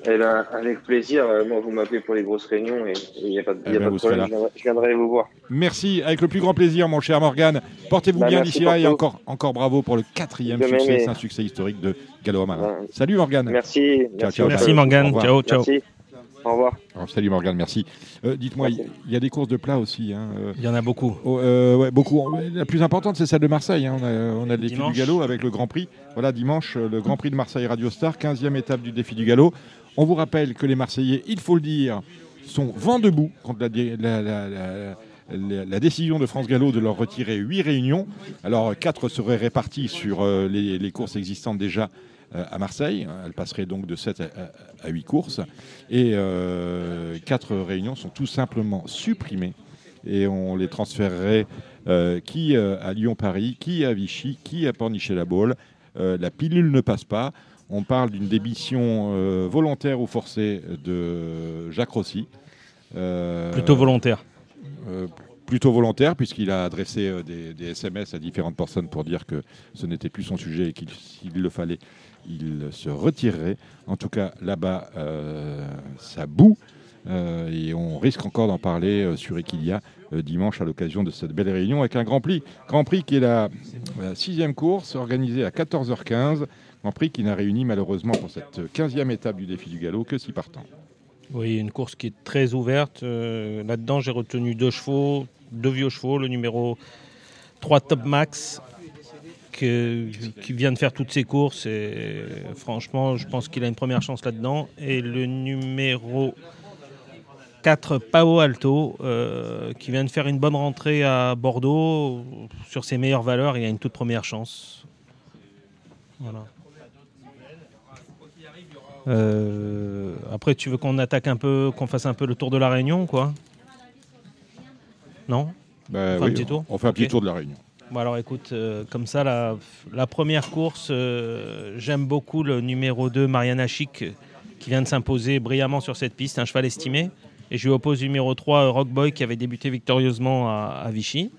Eh ben, avec plaisir. Euh, moi, vous m'appelez pour les grosses réunions et il n'y a pas, de- Eh y a ben, pas de problème. Je viendrai, je viendrai vous voir. Merci, avec le plus grand plaisir, mon cher Morgane. Portez-vous Bah, bien d'ici là et encore, encore bravo pour le quatrième De succès. C'est un succès historique de Gallo Amarin. Ouais. Salut Morgane. Merci. Ciao, merci, ciao, Merci revoir. Ciao, ciao. Merci. Au revoir. Alors, salut Morgane, merci. Euh, Dites-moi, il y, a des courses de plat aussi. hein, euh, Il y en a beaucoup. oh, euh, ouais, beaucoup. La plus importante, c'est celle de Marseille. hein. On a, on a le défi Dimanche. du galop avec le Grand Prix. Voilà, dimanche, le Grand Prix de Marseille Radio Star, 15e étape du défi du galop. On vous rappelle que les Marseillais, il faut le dire, sont vent debout contre la, dé- la- la- la- la- la décision de France Gallo de leur retirer 8 réunions. Alors, 4 seraient réparties sur euh, les, les courses existantes déjà à Marseille. Elles passeraient donc de 7 à, 8 courses. Et 4 réunions sont tout simplement supprimées. Et on les transférerait euh, qui euh, à Lyon-Paris, qui à Vichy, qui à Pornichet-la-Baule. Euh, la pilule ne passe pas. On parle d'une démission euh, volontaire ou forcée de Jacques Rossi. Euh, Plutôt volontaire. euh, plutôt volontaire, puisqu'il a adressé euh, des, des SMS à différentes personnes pour dire que ce n'était plus son sujet et qu'il s'il le fallait, il se retirerait. En tout cas, là-bas, euh, ça boue. euh, et on risque encore d'en parler euh, sur Equilia dimanche à l'occasion de cette belle réunion avec un Grand Prix. Grand Prix qui est la, sixième course organisée à 14h15. Grand Prix qui n'a réuni malheureusement pour cette 15e étape du défi du galop que six partants. Oui, une course qui est très ouverte. Là-dedans, j'ai retenu deux chevaux, deux vieux chevaux, le numéro 3 Top Max, qui vient de faire toutes ses courses. Et franchement, je pense qu'il a une première chance là-dedans. Et le numéro 4 Pao Alto, euh, qui vient de faire une bonne rentrée à Bordeaux. Sur ses meilleures valeurs, il a une toute première chance. Voilà. Euh, après, tu veux qu'on attaque un peu, qu'on fasse un peu le tour de la Réunion, quoi? Non? Bah On fait un oui, petit tour? On fait un petit tour de la réunion. Bon, alors écoute, euh, comme ça, la, première course, euh, j'aime beaucoup le numéro 2, Mariana Chic, qui vient de s'imposer brillamment sur cette piste, un cheval estimé. Et je lui oppose le numéro 3, Rock Boy, qui avait débuté victorieusement à, Vichy.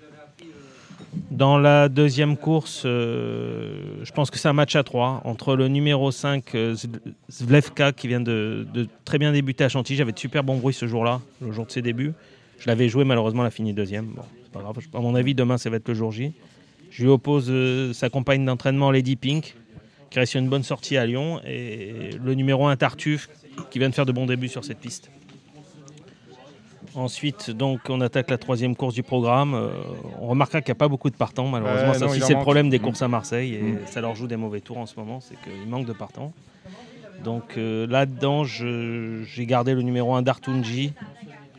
Dans la deuxième course, euh, je pense que c'est un match à 3 entre le numéro 5, euh, Zv- Zvlevka, qui vient de, très bien débuter à Chantilly. J'avais de super bons bruits ce jour-là, le jour de ses débuts. Je l'avais joué, malheureusement, elle a fini deuxième. Bon, c'est pas grave. À mon avis, demain, ça va être le jour J. Je lui oppose euh, sa compagne d'entraînement, Lady Pink, qui reste sur une bonne sortie à Lyon, et le numéro 1, Tartuffe, qui vient de faire de bons débuts sur cette piste. Ensuite, donc, on attaque la troisième course du programme. Euh, on remarquera qu'il n'y a pas beaucoup de partants, malheureusement. Ça non, aussi, c'est le problème des Mm. courses à Marseille, et Mm. ça leur joue des mauvais tours en ce moment, c'est qu'il manque de partants. Donc euh, là-dedans, j'ai gardé le numéro 1 d'Artunji,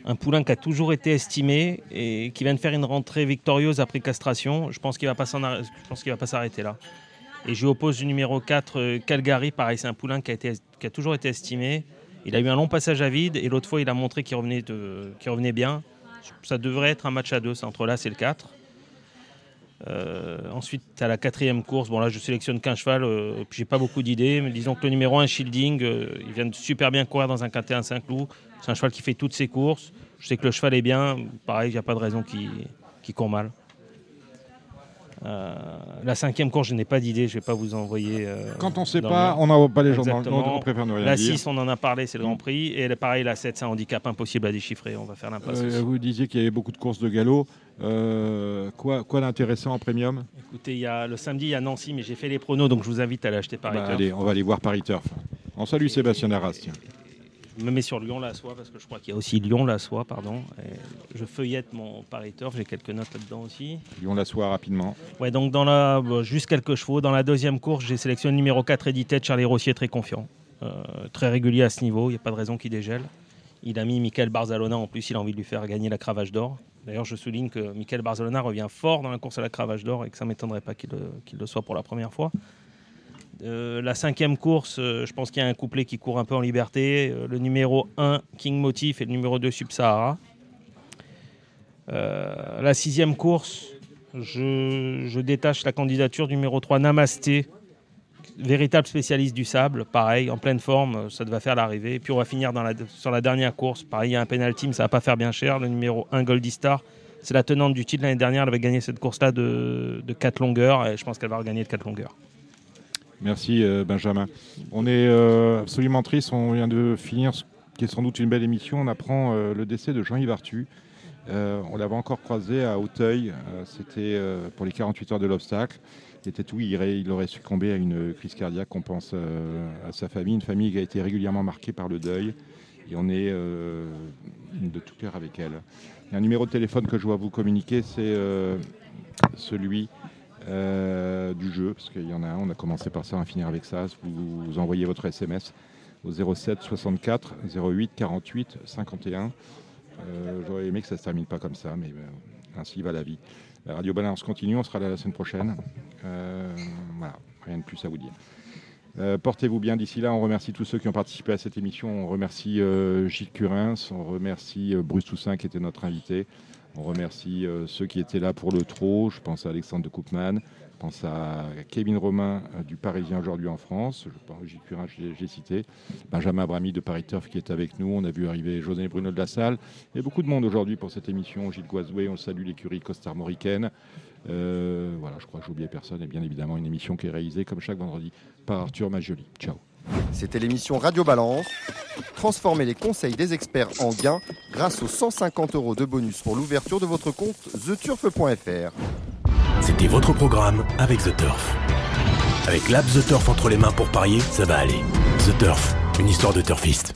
un poulain qui a toujours été estimé et qui vient de faire une rentrée victorieuse après castration. Je pense qu'il ne va pas s'arrêter là. Et je lui oppose le numéro 4, euh, Calgary. Pareil, c'est un poulain qui a, toujours été estimé. Il a eu un long passage à vide et l'autre fois, il a montré qu'il revenait, bien. Ça devrait être un match à deux, entre là, c'est le 4. Euh, ensuite, à la quatrième course, bon là je sélectionne qu'un cheval, euh, puis j'ai pas beaucoup d'idées, mais disons que le numéro 1, Shielding, euh, il vient de super bien courir dans un quintet à Saint-Cloud. C'est un cheval qui fait toutes ses courses. Je sais que le cheval est bien, pareil, il n'y a pas de raison qu'il qu'il court mal. Euh, la cinquième course, je n'ai pas d'idée, je vais pas vous envoyer. euh, Quand on sait dans pas, le- on n'envoie pas les gens dans le- on préfère ne rien La dire. 6, on en a parlé, c'est le Grand Prix. Et pareil, la 7, c'est un handicap impossible à déchiffrer. On va faire l'impasse. Euh, vous disiez qu'il y avait beaucoup de courses de galop. Quoi quoi d'intéressant en premium? Écoutez, y a, le samedi, il y a Nancy, mais j'ai fait les pronos, donc je vous invite à l'acheter par Bah, allez, on va aller voir Paris Turf. On salue Sébastien Arras. tiens. Je me mets sur Lyon-la-Soie parce que je crois qu'il y a aussi Lyon-la-Soie, pardon. Et je feuillette mon Paris Turf, j'ai quelques notes là-dedans aussi. Lyon la soie rapidement. Ouais, donc dans la, bon, juste quelques chevaux. Dans la deuxième course, j'ai sélectionné le numéro 4 édité de Charlie Rossier, très confiant. Euh, très régulier à ce niveau, il n'y a pas de raison qu'il dégèle. Il a mis Michael Barzalona en plus, il a envie de lui faire gagner la cravache d'or. D'ailleurs, je souligne que Michael Barzalona revient fort dans la course à la cravache d'or et que ça ne m'étonnerait pas qu'il le, qu'il le soit pour la première fois. Euh, la cinquième course, euh, je pense qu'il y a un couplet qui court un peu en liberté. Euh, le numéro 1, King Motif, et le numéro 2, Sub-Sahara. La sixième course, je, détache la candidature numéro 3, Namasté, véritable spécialiste du sable, pareil, en pleine forme, ça devait faire l'arrivée. Puis on va finir sur la dernière course, pareil, il y a un penalty, mais ça va pas faire bien cher. Le numéro 1, Goldie Star, c'est la tenante du titre l'année dernière, elle avait gagné cette course-là de, de 4 longueurs, et je pense qu'elle va regagner de 4 longueurs. Merci euh, Benjamin. On est euh, absolument triste. On vient de finir ce qui est sans doute une belle émission. On apprend euh, le décès de Jean-Yves Artu. Euh, on l'avait encore croisé à Auteuil. C'était pour les 48 heures de l'obstacle. Il était tout, il, aurait- succombé à une crise cardiaque. On pense à sa famille, une famille qui a été régulièrement marquée par le deuil. Et on est de tout cœur avec elle. Il y a un numéro de téléphone que je dois vous communiquer, c'est celui euh, du jeu, parce qu'il y en a un, on a commencé par ça, on va finir avec ça. Vous, envoyez votre SMS au 07 64 08 48 51. Euh, J'aurais aimé que ça ne se termine pas comme ça, mais euh, ainsi va la vie. La Radio Balance continue, on sera là la semaine prochaine. Euh, voilà, rien de plus à vous dire. Portez-vous bien d'ici là. On remercie tous ceux qui ont participé à cette émission. On remercie Gilles Curins, on remercie Bruce Toussaint qui était notre invité. On remercie euh, ceux qui étaient là pour le trot. Je pense à Alexandre de Koopman. Je pense à Kevin Romain euh, du Parisien aujourd'hui en France. Je pense Gilles Curins, j'ai cité. Benjamin Abrami de Paris Turf qui est avec nous. On a vu arriver José Bruno de la Salle. Il y a beaucoup de monde aujourd'hui pour cette émission. Gilles Guazoué, on salue l'écurie costarmoricaine. Euh, voilà, je crois que j'ai oublié personne. Et bien évidemment, une émission qui est réalisée comme chaque vendredi par Arthur Majoli. Ciao. C'était l'émission Radio Balance. Transformez les conseils des experts en gains grâce aux 150 euros de bonus pour l'ouverture de votre compte theturf.fr. C'était votre programme avec The Turf. Avec l'app The Turf entre les mains pour parier, ça va aller. The Turf, une histoire de turfiste.